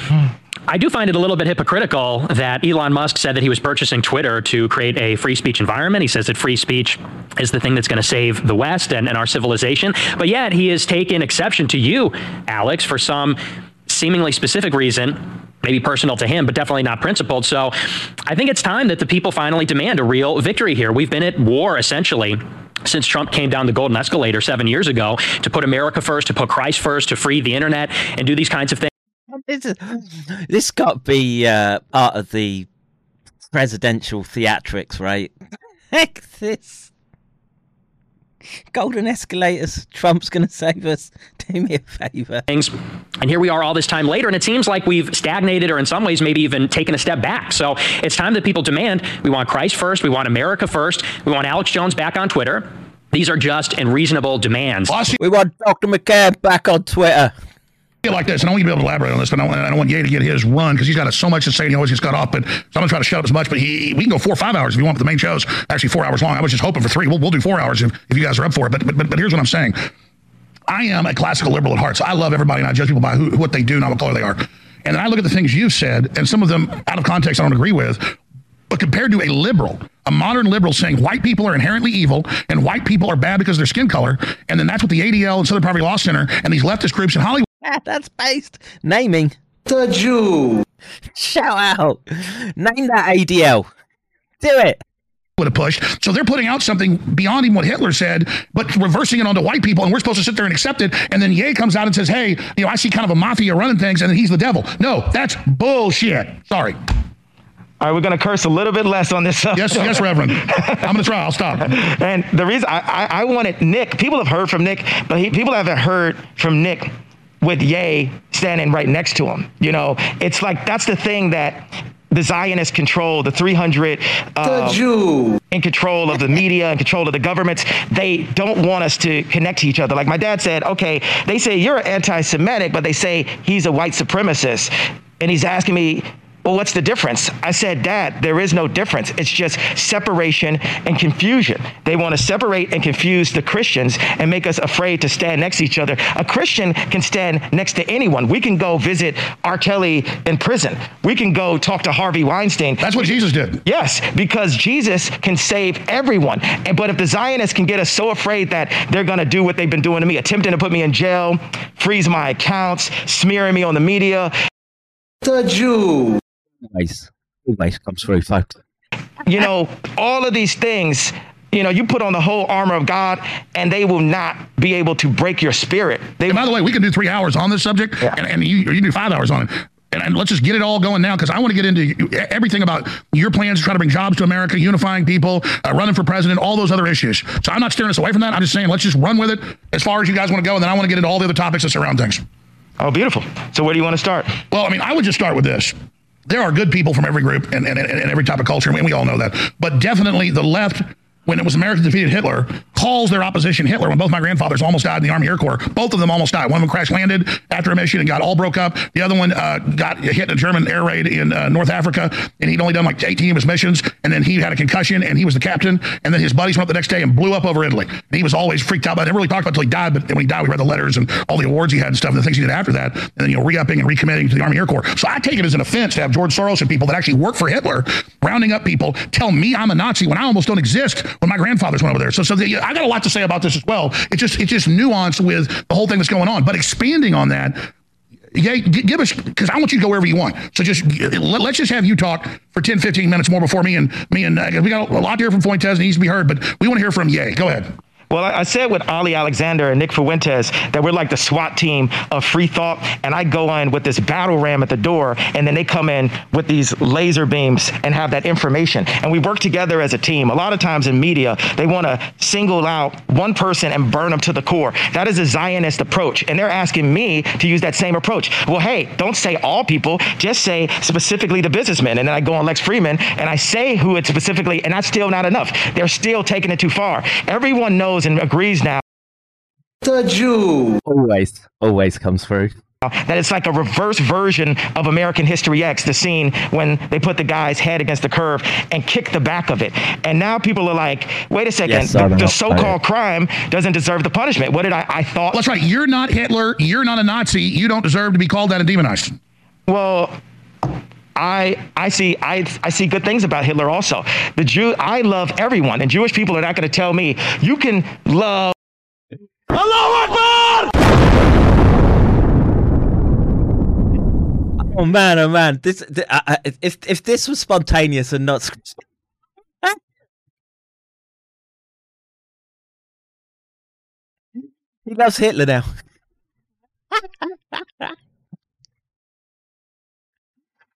I do find it a little bit hypocritical that Elon Musk said that he was purchasing Twitter to create a free speech environment. He says that free speech is the thing that's going to save the West and, and our civilization. But yet he has taken exception to you, Alex, for some seemingly specific reason maybe personal to him, but definitely not principled. So I think it's time that the people finally demand a real victory here. We've been at war essentially since Trump came down the golden escalator seven years ago to put America first, to put Christ first, to free the internet and do these kinds of things. This, is, this got to be uh, part of the presidential theatrics, right? Heck, this. Golden escalators. Trump's going to save us. Do me a favor. Things. And here we are all this time later, and it seems like we've stagnated or in some ways maybe even taken a step back. So it's time that people demand we want Christ first, we want America first, we want Alex Jones back on Twitter. These are just and reasonable demands. We want Dr. McCabe back on Twitter. Like this, and I want you to be able to elaborate on this, but I don't, I don't want Ye to get his run because he's got so much to say and he always gets cut off. But so I'm to try to shut up as much, but he, we can go four or five hours if you want, but the main show's actually four hours long. I was just hoping for three. We'll, we'll do four hours if, if you guys are up for it. But, but, but, but here's what I'm saying. I am a classical liberal at heart, so I love everybody and I judge people by who, what they do, not what color they are. And then I look at the things you've said, and some of them out of context I don't agree with. But compared to a liberal, a modern liberal saying white people are inherently evil and white people are bad because of their skin color, and then that's what the ADL and Southern Poverty Law Center and these leftist groups in Hollywood. Ah, that's based. Naming. The Jew. Shout out. Name that ADL. Do it. Would have pushed. So they're putting out something beyond even what Hitler said, but reversing it onto white people, and we're supposed to sit there and accept it. And then Ye comes out and says, "Hey, you know, I see kind of a mafia running things, and then he's the devil." No, that's bullshit. Sorry. All right, we're going to curse a little bit less on this. Yes, yes, Reverend. I'm going to try. I'll stop. And the reason I, I, I wanted Nick, people have heard from Nick, but he, people haven't heard from Nick with Ye standing right next to him. You know, it's like that's the thing that the Zionists control, the 300 uh, The Jew. in control of the media, and control of the governments. They don't want us to connect to each other. Like my dad said, okay, they say you're anti-Semitic, but they say he's a white supremacist, and he's asking me. Well, what's the difference? I said, Dad, there is no difference. It's just separation and confusion. They want to separate and confuse the Christians and make us afraid to stand next to each other. A Christian can stand next to anyone. We can go visit R. Kelly in prison. We can go talk to Harvey Weinstein. That's what Jesus did. Yes, because Jesus can save everyone. But if the Zionists can get us so afraid that they're going to do what they've been doing to me, attempting to put me in jail, freeze my accounts, smearing me on the media. The Jew. Always. Always comes through, folks. you know, all of these things, you know, you put on the whole armor of God and they will not be able to break your spirit. They, And by the way, we can do three hours on this subject, and, and you, you do five hours on it. And, and let's just get it all going now because I want to get into everything about your plans to try to bring jobs to America, unifying people, uh, running for president, all those other issues. So I'm not steering us away from that. I'm just saying let's just run with it as far as you guys want to go, and then I want to get into all the other topics that surround things. Oh, beautiful. So where do you want to start? Well, I mean, I would just start with this. There are good people from every group and, and, and every type of culture, and we all know that. But definitely the left, when it was America defeated Hitler, calls their opposition Hitler. When both my grandfathers almost died in the Army Air Corps, both of them almost died. One of them crash landed after a mission and got all broke up. The other one uh, got hit in a German air raid in uh, North Africa, and he'd only done like 18 of his missions. And then he had a concussion, and he was the captain. And then his buddies went up the next day and blew up over Italy. And he was always freaked out. But I never really talked about it until he died. But when he died, we read the letters and all the awards he had and stuff, and the things he did after that. And then you know, re-upping and recommitting to the Army Air Corps. So I take it as an offense to have George Soros and people that actually work for Hitler rounding up people, tell me I'm a Nazi when I almost don't exist when my grandfathers went over there. So, so the, I got a lot to say about this as well. It's just it's just nuanced with the whole thing that's going on. But expanding on that, yeah, give us because I want you to go wherever you want. So just let, us just have you talk for 10, 15 minutes more before me and me and uh, we got a lot to hear from Fuentes and needs to be heard, but we want to hear from Ye. Go ahead. Well, I I said with Ali Alexander and Nick Fuentes that we're like the SWAT team of free thought, and I go in with this battle ram at the door, and then they come in with these laser beams and have that information, and we work together as a team. A lot of times in media, they want to single out one person and burn them to the core. That is a Zionist approach, and they're asking me to use that same approach. Well, hey, don't say all people, just say specifically the businessmen, and then I go on Lex Freeman and I say who it's specifically, and that's still not enough. They're still taking it too far. Everyone knows and agrees now. The Jew. Always, always comes through. That it's like a reverse version of American History X, the scene when they put the guy's head against the curve and kick the back of it. And now people are like, wait a second, Yes, the, the so called crime doesn't deserve the punishment. What did I, I thought? That's right. You're not Hitler. You're not a Nazi. You don't deserve to be called that and demonized. Well, I I see I I see good things about Hitler also. The Jew I love everyone, and Jewish people are not going to tell me you can love. Hello, Akbar! Oh man, oh man! This, th- uh, uh, if if this was spontaneous and not, scripted- he loves Hitler now.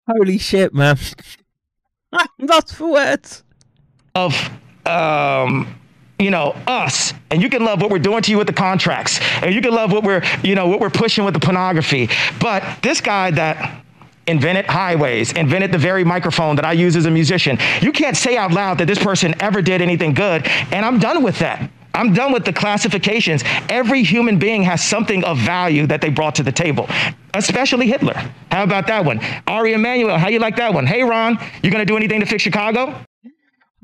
Holy shit, man! I'm lost for words. of um you know us. And you can love what we're doing to you with the contracts. And you can love what we're you know what we're pushing with the pornography. But this guy that invented highways invented the very microphone that i use as a musician you can't say out loud that this person ever did anything good. And i'm done with that I'm done with the classifications. Every human being has something of value that they brought to the table, especially Hitler. How about that one? Ari Emanuel, how you like that one? Hey, Ron, you gonna do anything to fix Chicago?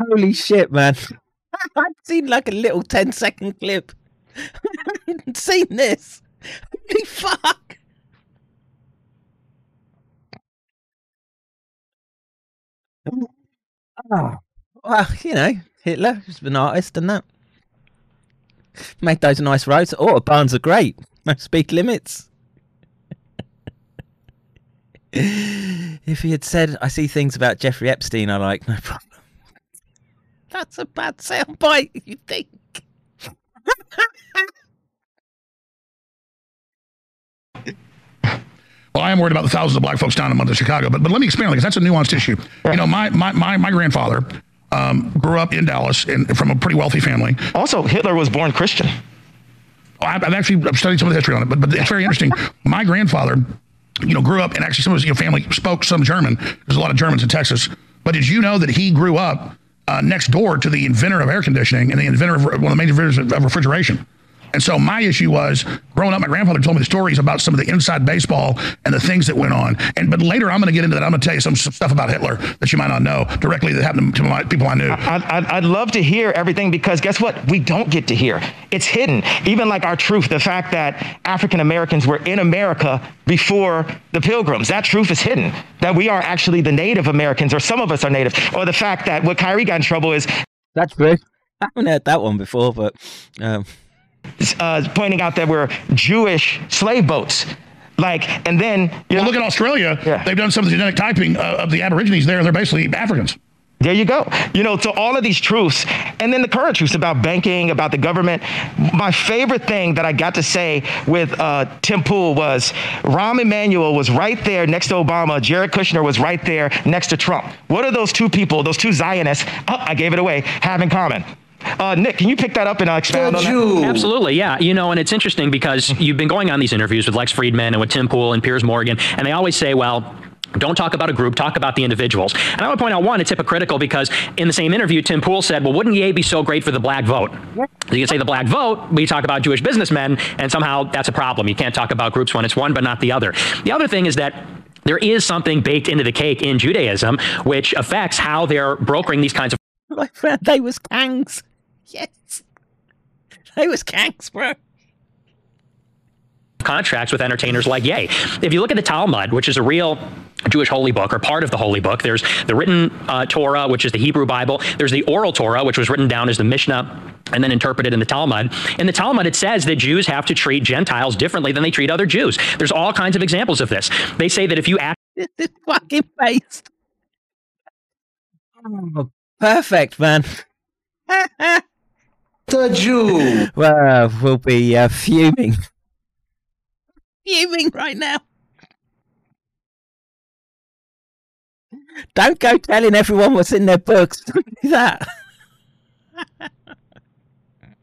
Holy shit, man! I've seen like a little 10 second clip. I haven't seen this. Holy fuck! Oh, well, you know, Hitler was an artist and that. Made those nice roads. Oh, Autobahns are great. No speed limits. if he had said, I see things about Jeffrey Epstein I like, no problem. That's a bad soundbite, you think? Well, I am worried about the thousands of black folks down in the Chicago, but, but let me expand because that's a nuanced issue. You know, my my my, my grandfather um, grew up in Dallas in, from a pretty wealthy family. Also, Hitler was born Christian. Oh, I've, I've actually I've studied some of the history on it, but but it's very interesting. my grandfather, you know, grew up and actually some of his you know, family spoke some German. There's a lot of Germans in Texas. But did you know that he grew up uh, next door to the inventor of air conditioning and the inventor of one of the major inventors of of refrigeration? And so my issue was growing up, my grandfather told me the stories about some of the inside baseball and the things that went on. And but later I'm going to get into that. I'm going to tell you some, some stuff about Hitler that you might not know directly that happened to my, people I knew. I'd, I'd, I'd love to hear everything because guess what? We don't get to hear. It's hidden. Even like our truth, the fact that African Americans were in America before the pilgrims, that truth is hidden. That we are actually the Native Americans, or some of us are Native. Or the fact that what Kyrie got in trouble is That's true. I haven't heard that one before, but um, uh, pointing out that we're Jewish slave boats. Like, and then you well, look at Australia. Yeah. They've done some of the genetic typing uh, of the Aborigines there. They're basically Africans. There you go. You know, so all of these truths, and then the current truths about banking, about the government. My favorite thing that I got to say with uh, Tim Pool was Rahm Emanuel was right there next to Obama. Jared Kushner was right there next to Trump. What do those two people, those two Zionists, oh, I gave it away, have in common? Uh, Nick, can you pick that up and uh, expand on that? Absolutely, yeah. You know, and it's interesting because you've been going on these interviews with Lex Fridman and with Tim Pool and Piers Morgan, and they always say, well, don't talk about a group, talk about the individuals. And I would point out one, it's hypocritical because in the same interview, Tim Pool said, well, wouldn't Ye be so great for the black vote? You can say the black vote, we talk about Jewish businessmen, and somehow that's a problem. You can't talk about groups when it's one, but not the other. The other thing is that there is something baked into the cake in Judaism which affects how they're brokering these kinds of my friend, they was kangs. Yes. They was kangs, bro. contracts with entertainers like Ye. If you look at the Talmud, which is a real Jewish holy book or part of the holy book, there's the written uh, Torah, which is the Hebrew Bible. There's the oral Torah, which was written down as the Mishnah and then interpreted in the Talmud. In the Talmud, it says that Jews have to treat Gentiles differently than they treat other Jews. There's all kinds of examples of this. They say that if you act This fucking face. Oh, perfect, man. the Jew. Well, we'll be uh, fuming. Fuming right now. Don't go telling everyone what's in their books. Don't do that.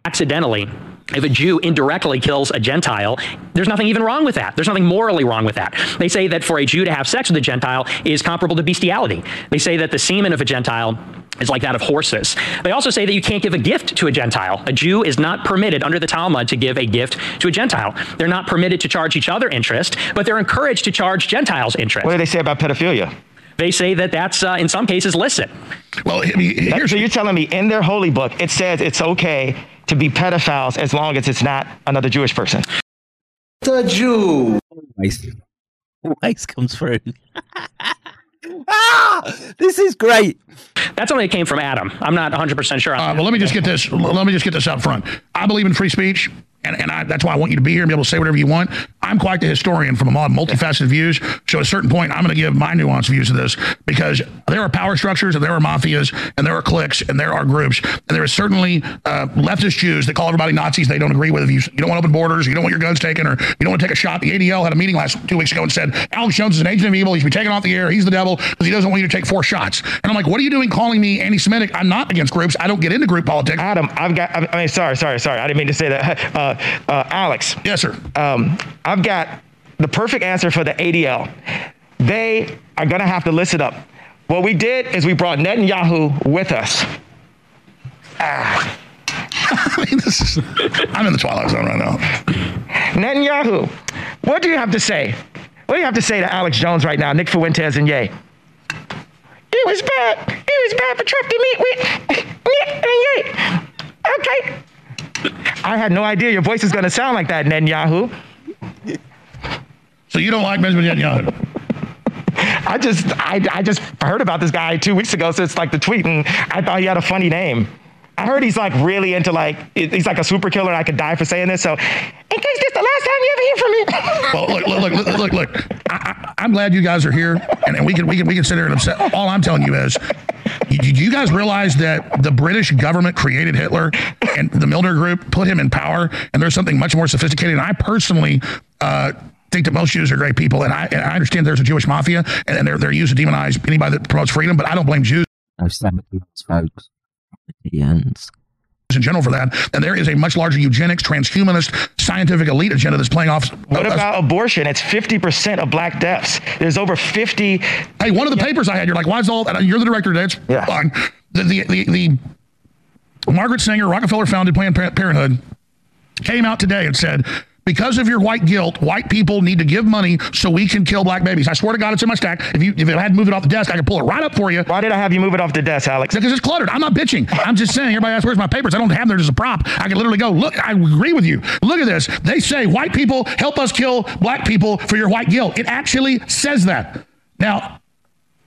accidentally, if a Jew indirectly kills a Gentile, there's nothing even wrong with that. There's nothing morally wrong with that. They say that for a Jew to have sex with a Gentile is comparable to bestiality. They say that the semen of a Gentile is like that of horses. They also say that you can't give a gift to a Gentile. A Jew is not permitted under the Talmud to give a gift to a Gentile. They're not permitted to charge each other interest, but they're encouraged to charge Gentiles interest. What do they say about pedophilia? They say that that's uh, in some cases licit. Well, I mean, here's so you're telling me in their holy book it says it's okay to be pedophiles as long as it's not another Jewish person. The Jew. Always, always comes through. ah, this is great. That's only came from Adam. I'm not 100 percent sure. Uh, well, let me just get this. Let me just get this up front. I believe in free speech, and, and I, that's why I want you to be here and be able to say whatever you want. I'm quite the historian from a lot of multifaceted views. So at a certain point, I'm going to give my nuanced views of this because there are power structures, and there are mafias, and there are cliques, and there are groups, and there are certainly uh, leftist Jews that call everybody Nazis. They don't agree with. If you, you don't want open borders, you don't want your guns taken, or you don't want to take a shot. The ADL had a meeting last two weeks ago and said Alex Jones is an agent of evil. He should be taken off the air. He's the devil because he doesn't want you to take four shots. And I'm like, what are you doing calling me anti-Semitic? I'm not against groups. I don't get into group politics. Adam, I've got. I mean, sorry, sorry, sorry. I didn't mean to say that. Uh, uh, Alex. Yes, sir. Um, I've got the perfect answer for the ADL. They are going to have to listen up. What we did is we brought Netanyahu with us. Ah. I mean, this is. I'm in the twilight zone right now. Netanyahu, what do you have to say? What do you have to say to Alex Jones right now, Nick Fuentes and Ye? It was bad. It was bad for Trump to meet with Nick and Ye. Okay. I had no idea your voice is going to sound like that, Netanyahu. So you don't like Benjamin Netanyahu? I just I, I just heard about this guy two weeks ago, so it's like the tweet, and I thought he had a funny name. I heard he's like really into like he's like a super killer. and I could die for saying this. So, in case this is the last time you ever hear from me. Well, look, look, look, look, look. look. I, I, I'm glad you guys are here, and, and we can we can we can sit here and upset. All I'm telling you is, you, do you guys realize that the British government created Hitler, and the Milner Group put him in power, and there's something much more sophisticated. And I personally. Uh, think that most Jews are great people, and I, and I understand there's a Jewish mafia, and, and they're they're used to demonize anybody that promotes freedom. But I don't blame Jews No Semites, folks. The ends. in general for that. And there is a much larger eugenics, transhumanist, scientific elite agenda that's playing off. What about abortion? It's 50% of black deaths. There's over 50. Hey, one of the papers I had, you're like, why is all that? You're the director today. It's Yeah. fine. The, the, the, the Margaret Sanger, Rockefeller founded Planned Parenthood, came out today and said, because of your white guilt, white people need to give money so we can kill black babies. I swear to God, it's in my stack. If you if I had to move it off the desk, I could pull it right up for you. Why did I have you move it off the desk, Alex? Because it's cluttered. I'm not bitching. I'm just saying. Everybody asks, "Where's my papers?" I don't have them there as a prop. I can literally go, "Look, I agree with you. Look at this." They say white people help us kill black people for your white guilt. It actually says that. Now,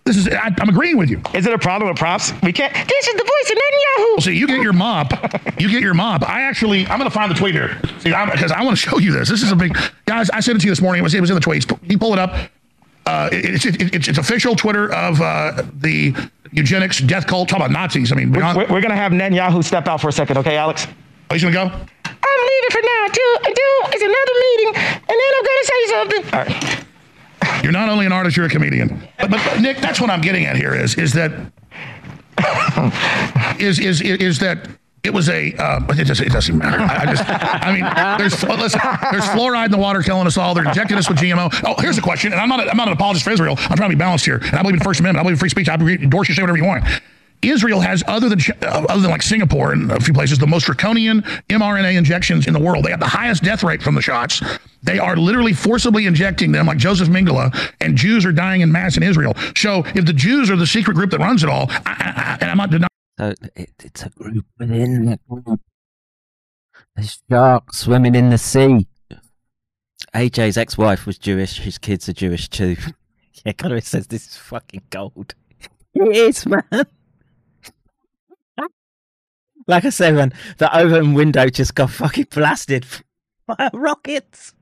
this is I, I'm agreeing with you. Is it a problem with props? We can't. This is the voice of Netanyahu. See, you get your mob. You get your mob. I actually, I'm going to find the tweet here. See, because I want to show you this. This is a big, guys. I sent it to you this morning. It was, it was in the tweets. You pull it up. Uh, it- it's, it, it's it's official Twitter of uh, the eugenics death cult. Talk about Nazis. I mean, We're, beyond, we're going to have Netanyahu step out for a second, okay, Alex? oh, he's going to go. I'm leaving for now. Do, do is another meeting, and then I'm going to say something. All right. You're not only an artist, you're a comedian. But, but Nick, that's what I'm getting at here is is that is is is that it was a uh, it, doesn't, it doesn't matter. I, I just I mean there's listen, there's fluoride in the water killing us all. They're injecting us with GMO. Oh, here's a question, and I'm not a, I'm not an apologist for Israel. I'm trying to be balanced here, and I believe in First Amendment. I believe in free speech. I endorse you say whatever you want. Israel has, other than uh, other than like Singapore and a few places, the most draconian mRNA injections in the world. They have the highest death rate from the shots. They are literally forcibly injecting them, like Joseph Mengele, and Jews are dying in mass in Israel. So if the Jews are the secret group that runs it all, I, I, I, and I'm not denying. So it, it's a group within the group. There's sharks swimming in the sea. AJ's ex-wife was Jewish. His kids are Jewish too. yeah, Connor says this is fucking gold. It is, man. Like I said, man, the open window just got fucking blasted by rockets.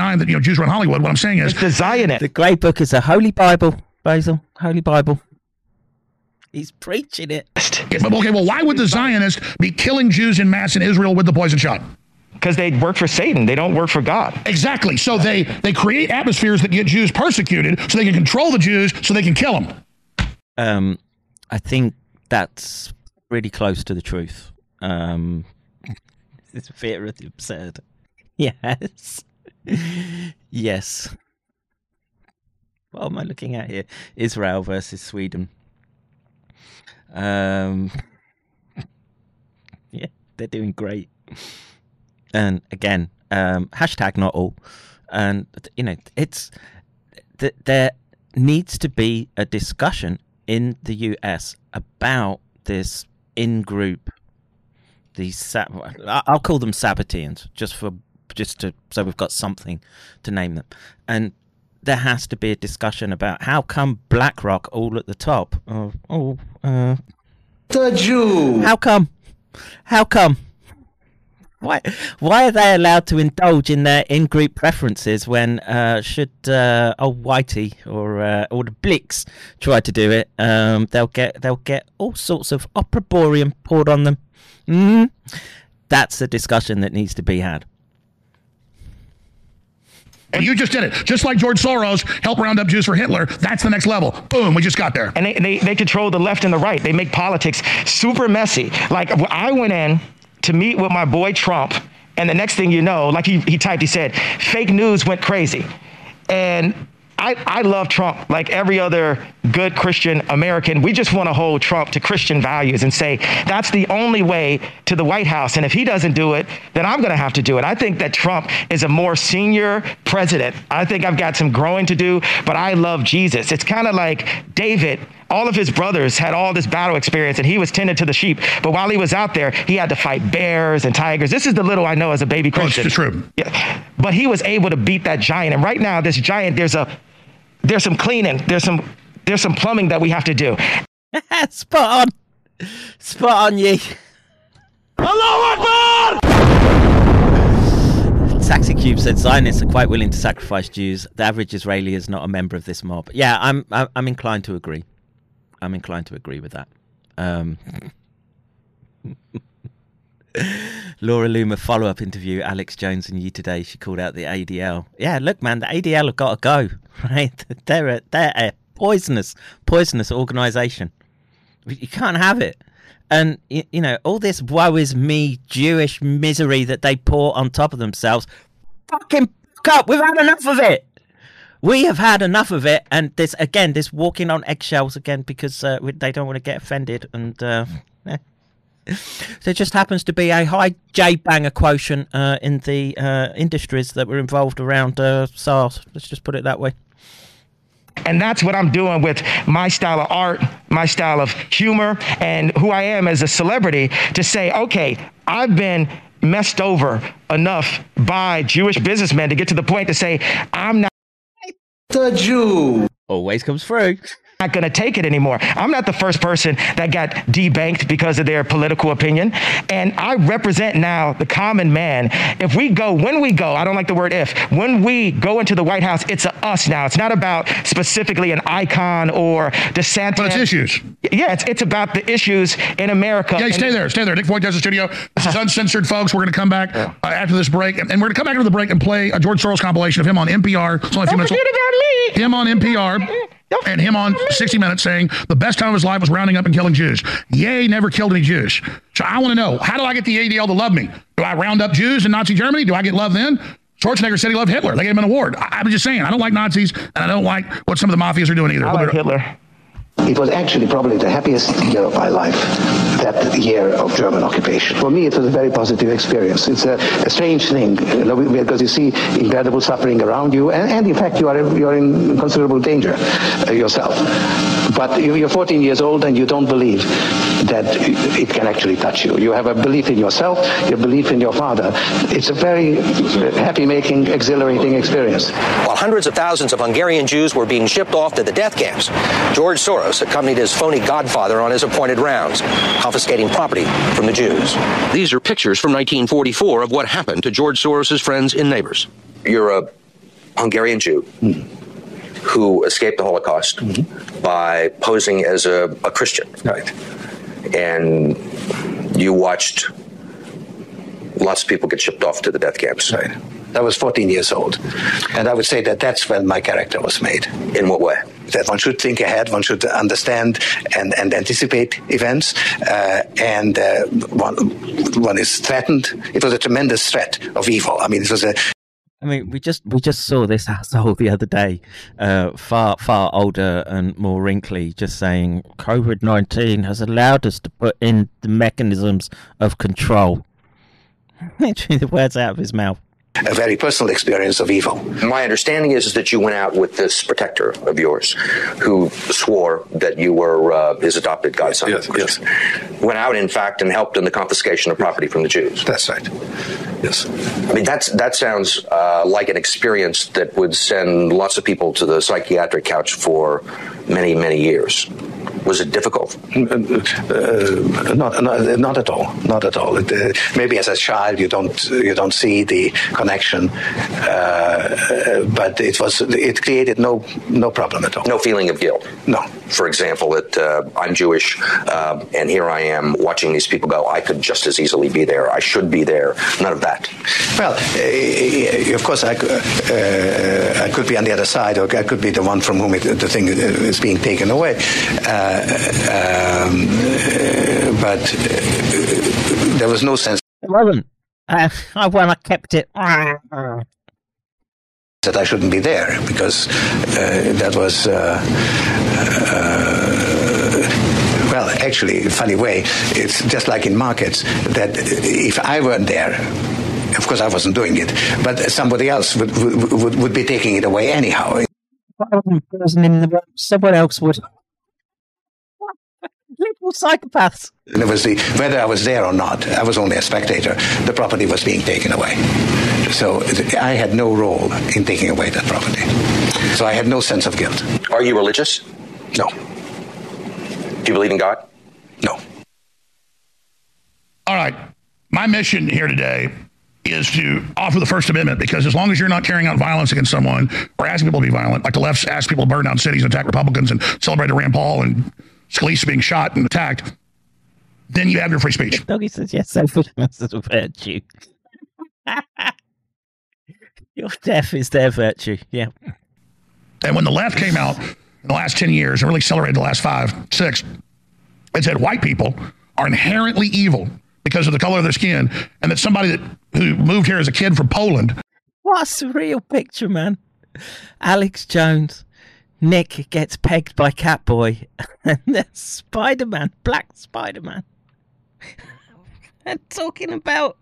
denying that you know Jews run Hollywood. What I'm saying is the Zionist. The Grey Book is a holy Bible, Basil. Holy Bible. He's preaching it. Yeah, okay, well, why would the Zionists be killing Jews in mass in Israel with the poison shot? Because they work for Satan. They don't work for God. Exactly. So they they create atmospheres that get Jews persecuted, so they can control the Jews, so they can kill them. Um, I think that's really close to the truth. Um, it's very absurd. Yes. yes. What am I looking at here? Israel versus Sweden. Um, yeah, they're doing great. And again, um, hashtag not all. And you know, it's th- there needs to be a discussion in the US about this in group. These sab- I'll call them Sabbateans, just for just to so we've got something to name them. And there has to be a discussion about how come BlackRock all at the top. Oh, oh uh, the Jew. How come? How come? Why? Why are they allowed to indulge in their in-group preferences when uh, should uh, old Whitey or uh, or the Blicks try to do it? Um, they'll get they'll get all sorts of opprobrium poured on them. Mm? That's a discussion that needs to be had. And you just did it. Just like George Soros helped round up Jews for Hitler. That's the next level. Boom, we just got there. And they, they, they control the left and the right. They make politics super messy. Like I went in to meet with my boy Trump, and the next thing you know, like he, he typed, he said, fake news went crazy. And I, I love Trump like every other good Christian American. We just want to hold Trump to Christian values and say that's the only way to the White House. And if he doesn't do it, then I'm going to have to do it. I think that Trump is a more senior president. I think I've got some growing to do, but I love Jesus. It's kind of like David all of his brothers had all this battle experience and he was tending to the sheep. But while he was out there, he had to fight bears and tigers. This is the little I know as a baby Christian. Oh, true. Yeah. But he was able to beat that giant. And right now, this giant, there's a there's some cleaning, there's some there's some plumbing that we have to do. Spot on. Spot on ye. Allah Akbar! Taxi Cube said Zionists are quite willing to sacrifice Jews. The average Israeli is not a member of this mob. Yeah, I'm I'm, I'm inclined to agree. I'm inclined to agree with that. Um, Laura Loomer follow up interview Alex Jones and you today. She called out the ADL. Yeah, look, man, the ADL have got to go. Right? They're a, they're a poisonous, poisonous organisation. You can't have it. And you, you know all this woe is me Jewish misery that they pour on top of themselves. Fucking fuck up. We've had enough of it. We have had enough of it, and this again, this walking on eggshells again because uh, they don't want to get offended, and uh, eh. there just happens to be a high J banger quotient uh, in the uh, industries that were involved around uh, SARS. Let's just put it that way. And that's what I'm doing with my style of art, my style of humor, and who I am as a celebrity to say, okay, I've been messed over enough by Jewish businessmen to get to the point to say, I'm not the Jew. Always comes through. Not going to take it anymore. I'm not the first person that got debanked because of their political opinion. And I represent now the common man. If we go, when we go, I don't like the word if, when we go into the White House, it's a us now. It's not about specifically an icon or DeSantis. But it's issues. Yeah, it's, it's about the issues in America. Yeah, stay there. Stay there. Nick Voigt does the studio. This is uncensored, folks. We're going to come back uh, after this break. And, and we're going to come back after the break and play a George Soros compilation of him on NPR. It's only a few Don't minutes. forget about Lee. Him on NPR. And him on 60 Minutes saying the best time of his life was rounding up and killing Jews. Ye, never killed any Jews. So I want to know how do I get the ADL to love me? Do I round up Jews in Nazi Germany? Do I get love then? Schwarzenegger said he loved Hitler. They gave him an award. I, I'm just saying, I don't like Nazis, and I don't like what some of the mafias are doing either. I like Hitler. It was actually probably the happiest year of my life, that year of German occupation. For me, it was a very positive experience. It's a, a strange thing you know, because you see incredible suffering around you, and, and in fact, you are you are in considerable danger uh, yourself. But you, you're 14 years old and you don't believe that it can actually touch you. You have a belief in yourself, your belief in your father. It's a very happy-making, exhilarating experience. While hundreds of thousands of Hungarian Jews were being shipped off to the death camps, George Soros accompanied his phony godfather on his appointed rounds, confiscating property from the Jews. These are pictures from 1944 of what happened to George Soros' friends and neighbors. You're a Hungarian Jew who escaped the Holocaust by posing as a, a Christian. Right. And you watched lots of people get shipped off to the death camps. Right. I was 14 years old. And I would say that that's when my character was made. In what way? That one should think ahead, one should understand and, and anticipate events, uh, and uh, one, one is threatened. It was a tremendous threat of evil. I mean, it was a I mean, we just we just saw this asshole the other day, uh, far far older and more wrinkly, just saying COVID nineteen has allowed us to put in the mechanisms of control. Literally, the words out of his mouth. A very personal experience of evil. My understanding is, is that you went out with this protector of yours who swore that you were uh, his adopted godson. Yes, yes. Went out, in fact, and helped in the confiscation of property from the Jews. That's right. Yes. I mean, that's, that sounds uh, like an experience that would send lots of people to the psychiatric couch for many, many years. Was it difficult? Uh, not, not, not at all. Not at all. It, uh, maybe as a child you don't you don't see the connection, uh, but it was it created no no problem at all. No feeling of guilt. No. For example, that uh, I'm Jewish, uh, and here I am watching these people go. I could just as easily be there. I should be there. None of that. Well, uh, of course, I, uh, I could be on the other side, or I could be the one from whom it, the thing is being taken away. Uh, um, uh, but uh, there was no sense It wasn't. Uh, I when I kept it. That I shouldn't be there because uh, that was. Uh, uh, well, actually, funny way, it's just like in markets that if I weren't there, of course I wasn't doing it, but somebody else would would, would, be taking it away anyhow. Someone else would. Little psychopaths. And it was the whether I was there or not. I was only a spectator. The property was being taken away, so I had no role in taking away that property. So I had no sense of guilt. Are you religious? No. Do you believe in God? No. All right. My mission here today is to offer the First Amendment because as long as you're not carrying out violence against someone or asking people to be violent, like the left's asked people to burn down cities and attack Republicans and celebrate Rand Paul and Scalise being shot and attacked, then you have your free speech. Doggy says yes, self-defense is a virtue. Your death is their virtue. Yeah. And when the left came out in the last 10 years and really accelerated the last five, six, it said white people are inherently evil because of the color of their skin, and that somebody that who moved here as a kid from Poland. What a surreal picture, man. Alex Jones. Nick gets pegged by Catboy. And then Spider Man, Black Spider Man. and talking about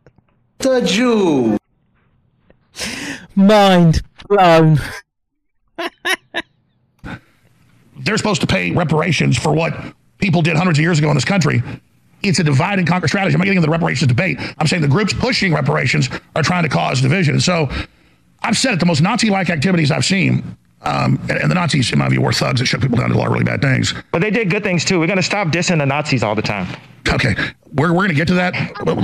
the Jew. Mind blown. They're supposed to pay reparations for what people did hundreds of years ago in this country. It's a divide and conquer strategy. I'm not getting into the reparations debate. I'm saying the groups pushing reparations are trying to cause division. So I've said it, the most Nazi like activities I've seen um, and, and the Nazis, in my view, were thugs that shook people down to a lot of really bad things. But they did good things too. We're going to stop dissing the Nazis all the time. Okay, we're, we're going to get to that.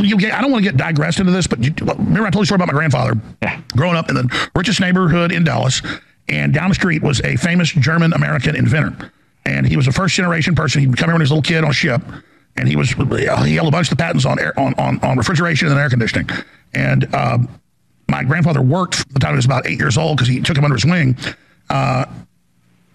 You get, I don't want to get digressed into this, but you, remember I told you a story about my grandfather yeah. growing up in the richest neighborhood in Dallas, and down the street was a famous German American inventor, and he was a first generation person. He'd come here when he was a little kid on a ship, and he was he held a bunch of patents on air, on, on on refrigeration and air conditioning, and um, my grandfather worked from the time he was about eight years old because he took him under his wing. Uh,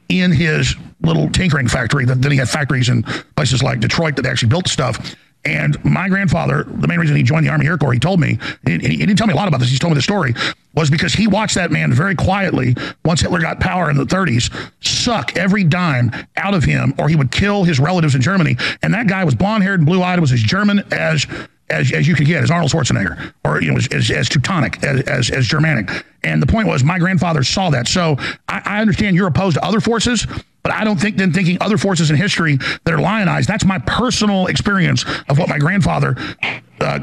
in his little tinkering factory. Then he had factories in places like Detroit that actually built stuff. And my grandfather, the main reason he joined the Army Air Corps, he told me, he, he didn't tell me a lot about this, he told me the story, was because he watched that man very quietly, once Hitler got power in the 30s, suck every dime out of him, or he would kill his relatives in Germany. And that guy was blonde haired and blue eyed, was as German as as, as you could get, as Arnold Schwarzenegger, or you know, as, as, as Teutonic, as, as, as Germanic. And the point was, my grandfather saw that. So I, I understand you're opposed to other forces, but I don't think then thinking other forces in history that are lionized. That's my personal experience of what my grandfather, uh,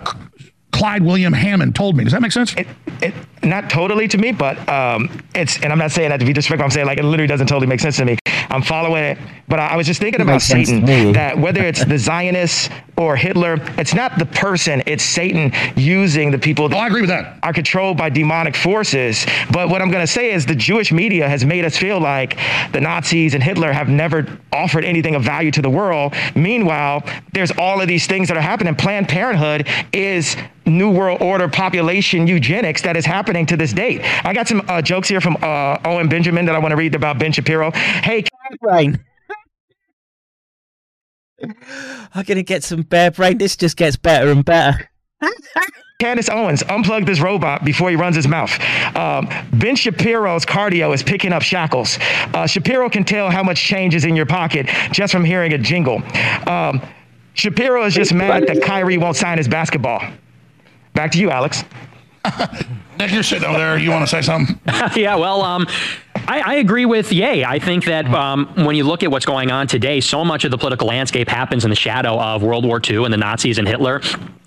Clyde William Hammond, told me. Does that make sense? It, it, not totally to me, but um, it's, and I'm not saying that to be disrespectful. I'm saying like it literally doesn't totally make sense to me. I'm following it, but I, I was just thinking about makes sense to Satan. me. That whether it's the Zionists or Hitler, it's not the person, it's Satan using the people that I agree with that. are controlled by demonic forces. But what I'm going to say is the Jewish media has made us feel like the Nazis and Hitler have never offered anything of value to the world. Meanwhile, there's all of these things that are happening. Planned Parenthood is New World Order population eugenics that is happening to this date. I got some uh, jokes here from uh, Owen Benjamin that I want to read about Ben Shapiro. Hey, brain. I'm gonna get some bare brain. This just gets better and better. Candace Owens, unplug this robot before he runs his mouth. Um, ben Shapiro's cardio is picking up shackles. Uh, Shapiro can tell how much change is in your pocket just from hearing a jingle. Um, Shapiro is just mad that Kyrie won't sign his basketball. Back to you, Alex. Nick, you're sitting over there. You want to say something? yeah, well, um, I, I, agree with Ye. I think that um, when you look at what's going on today, so much of the political landscape happens in the shadow of World War II and the Nazis and Hitler.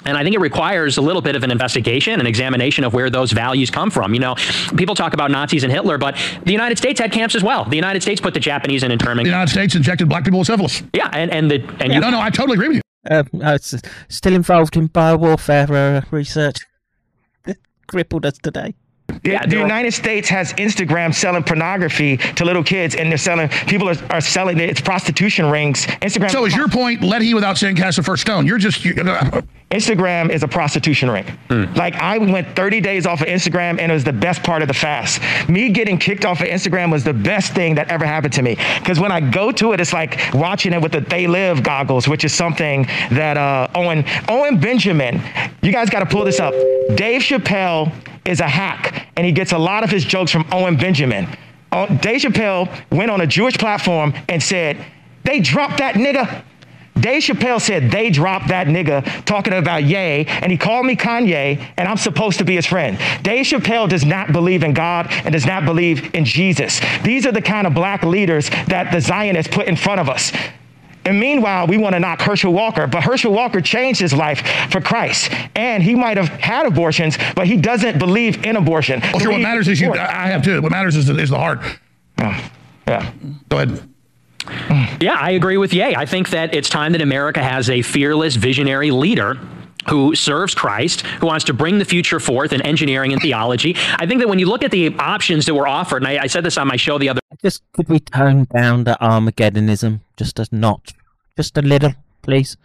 And I think it requires a little bit of an investigation, an examination of where those values come from. You know, people talk about Nazis and Hitler, but the United States had camps as well. The United States put the Japanese in internment. The United States injected black people with syphilis. Yeah, and and the and yeah, you, no, no, I totally agree with you. Uh, it's still involved in biowarfare uh, research. Crippled us today. Yeah, the United States has Instagram selling pornography to little kids, and they're selling. People are, are selling it. It's prostitution rings. Instagram. So is your point? Let he without sin cast the first stone. You're just. You, uh, Instagram is a prostitution ring. Mm. Like I went 30 days off of Instagram, and it was the best part of the fast. Me getting kicked off of Instagram was the best thing that ever happened to me. Because when I go to it, it's like watching it with the They Live goggles, which is something that uh, Owen Owen Benjamin. You guys got to pull this up. Dave Chappelle is a hack, and he gets a lot of his jokes from Owen Benjamin. Uh, Dave Chappelle went on a Jewish platform and said, "They dropped that nigga." Dave Chappelle said they dropped that nigga talking about Ye, and he called me Kanye, and I'm supposed to be his friend. Dave Chappelle does not believe in God and does not believe in Jesus. These are the kind of black leaders that the Zionists put in front of us. And meanwhile, we want to knock Herschel Walker, but Herschel Walker changed his life for Christ. And he might have had abortions, but he doesn't believe in abortion. Well, sure, what matters is you, I have too. What matters is the, is the heart. Yeah. yeah. Go ahead. Yeah, I agree with Ye. I think that it's time that America has a fearless, visionary leader who serves Christ, who wants to bring the future forth in engineering and theology. I think that when you look at the options that were offered, and I, I said this on my show the other just could we tone down the Armageddonism just a notch, just a little, please?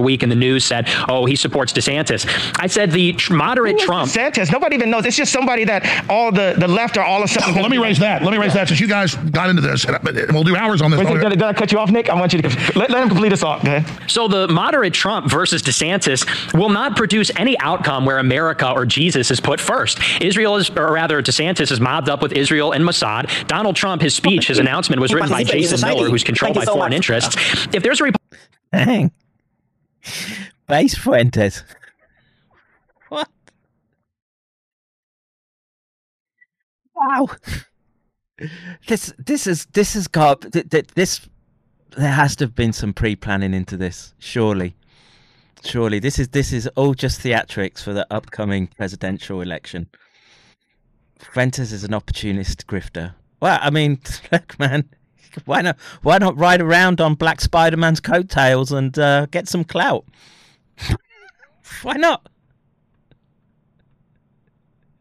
week in the news said, "Oh, he supports DeSantis." I said the tr- moderate Trump. DeSantis. Nobody even knows. It's just somebody that all the, the left are all of a sudden. Well, let me raise that. Let me raise that. Since you guys got into this, and we'll do hours on this. Wait, did, did I cut you off, Nick? I want you to let, let him complete his thought. Go ahead. So the moderate Trump versus DeSantis will not produce any outcome where America or Jesus is put first. Israel is, or rather, DeSantis is mobbed up with Israel and Mossad. Donald Trump, his speech, his announcement was written by Jason Miller, who's controlled by foreign interests. If there's a Dang. Base Fuentes. What? Wow. This this is this has got this. There has to have been some pre-planning into this, surely. Surely this is this is all just theatrics for the upcoming presidential election. Fuentes is an opportunist grifter. Well, I mean, look, man, why not? Why not ride around on Black Spider Man's coattails and uh, get some clout? Why not?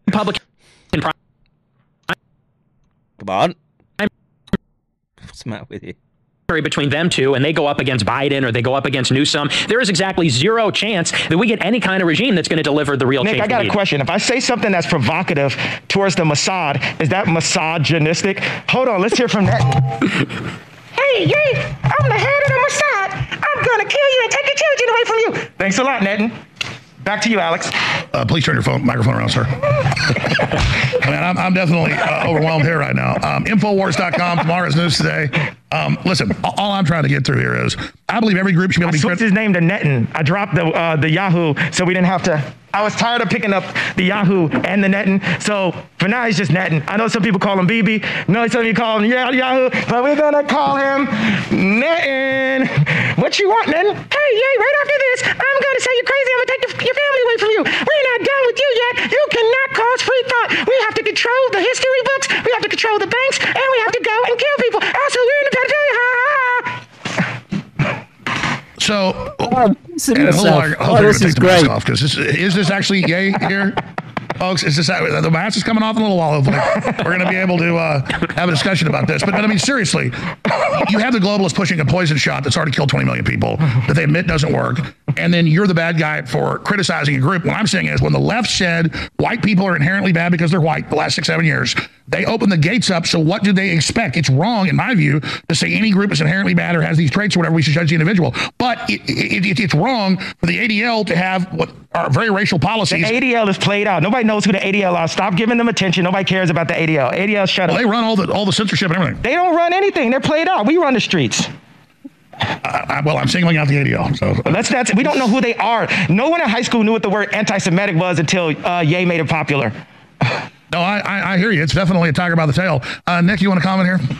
Republican. Come on. What's the matter with you? Between them two and they go up against Biden or they go up against Newsom, there is exactly zero chance that we get any kind of regime that's going to deliver the real Nick, change. I got a question. If I say something that's provocative towards the Mossad, is that misogynistic? Hold on, let's hear from that. hey, yay, I'm the head of the Mossad. I'm going to kill you and take your children away from you. Thanks a lot, Netin. Back to you, Alex. Uh, please turn your phone microphone around, sir. I mean, I'm, I'm definitely uh, overwhelmed here right now. Um, Infowars.com, tomorrow's news today. Um, listen, all I'm trying to get through here is I believe every group should be able to be. I switched his name to Netin. I dropped the uh, the Yahoo, so we didn't have to. I was tired of picking up the Yahoo and the Netin, so for now he's just Netin. I know some people call him BB. No, some people call him Yahoo, but we're gonna call him Netin. What you want, Netin? Hey, yay! Right after this, I'm gonna say you're crazy. I'm gonna take your family away from you. We're not done with you yet. You cannot cause free thought. We have to control the history books. We have to control the banks, and we have to go and kill people. Also, we're in the So, oh, and hold on, hold oh, this is great. Because this, is this actually gay here? folks. Is this the mask is coming off in a little while? Hopefully, we're going to be able to uh, have a discussion about this. But, but I mean, seriously, you have the globalists pushing a poison shot that's already killed 20 million people that they admit doesn't work, and then you're the bad guy for criticizing a group. What I'm saying is, when the left said white people are inherently bad because they're white, the last six seven years, they open the gates up. So what do they expect? It's wrong, in my view, to say any group is inherently bad or has these traits or whatever. We should judge the individual. But it, it, it, it's wrong for the ADL to have what are very racial policies. The ADL is played out. Nobody knows who the ADL are. Stop giving them attention. Nobody cares about the ADL. ADL, shut well, up. They run all the all the censorship and everything. They don't run anything. They're played out. We run the streets. Uh, well, I'm singling out the ADL. So that's that's we don't know who they are. No one in high school knew what the word anti-Semitic was until uh, Ye made it popular. No, I, I, hear you. It's definitely a tiger by the tail. Uh, Nick, you want to comment here?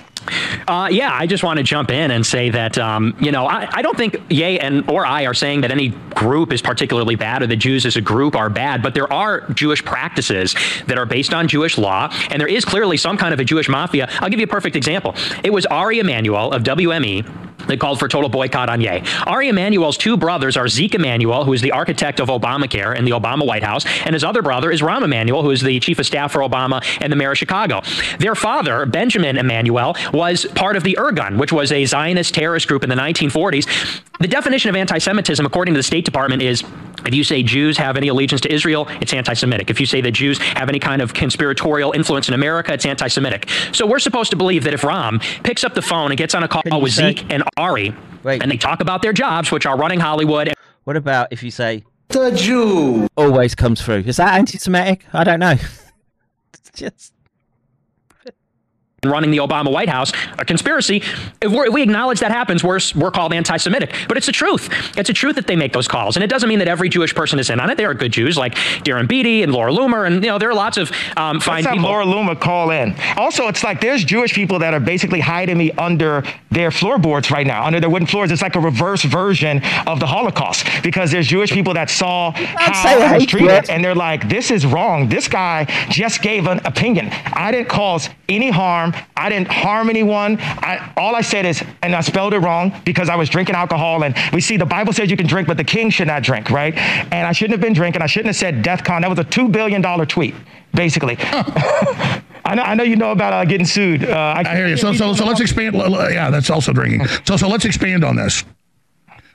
Uh, yeah, I just want to jump in and say that um, you know I, I don't think Ye and or I are saying that any group is particularly bad or the Jews as a group are bad, but there are Jewish practices that are based on Jewish law, and there is clearly some kind of a Jewish mafia. I'll give you a perfect example. It was Ari Emanuel of WME that called for total boycott on Ye. Ari Emanuel's two brothers are Zeke Emanuel, who is the architect of Obamacare in the Obama White House, and his other brother is Rahm Emanuel, who is the chief of staff for Obama and the mayor of Chicago. Their father, Benjamin Emanuel, was part of the Irgun, which was a Zionist terrorist group in the 1940s. The definition of anti Semitism, according to the State Department, is if you say Jews have any allegiance to Israel, it's anti Semitic. If you say that Jews have any kind of conspiratorial influence in America, it's anti Semitic. So we're supposed to believe that if Rahm picks up the phone and gets on a call with say- Zeke and Ari, and they talk about their jobs, which are running Hollywood. What about if you say the Jew always comes through? Is that anti-Semitic? I don't know. It's just and running the Obama White House, a conspiracy. If, we're, if we acknowledge that happens, we're, we're called anti-Semitic. But it's the truth. It's a truth that they make those calls, and it doesn't mean that every Jewish person is in on it. There are good Jews like Darren Beattie and Laura Loomer, and you know there are lots of um, fine Let's have people. Laura Loomer call in. Also, it's like there's Jewish people that are basically hiding me under their floorboards right now, under their wooden floors. It's like a reverse version of the Holocaust because there's Jewish people that saw how I was treated, words. and they're like, "This is wrong. This guy just gave an opinion. I didn't cause any harm. I didn't harm anyone. I, all I said is, and I spelled it wrong because I was drinking alcohol. And we see the Bible says you can drink, but the king should not drink, right? And I shouldn't have been drinking. I shouldn't have said DEFCON. That was a two billion dollar tweet, basically. I know, I know you know about uh, getting sued. Uh, I, I hear you. So, so, so let's expand. Yeah, that's also drinking. So, so let's expand on this.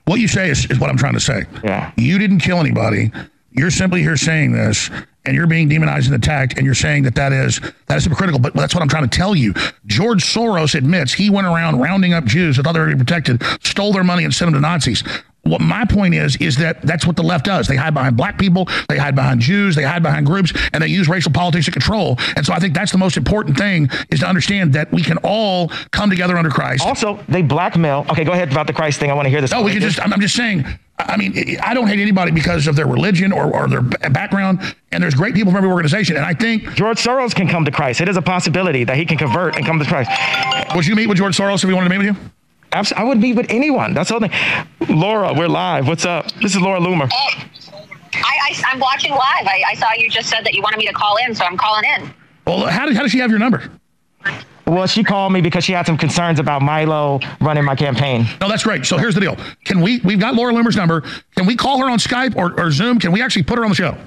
What you say is, is what I'm trying to say. Yeah. You didn't kill anybody. You're simply here saying this, and you're being demonized and attacked, and you're saying that that is that is hypocritical. But that's what I'm trying to tell you. George Soros admits he went around rounding up Jews that thought they were protected, stole their money, and sent them to Nazis. What my point is is that that's what the left does. They hide behind black people, they hide behind Jews, they hide behind groups, and they use racial politics to control. And so I think that's the most important thing is to understand that we can all come together under Christ. Also, they blackmail. Okay, go ahead about the Christ thing. I want to hear this. No, we can just. I'm, I'm just saying. I mean, I don't hate anybody because of their religion or, or their background. And there's great people from every organization. And I think George Soros can come to Christ. It is a possibility that he can convert and come to Christ. Would you meet with George Soros if you wanted to meet with you? Absolutely. I would meet with anyone. That's the whole thing. Laura, we're live. What's up? This is Laura Loomer. I, I, I'm watching live. I, I saw you just said that you wanted me to call in, so I'm calling in. Well, how did, how does she have your number? Well, she called me because she had some concerns about Milo running my campaign. No, that's great. So here's the deal. Can we, we've got Laura Loomer's number. Can we call her on Skype or, or Zoom? Can we actually put her on the show?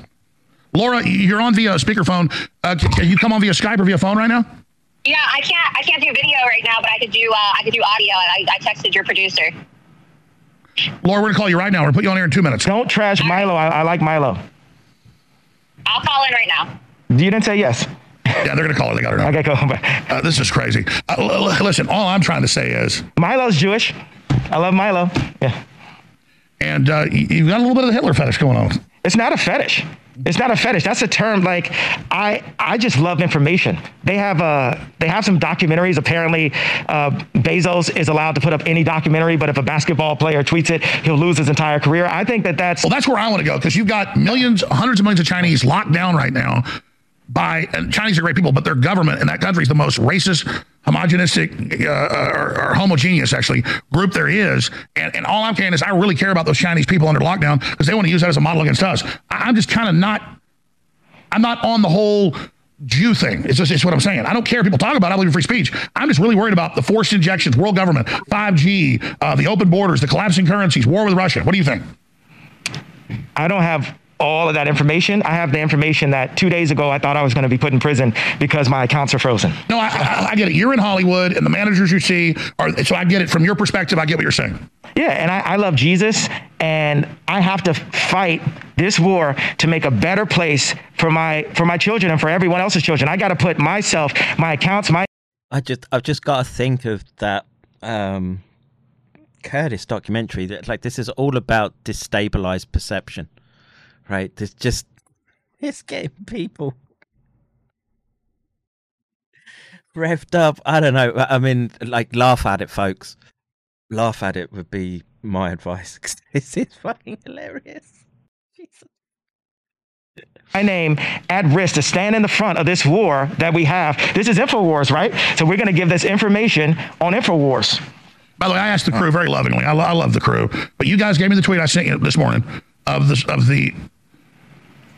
Laura, you're on via speakerphone. Uh, can, can you come on via Skype or via phone right now? Yeah, I can't. I can't do video right now, but I could do. Uh, I could do audio. I, I texted your producer. Laura, we're going to call you right now. We're going to put you on air in two minutes. Don't trash Milo. I, I like Milo. I'll call in right now. You didn't say yes. Yeah, they're going to call her. They got her number. Okay, go. Uh, this is crazy. Uh, l- l- listen, all I'm trying to say is Milo's Jewish. I love Milo. Yeah. And uh, you- you've got a little bit of the Hitler fetish going on. It's not a fetish. It's not a fetish. That's a term. Like I, I just love information. They have uh, they have some documentaries. Apparently, uh, Bezos is allowed to put up any documentary, but if a basketball player tweets it, he'll lose his entire career. I think that that's Well, that's where I want to go because you've got millions, hundreds of millions of Chinese locked down right now by and Chinese are great people, but their government in that country is the most racist, homogenistic, uh, or, or homogeneous actually group there is. And, and all I'm saying is I really care about those Chinese people under lockdown because they want to use that as a model against us. I- I'm just kind of not. I'm not on the whole Jew thing. It's just it's what I'm saying. I don't care if people talk about. it. I believe in free speech. I'm just really worried about the forced injections, world government, 5G, uh, the open borders, the collapsing currencies, war with Russia. What do you think? I don't have all of that information. I have the information that two days ago I thought I was going to be put in prison because my accounts are frozen. No, I, I, I get it. You're in Hollywood, and the managers you see are. So I get it from your perspective. I get what you're saying. Yeah, and I, I love Jesus, and I have to fight this war to make a better place for my for my children and for everyone else's children. I got to put myself, my accounts, my I just I've just got to think of that um Curtis documentary that like this is all about destabilized perception. Right? There's just it's getting people revved up. I don't know. I mean like laugh at it folks. laugh at it would be my advice. this is fucking hilarious. my name at risk to stand in the front of this war that we have. This is InfoWars, right? So we're going to give this information on InfoWars. By the way, I asked the crew very lovingly. I, lo- I love the crew, but you guys gave me the tweet I sent you this morning of the of the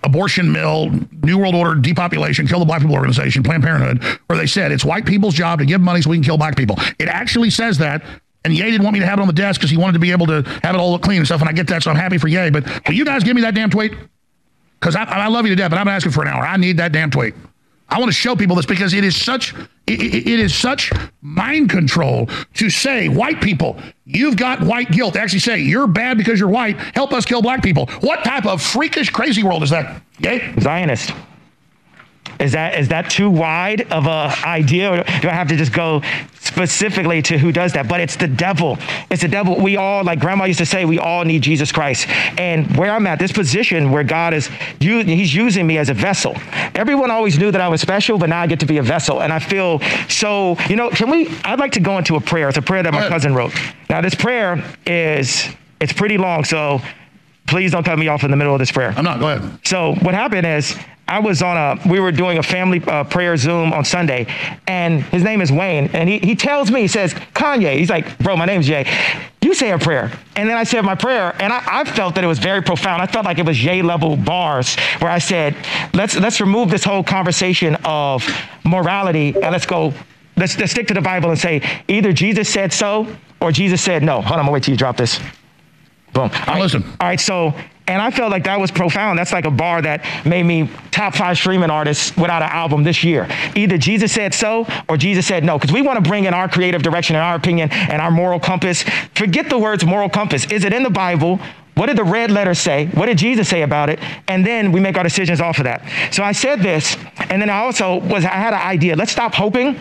abortion mill, New World Order, depopulation, kill the black people organization, Planned Parenthood, where they said it's white people's job to give money so we can kill black people. It actually says that. And Ye didn't want me to have it on the desk because he wanted to be able to have it all look clean and stuff. And I get that, so I'm happy for Ye. But will you guys give me that damn tweet? Because I, I love you to death, but been asking for an hour. I need that damn tweet. I want to show people this because it is such it, it is such mind control to say white people you've got white guilt. They actually say you're bad because you're white. Help us kill black people. What type of freakish crazy world is that? Yay? Zionist. Is that is that too wide of a idea, or do I have to just go specifically to who does that? But it's the devil. It's the devil. We all, like Grandma used to say, we all need Jesus Christ. And where I'm at, this position where God is, He's using me as a vessel. Everyone always knew that I was special, but now I get to be a vessel, and I feel so. You know, can we? I'd like to go into a prayer. It's a prayer that my cousin wrote. Now, this prayer is it's pretty long, so please don't cut me off in the middle of this prayer. I'm not. Go ahead. So what happened is I was on a we were doing a family uh, prayer Zoom on Sunday, and his name is Wayne, and he he tells me he says Kanye. He's like, bro, my name's Jay. You say a prayer, and then I said my prayer, and I, I felt that it was very profound. I felt like it was Jay level bars where I said, let's let's remove this whole conversation of morality and let's go. Let's, let's stick to the Bible and say either Jesus said so or Jesus said no. Hold on, I'm gonna wait till you drop this. Boom. All right. listen. All right, so and I felt like that was profound. That's like a bar that made me top five streaming artists without an album this year. Either Jesus said so or Jesus said no. Because we want to bring in our creative direction and our opinion and our moral compass. Forget the words moral compass. Is it in the Bible? What did the red letters say? What did Jesus say about it? And then we make our decisions off of that. So I said this, and then I also was I had an idea. Let's stop hoping.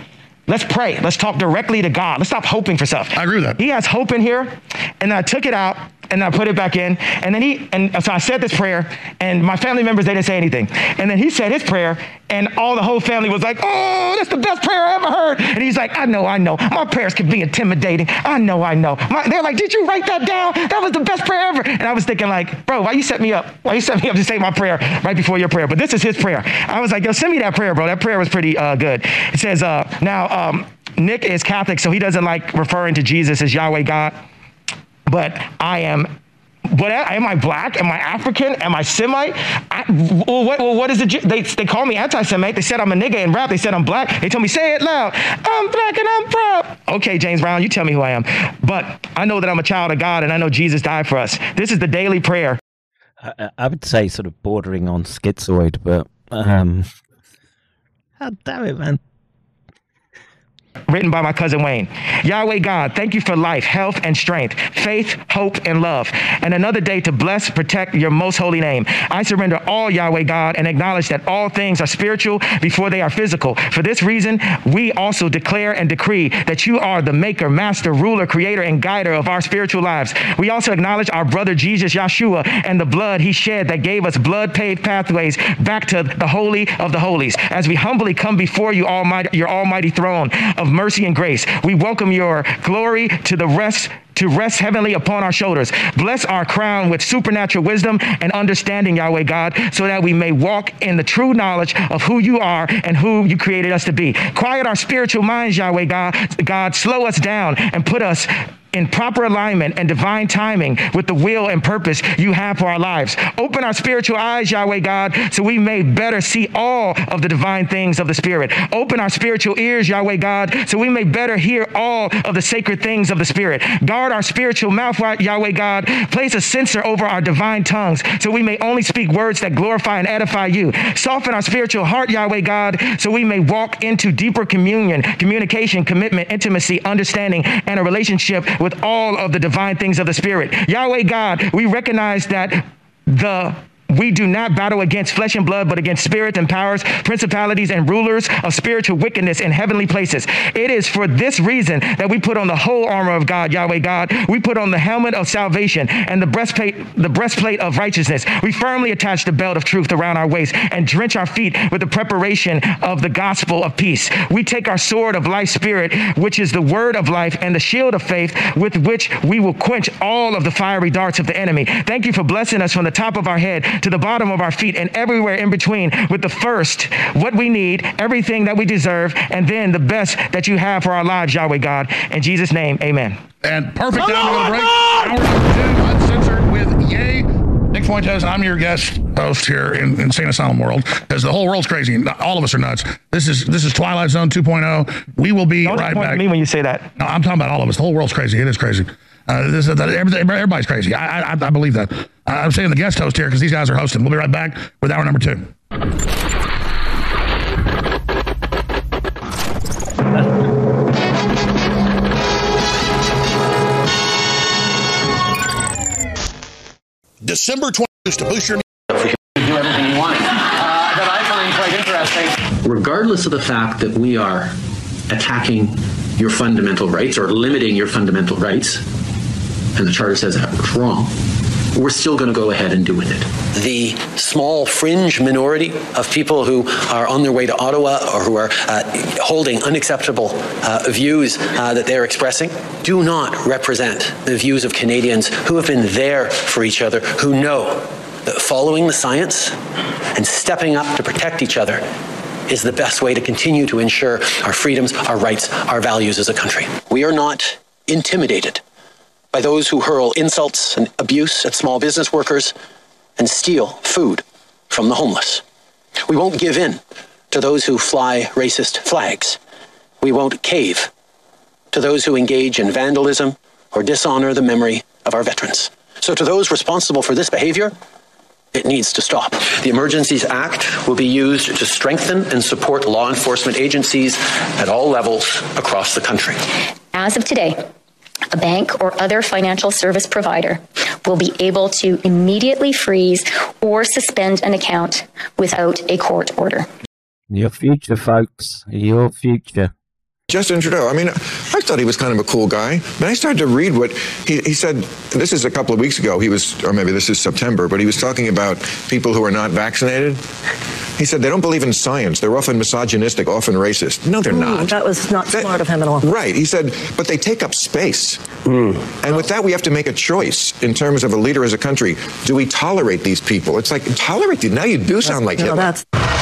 Let's pray. Let's talk directly to God. Let's stop hoping for stuff. I agree with that. He has hope in here, and I took it out and I put it back in. And then he and so I said this prayer, and my family members they didn't say anything. And then he said his prayer, and all the whole family was like, "Oh, that's the best prayer I ever heard." And he's like, "I know, I know. My prayers can be intimidating. I know, I know." My, they're like, "Did you write that down? That was the best prayer ever." And I was thinking like, "Bro, why you set me up? Why you set me up to say my prayer right before your prayer?" But this is his prayer. I was like, "Yo, send me that prayer, bro. That prayer was pretty uh, good." It says, uh, "Now." Um, Nick is Catholic, so he doesn't like referring to Jesus as Yahweh God. But I am. What am I black? Am I African? Am I Semite? I, well, what, well, what is it? They, they call me anti-Semite. They said I'm a nigga in rap. They said I'm black. They told me say it loud. I'm black and I'm proud. Okay, James Brown, you tell me who I am. But I know that I'm a child of God, and I know Jesus died for us. This is the daily prayer. I, I would say sort of bordering on schizoid, but um, God damn it, man. Written by my cousin Wayne. Yahweh God, thank you for life, health, and strength, faith, hope, and love, and another day to bless, protect your most holy name. I surrender all, Yahweh God, and acknowledge that all things are spiritual before they are physical. For this reason, we also declare and decree that you are the maker, master, ruler, creator, and guider of our spiritual lives. We also acknowledge our brother Jesus Yeshua and the blood he shed that gave us blood paved pathways back to the holy of the holies. As we humbly come before you, almighty, your almighty throne of mercy and grace, we welcome your glory to the rest to rest heavenly upon our shoulders. Bless our crown with supernatural wisdom and understanding, Yahweh God, so that we may walk in the true knowledge of who you are and who you created us to be. Quiet our spiritual minds, Yahweh God. God, slow us down and put us in proper alignment and divine timing with the will and purpose you have for our lives. Open our spiritual eyes, Yahweh God, so we may better see all of the divine things of the Spirit. Open our spiritual ears, Yahweh God, so we may better hear all of the sacred things of the Spirit. Guard our spiritual mouth, Yahweh God. Place a censor over our divine tongues, so we may only speak words that glorify and edify you. Soften our spiritual heart, Yahweh God, so we may walk into deeper communion, communication, commitment, intimacy, understanding, and a relationship with all of the divine things of the Spirit. Yahweh God, we recognize that the we do not battle against flesh and blood, but against spirits and powers, principalities and rulers of spiritual wickedness in heavenly places. It is for this reason that we put on the whole armor of God, Yahweh God. We put on the helmet of salvation and the breastplate, the breastplate of righteousness. We firmly attach the belt of truth around our waist and drench our feet with the preparation of the gospel of peace. We take our sword of life spirit, which is the word of life, and the shield of faith with which we will quench all of the fiery darts of the enemy. Thank you for blessing us from the top of our head to the bottom of our feet and everywhere in between with the first, what we need, everything that we deserve, and then the best that you have for our lives, Yahweh God. In Jesus' name, amen. And perfect time to go to break. Hour number two, uncensored with Ye. Nick Fuentes, I'm your guest host here in Insane Asylum World, because the whole world's crazy. All of us are nuts. This is this is Twilight Zone 2.0. We will be Don't right point back. at me when you say that. No, I'm talking about all of us. The whole world's crazy. It is crazy. Uh, this is, everybody's crazy. I, I, I believe that. I'm saying the guest host here because these guys are hosting. We'll be right back with hour number two. December 20th to boost your. do everything you want. Uh, that I find quite interesting. Regardless of the fact that we are attacking your fundamental rights or limiting your fundamental rights, and the Charter says that's wrong, we're still going to go ahead and do it. the small fringe minority of people who are on their way to Ottawa or who are uh, holding unacceptable uh, views uh, that they're expressing do not represent the views of Canadians who have been there for each other, who know that following the science and stepping up to protect each other is the best way to continue to ensure our freedoms, our rights, our values as a country. We are not intimidated by those who hurl insults and abuse at small business workers and steal food from the homeless. We won't give in to those who fly racist flags. We won't cave to those who engage in vandalism or dishonor the memory of our veterans. So, to those responsible for this behavior, it needs to stop. The Emergencies Act will be used to strengthen and support law enforcement agencies at all levels across the country. As of today, a bank or other financial service provider will be able to immediately freeze or suspend an account without a court order. Your future, folks. Your future. Justin Trudeau. I mean, I thought he was kind of a cool guy. But I started to read what he, he said. This is a couple of weeks ago. He was, or maybe this is September, but he was talking about people who are not vaccinated. He said they don't believe in science. They're often misogynistic, often racist. No, they're not. That was not smart of him at all. Right. He said, but they take up space. And with that, we have to make a choice in terms of a leader as a country. Do we tolerate these people? It's like, tolerate these. Now you do sound like Hitler.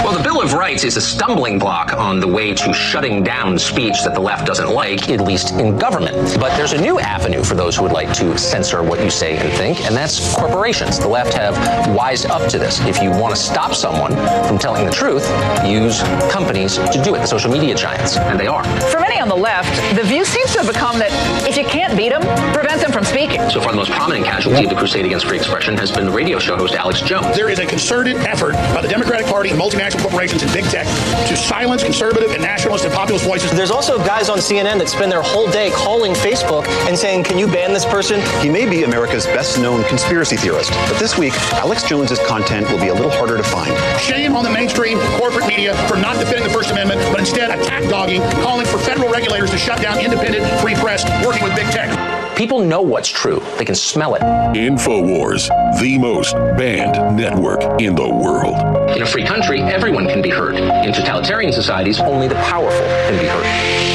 Well, the Bill of Rights is a stumbling block on the way to shutting down speech that the left doesn't like, at least in government. But there's a new avenue for those who would like to censor what you say and think, and that's corporations. The left have wised up to this. If you want to stop someone from telling the truth, use companies to do it, the social media giants, and they are. For many on the left, the view seems to have become that if you can't beat them, prevent them from speaking. So far, the most prominent casualty of the crusade against free expression has been the radio show host Alex Jones. There is a concerted effort by the Democratic Party and multinational corporations and big tech to silence conservative and nationalist and populist voices. There's also guys on CNN that spend their whole day calling Facebook and saying, Can you ban this person? He may be America's best known conspiracy theorist, but this week, Alex Jones's content will be a little harder to find. Shame on the mainstream corporate media for not defending the First Amendment, but instead attack dogging, calling for federal regulators to shut down independent free press, working with big tech. People know what's true. They can smell it. InfoWars, the most banned network in the world. In a free country, everyone can be heard. In totalitarian societies, only the powerful can be heard.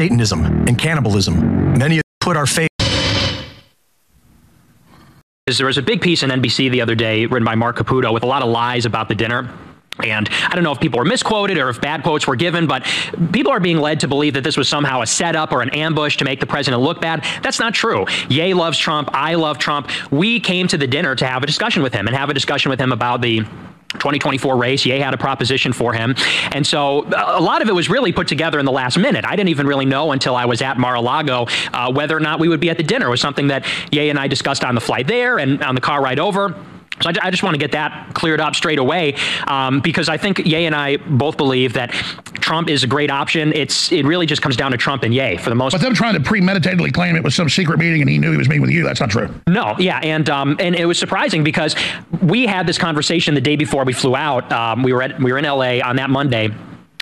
Satanism and cannibalism. Many put our faith. There was a big piece in NBC the other day written by Marc Caputo with a lot of lies about the dinner. And I don't know if people were misquoted or if bad quotes were given, but people are being led to believe that this was somehow a setup or an ambush to make the president look bad. That's not true. Ye loves Trump. I love Trump. We came to the dinner to have a discussion with him and have a discussion with him about the 2024 race. Ye had a proposition for him. And so a lot of it was really put together in the last minute. I didn't even really know until I was at Mar-a-Lago uh, whether or not we would be at the dinner. It was something that Ye and I discussed on the flight there and on the car ride over. So I, I just want to get that cleared up straight away um, because I think Ye and I both believe that Trump is a great option. It's it really just comes down to Trump and Ye for the most. But them trying to premeditatedly claim it was some secret meeting and he knew he was meeting with you, that's not true. No, yeah, and um, and it was surprising because we had this conversation the day before we flew out. Um, we were at we were in L.A. on that Monday.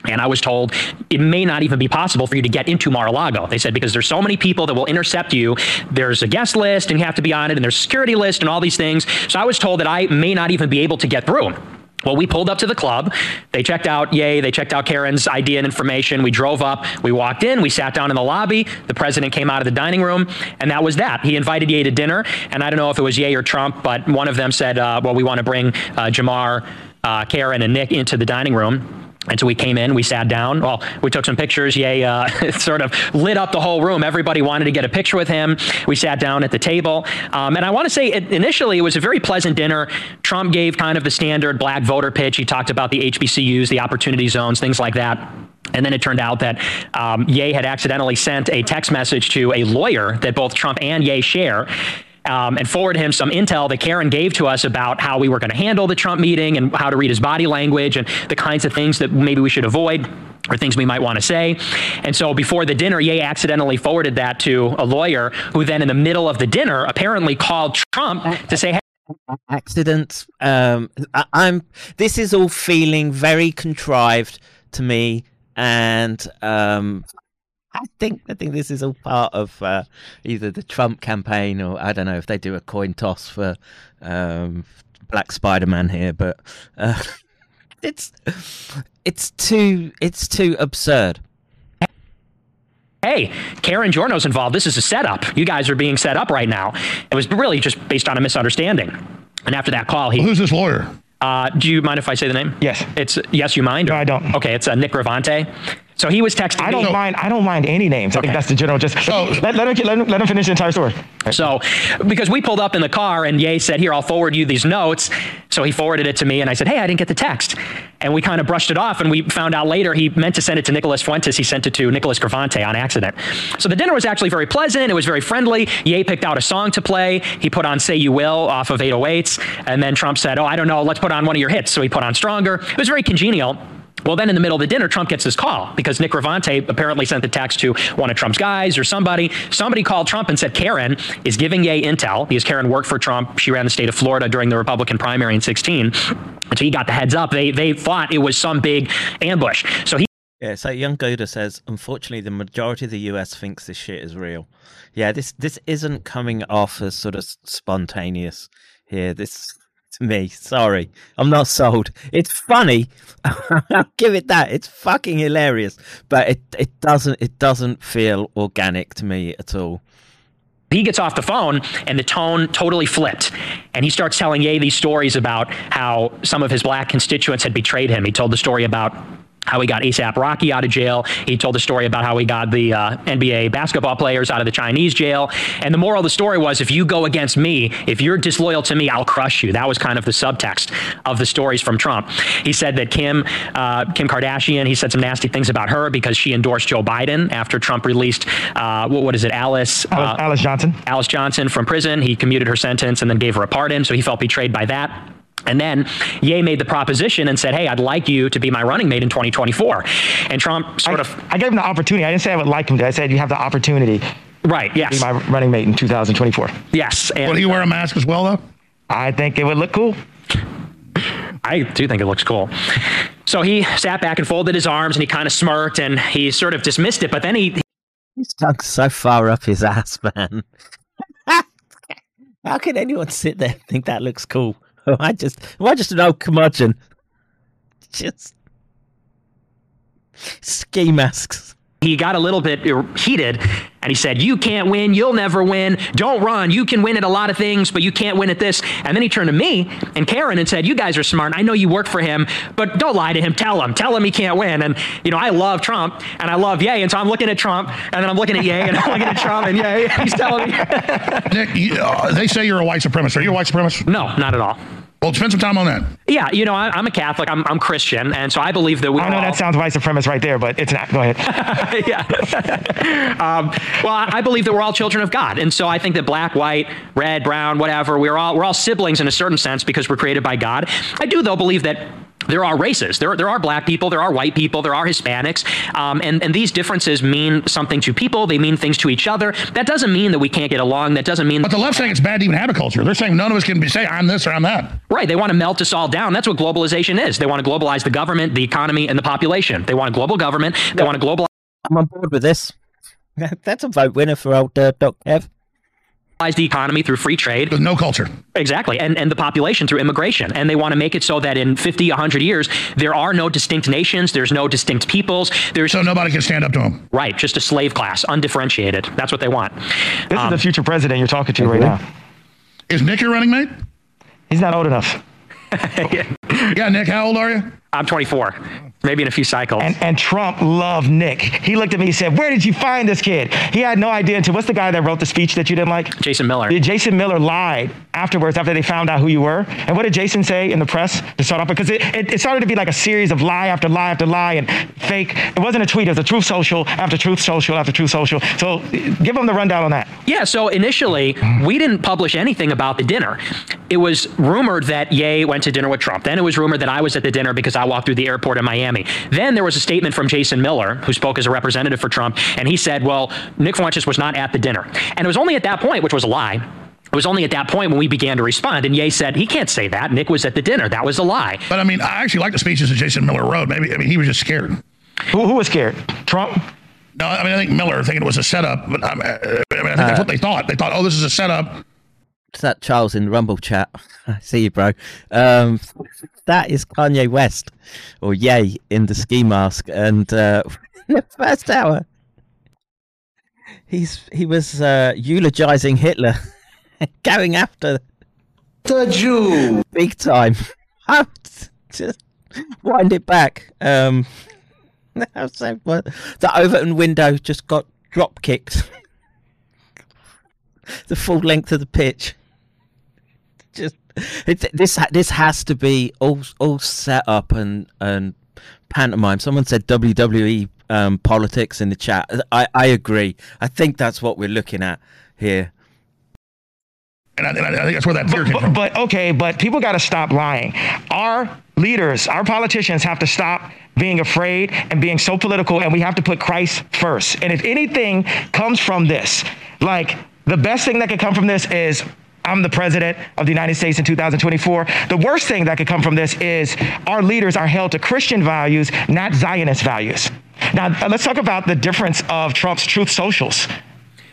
And I was told it may not even be possible for you to get into Mar-a-Lago. They said because there's so many people that will intercept you. There's a guest list and you have to be on it, and there's a security list and all these things. So I was told that I may not even be able to get through. Well, we pulled up to the club. They checked out Ye, They checked out Karen's ID and information. We drove up. We walked in. We sat down in the lobby. The president came out of the dining room, and that was that. He invited Ye to dinner, and I don't know if it was Ye or Trump, but one of them said, uh, "Well, we want to bring uh, Jamar, uh, Karen, and Nick into the dining room." And so we came in, we sat down. Well, we took some pictures. Ye, uh, sort of lit up the whole room. Everybody wanted to get a picture with him. We sat down at the table. Um, and I want to say it, initially it was a very pleasant dinner. Trump gave kind of the standard black voter pitch. He talked about the HBCUs, the opportunity zones, things like that. And then it turned out that um, Ye had accidentally sent a text message to a lawyer that both Trump and Ye share um, and forward him some intel that Karen gave to us about how we were going to handle the Trump meeting and how to read his body language and the kinds of things that maybe we should avoid or things we might want to say. And so before the dinner, Ye accidentally forwarded that to a lawyer who then in the middle of the dinner apparently called Trump to say, hey, accidents. Um, I, I'm. This is all feeling very contrived to me, and um, I think I think this is all part of uh, either the Trump campaign or I don't know if they do a coin toss for um, Black Spider Man here, but uh, it's it's too it's too absurd. hey, Karen Giorno's involved. This is a setup. You guys are being set up right now. It was really just based on a misunderstanding. And after that call, he. Well, who's this lawyer? Uh, do you mind if I say the name? Yes. It's yes, you mind? No, I don't. Okay, it's uh, Nick Gravante. So he was texting. I don't me. mind. I don't mind any names. I think that's the general. Just let, let, him, let, him, let him finish the entire story. So, because we pulled up in the car and Ye said, Here, I'll forward you these notes. So he forwarded it to me and I said, Hey, I didn't get the text. And we kind of brushed it off and we found out later he meant to send it to Nicholas Fuentes. He sent it to Nicholas Gravante on accident. So the dinner was actually very pleasant. It was very friendly. Ye picked out a song to play. He put on Say You Will off of 808s. And then Trump said, Oh, I don't know, let's put on one of your hits. So he put on Stronger. It was very congenial. Well, then in the middle of the dinner, Trump gets this call because Nick Gravante apparently sent the text to one of Trump's guys or somebody. Somebody called Trump and said Karen is giving Ye intel because Karen worked for Trump. She ran the state of Florida during the Republican primary in 16. And so he got the heads up. They they thought it was some big ambush. So he Yeah, so Young Goda says, unfortunately, the majority of the US thinks this shit is real. Yeah, this this isn't coming off as sort of spontaneous here. This to me, sorry, I'm not sold. It's funny, I'll give it that. It's fucking hilarious, but it it doesn't it doesn't feel organic to me at all. he gets off the phone and the tone totally flipped. And he starts telling Ye these stories about how some of his black constituents had betrayed him. He told the story about how he got ASAP Rocky out of jail. He told the story about how he got the uh, NBA basketball players out of the Chinese jail. And the moral of the story was if you go against me, if you're disloyal to me, I'll crush you. That was kind of the subtext of the stories from Trump. He said that Kim, uh, Kim Kardashian, he said some nasty things about her because she endorsed Joe Biden after Trump released, uh, what, what is it, Alice? Alice, Alice Johnson. Alice Johnson from prison. He commuted her sentence and then gave her a pardon. So he felt betrayed by that. And then Ye made the proposition and said, Hey, I'd like you to be my running mate in 2024. And Trump sort I, of. I gave him the opportunity. I didn't say I would like him. to. I said you have the opportunity. Right. Yes. To be my running mate in 2024. Yes. And, Would he wear a mask as well, though? I think it would look cool. I do think it looks cool. So he sat back and folded his arms and he kind of smirked and he sort of dismissed it. But then he. He's stuck so far up his ass, man. How can anyone sit there and think that looks cool? Am I just, am I just an old curmudgeon? Just ski masks. He got a little bit heated and he said, You can't win. You'll never win. Don't run. You can win at a lot of things, but you can't win at this. And then he turned to me and Karen and said, You guys are smart. I know you work for him, but don't lie to him. Tell him. Tell him he can't win. And, you know, I love Trump and I love Ye. And so I'm looking at Trump and then I'm looking at Ye and I'm looking at Trump and Ye. He's telling me. Nick, you, uh, they say you're a white supremacist. Are you a white supremacist? No, not at all. Well, spend some time on that. Yeah, you know, I, I'm a Catholic. I'm, I'm Christian, and so I believe that we. I know all, that sounds white supremacist right there, but it's not. Go ahead. yeah. um, well, I I believe that we're all children of God, and so I think that black, white, red, brown, whatever, we're all we're all siblings in a certain sense because we're created by God. I do, though, believe that there are races. There, there are black people, there are white people, there are Hispanics, um, and, and these differences mean something to people. They mean things to each other. That doesn't mean that we can't get along. That doesn't mean. But the left saying it's bad to even have a culture. They're saying none of us can be, say I'm this or I'm that. Right. They want to melt us all down. That's what globalization is. They want to globalize the government, the economy, and the population. They want a global government. They want to globalize. I'm on board with this. That's a vote winner for old uh, Doc Kev. The economy through free trade with no culture exactly and and the population through immigration and they want to make it so that in 50 100 years there are no distinct nations there's no distinct peoples there's so nobody can stand up to them right just a slave class undifferentiated that's what they want This is the um, future president you're talking to right now. Is Nick your running mate? He's not old enough. yeah, Nick, how old are you? I'm 24. Maybe in a few cycles. And, and Trump loved Nick. He looked at me and said, Where did you find this kid? He had no idea until what's the guy that wrote the speech that you didn't like? Jason Miller. Yeah, Jason Miller lied afterwards after they found out who you were. And what did Jason say in the press to start off? Because it, it, it started to be like a series of lie after lie after lie and fake. It wasn't a tweet, it was a truth social after truth social after truth social. So give them the rundown on that. Yeah, so initially, we didn't publish anything about the dinner. It was rumored that Ye went to dinner with Trump. Then it was rumored that I was at the dinner because I walked through the airport in Miami. Then there was a statement from Jason Miller, who spoke as a representative for Trump, and he said, well, Nick Fuentes was not at the dinner. And it was only at that point, which was a lie. It was only at that point when we began to respond, and Ye said he can't say that. Nick was at the dinner. That was a lie. But I mean, I actually like the speeches that Jason Miller wrote. Maybe I mean he was just scared. Who, who was scared? Trump. No, I mean I think Miller thinking it was a setup. But I, I mean I think that's Uh, what they thought. They thought, oh, this is a setup. It's that Charles in the Rumble chat. I see you, bro. Um, that is Kanye West, or Ye, in the ski mask, and uh, the first hour, he's he was uh, eulogizing Hitler, going after the Jew big time. Just wind it back. Um, how so- what- the Overton window just got drop kicked. the full length of the pitch. Just it, this this has to be all all set up and and pantomime. Someone said WWE um, politics in the chat. I I agree. I think that's what we're looking at here. And I, and I think that's where that fear came But, from. but okay, but people got to stop lying. Our leaders, our politicians have to stop being afraid and being so political, and we have to put Christ first. And if anything comes from this, like the best thing that could come from this is I'm the president of the United States in 2024. The worst thing that could come from this is our leaders are held to Christian values, not Zionist values. Now, uh, let's talk about the difference of Trump's truth socials.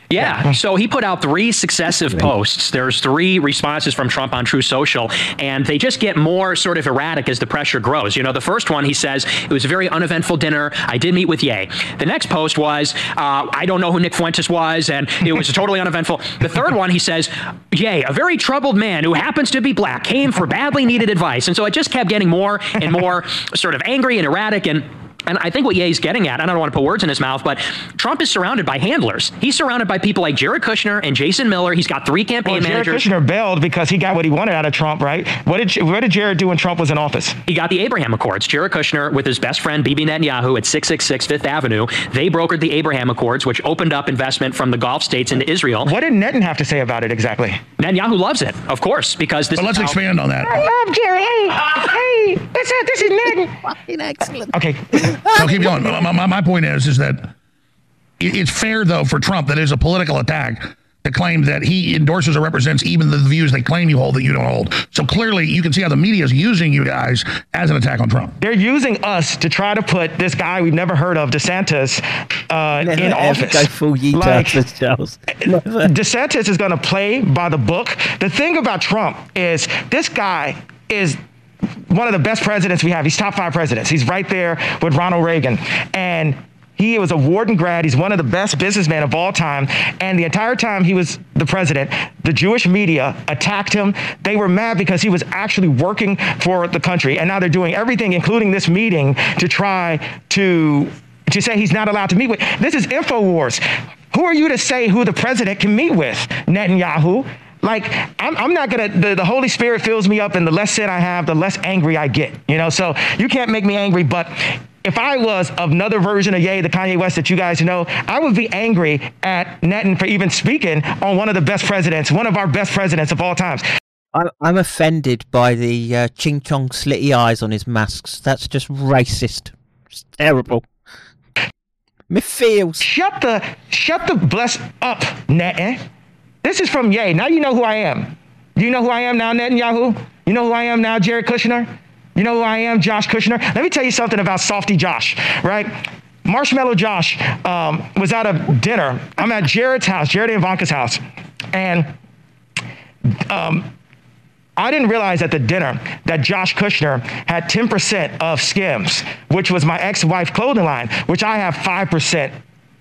Yeah. So he put out three successive posts. There's three responses from Trump on Truth Social, and they just get more sort of erratic as the pressure grows. You know, the first one, he says, it was a very uneventful dinner. I did meet with Ye. The next post was, uh, I don't know who Nick Fuentes was, and it was totally uneventful. The third one, he says, Ye, a very troubled man who happens to be black, came for badly needed advice. And so it just kept getting more and more sort of angry and erratic and and I think what Ye's getting at, I don't want to put words in his mouth, but Trump is surrounded by handlers. He's surrounded by people like Jared Kushner and Jason Miller. He's got three campaign Well, Jared managers. Kushner bailed because he got what he wanted out of Trump, right? What did what did Jared do when Trump was in office? He got the Abraham Accords. Jared Kushner with his best friend Bibi Netanyahu at 666 Fifth Avenue. They brokered the Abraham Accords, which opened up investment from the Gulf states into Israel. What did Netanyahu have to say about it exactly? Netanyahu loves it, of course, because this. But let's is how- expand on that. I love Jerry. Hey, hey, this is this is Ned. Excellent. Okay. So keep going. My, my, my point is, is that it's fair though for Trump that it is a political attack to claim that he endorses or represents even the views they claim you hold that you don't hold. So clearly, you can see how the media is using you guys as an attack on Trump. They're using us to try to put this guy we've never heard of, DeSantis, uh, Never in ever office. go full yeet Like, after Charles. Never. DeSantis is going to play by the book. The thing about Trump is this guy is one of the best presidents we have. He's top five presidents. He's right there with Ronald Reagan. And he was a Wharton grad. He's one of the best businessmen of all time. And the entire time he was the president, the Jewish media attacked him. They were mad because he was actually working for the country. And now they're doing everything, including this meeting, to try to to say he's not allowed to meet with. This is InfoWars. Who are you to say who the president can meet with? Netanyahu. Like, I'm, I'm not gonna, the, the Holy Spirit fills me up, and the less sin I have, the less angry I get. You know, so you can't make me angry, but if I was another version of Ye, the Kanye West that you guys know, I would be angry at Netan for even speaking on one of the best presidents, one of our best presidents of all times. I'm, I'm offended by the uh, ching chong slitty eyes on his masks. That's just racist. It's terrible. Me feels. Shut the shut the bless up, Net. This is from Ye. Now you know who I am. Do you know who I am now, Netanyahu? You know who I am now, Jared Kushner? You know who I am, Josh Kushner? Let me tell you something about Softy Josh, right? Marshmallow Josh um, was at a dinner. I'm at Jared's house, Jared and Ivanka's house, and um, I didn't realize at the dinner that Josh Kushner had 10% of Skims, which was my ex-wife clothing line, which I have 5%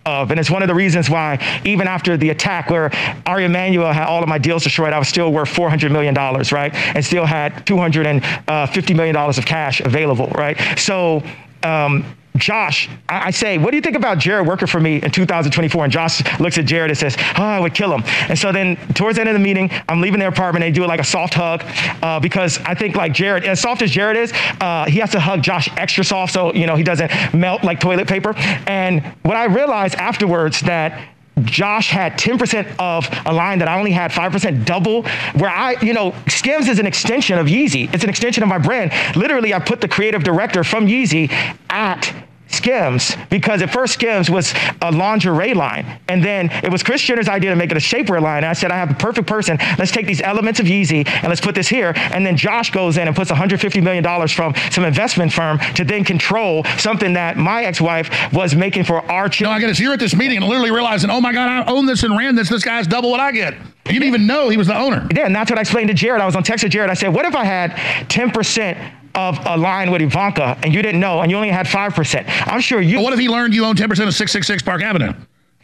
of. And it's one of the reasons why, even after the attack where Ari Emanuel had all of my deals destroyed, I was still worth $400 million, right? And still had $250 million of cash available, right? So, um, Josh, I, say, what do you think about Jared working for me in 2024? And Josh looks at Jared and says, oh, I would kill him. And so then towards the end of the meeting, I'm leaving their apartment. They do like a soft hug uh, because I think like Jared, as soft as Jared is, uh, he has to hug Josh extra soft so, you know, he doesn't melt like toilet paper. And what I realized afterwards that Josh had 10% of a line that I only had 5% double, where I, you know, Skims is an extension of Yeezy. It's an extension of my brand. Literally, I put the creative director from Yeezy at Skims because at first Skims was a lingerie line. And then it was Kris Jenner's idea to make it a shapewear line. And I said, I have the perfect person. Let's take these elements of Yeezy and let's put this here. And then Josh goes in and puts $150 million from some investment firm to then control something that my ex-wife was making for our children. No, I get it. So you're at this meeting and literally realizing, oh my God, I own this and ran this. This guy's double what I get. You didn't even know he was the owner. Yeah, and that's what I explained to Jared. I was on text with Jared. I said, what if I had 10% of a line with Ivanka and you didn't know and you only had 5%? I'm sure you. But what if he learned you own 10% of 666 Park Avenue?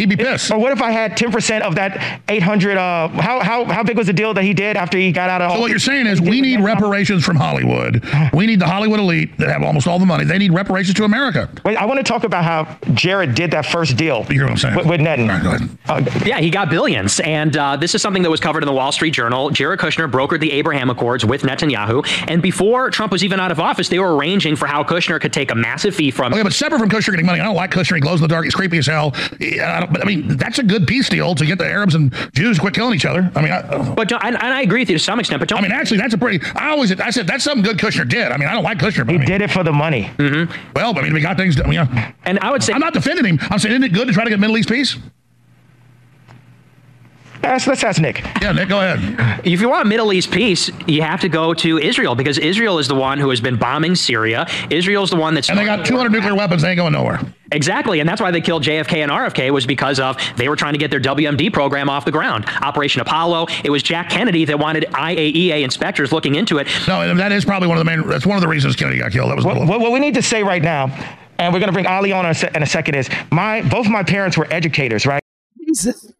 He'd be pissed. Or what if I had 10% of that 800? Uh, how, how, how big was the deal that he did after he got out of So what you're saying is we need reparations from Hollywood. We need the Hollywood elite that have almost all the money. They need reparations to America. Wait, I want to talk about how Jared did that first deal you hear what I'm saying. with, with Netin. yeah, he got billions. And uh, this is something that was covered in the Wall Street Journal. Jared Kushner brokered the Abraham Accords with Netanyahu. And before Trump was even out of office, they were arranging for how Kushner could take a massive fee from. Okay, but separate from Kushner getting money, I don't like Kushner. He glows in the dark. He's creepy as hell. I, don't, but, I mean, that's a good peace deal to get the Arabs and Jews to quit killing each other. I mean, I, but and, and I agree with you to some extent. But I mean, actually, that's a pretty. I always, I said that's something good Kushner did. I mean, I don't like Kushner. But He I mean, did it for the money. Mm-hmm. Well, but I mean, we got things. I mean, yeah. And I would say I'm not defending him. I'm saying, isn't it good to try to get Middle East peace? Let's, let's ask Nick. Yeah, Nick, go ahead. If you want Middle East peace, you have to go to Israel because Israel is the one who has been bombing Syria. Israel is the one that's And they got 200 nuclear weapons. They ain't going nowhere. Exactly, and that's why they killed JFK and RFK was because of they were trying to get their WMD program off the ground. Operation Apollo. It was Jack Kennedy that wanted IAEA inspectors looking into it. No, and that is probably one of the main. That's one of the reasons Kennedy got killed. That was What, what, what we need to say right now, and we're going to bring Ali on in a, se- in a second, is my both of my parents were educators, right? Jesus.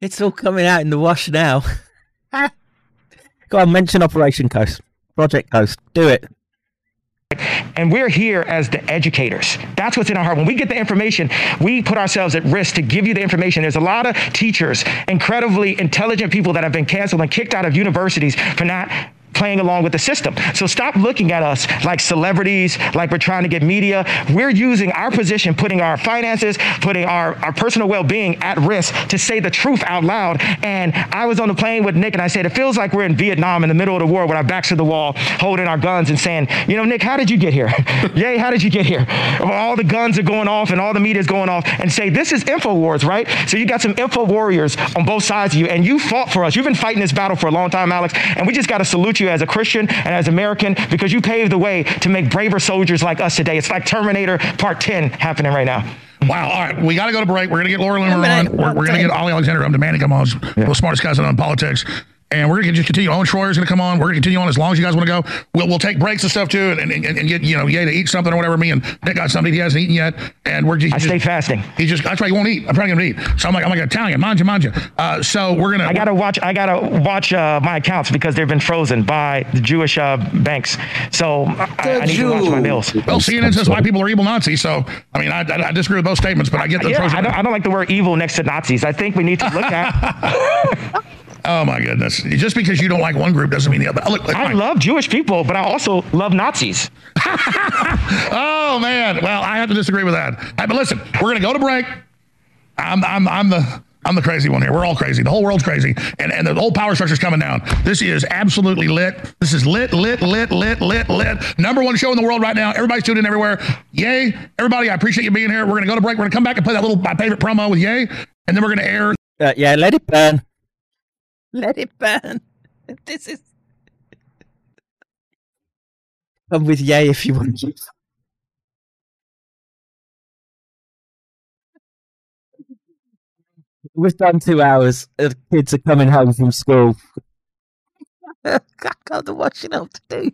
It's all coming out in the wash now. Go on, mention Operation Coast. Project Coast. Do it. And we're here as the educators. That's what's in our heart. When we get the information, we put ourselves at risk to give you the information. There's a lot of teachers, incredibly intelligent people that have been canceled and kicked out of universities for not playing along with the system. So stop looking at us like celebrities, like we're trying to get media. We're using our position, putting our finances, putting our, our personal well-being at risk to say the truth out loud. And I was on the plane with Nick and I said, it feels like we're in Vietnam in the middle of the war with our backs to the wall, holding our guns and saying, you know, Nick, how did you get here? Ye, how did you get here? All the guns are going off and all the media is going off and say, this is info wars, right? So you got some info warriors on both sides of you and you fought for us. You've been fighting this battle for a long time, Alex. And we just got to salute you as a Christian and as American because you paved the way to make braver soldiers like us today. It's like Terminator Part 10 happening right now. Wow. All right. We got to go to break. We're going to get Laura Loomer on. We're, we're going to get Ali Alexander I'm Demanding come on. One of the smartest guys on politics. And we're going to just continue. Owen Shroyer's going to come on. We're going to continue on as long as you guys want to go. We'll, we'll take breaks and stuff too, and, and, and get you know Ye to eat something or whatever. Me and Nick got something he hasn't eaten yet, and we're just, I stay fasting. He just that's why he won't eat. I'm trying going to eat. So I'm like I'm like Italian, manja manja. Uh, so we're gonna. I gotta watch. I gotta watch uh, my accounts because they've been frozen by the Jewish uh, banks. So I, I need to watch my bills. Well, CNN says white people are evil Nazis. So I mean, I, I, I disagree with those statements, but I get the Yeah, frozen. I don't, I don't like the word evil next to Nazis. I think we need to look at. Oh my goodness! Just because you don't like one group doesn't mean the other. Look, look, I fine. love Jewish people, but I also love Nazis. oh man. Well, I have to disagree with that. Hey, but listen, we're gonna go to break. I'm I'm I'm the I'm the crazy one here. We're all crazy. The whole world's crazy. And, and the whole power structure's coming down. This is absolutely lit. This is lit, lit, lit, lit, lit, lit. Number one show in the world right now. Everybody's tuning in everywhere. Yay. Everybody, I appreciate you being here. We're going to go to break. We're going to come back and play that little, my favorite promo with Ye. And then we're going to air. Uh, yeah, let it burn. Let it burn. This is. Come with Ye if you want. To. We've done two hours. The kids are coming home from school. I can't know what you to do.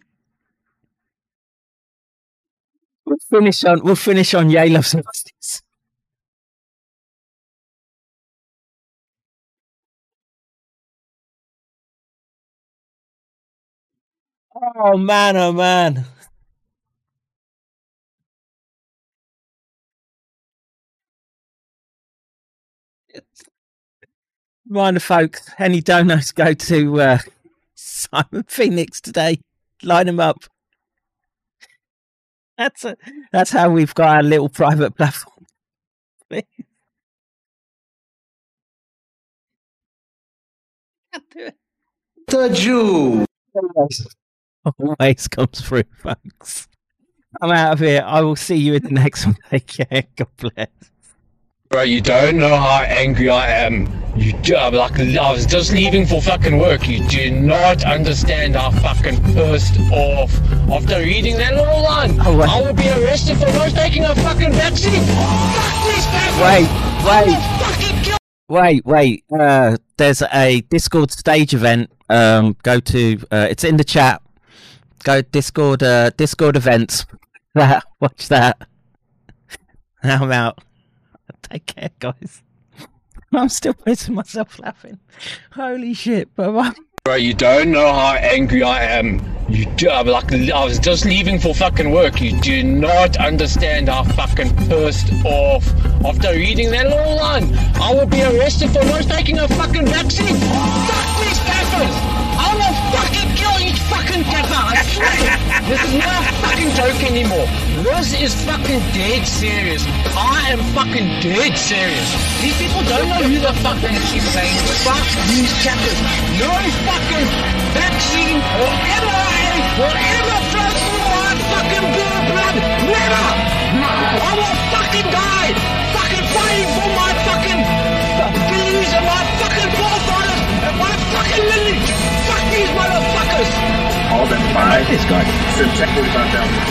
We'll finish on. We'll finish on Yay loves Justice. Oh man! Oh man! Reminder, folks, any donuts go to uh, Simon Phoenix today. Line them up. That's a, that's how we've got our little private platform. The Jew. Always comes through, folks. I'm out of here. I will see you in the next one. Take care. God bless. Bro, you don't know how angry I am. You do, I'm like, I was just leaving for fucking work. You do not understand how fucking pissed off after reading that little line. Oh, I will be arrested for not taking a fucking vaccine. Fuck this guy. Wait, wait. will fucking kill Wait, wait. Uh, there's a Discord stage event. Um, go to. Uh, it's in the chat. Go Discord. Uh, Discord events. That. Watch that. I'm out. Take care, guys. I'm still pissing myself laughing. Holy shit! Bye. Bro, you don't know how angry I am. You do, I'm like, I was just leaving for fucking work. You do not understand how fucking pissed off after reading that little line. I will be arrested for not taking a fucking vaccine. Fuck these gaffers! I will fucking kill each fucking gaffer. This is not a fucking joke anymore. This is fucking dead serious. I am fucking dead serious. These people don't know who the fuck they keep saying. Fuck these gaffers. No fucking vaccine or mRNA will ever flow through my fucking blue blood. Never. I will fucking die. Fucking fighting for my 2005. It's good. September 5000.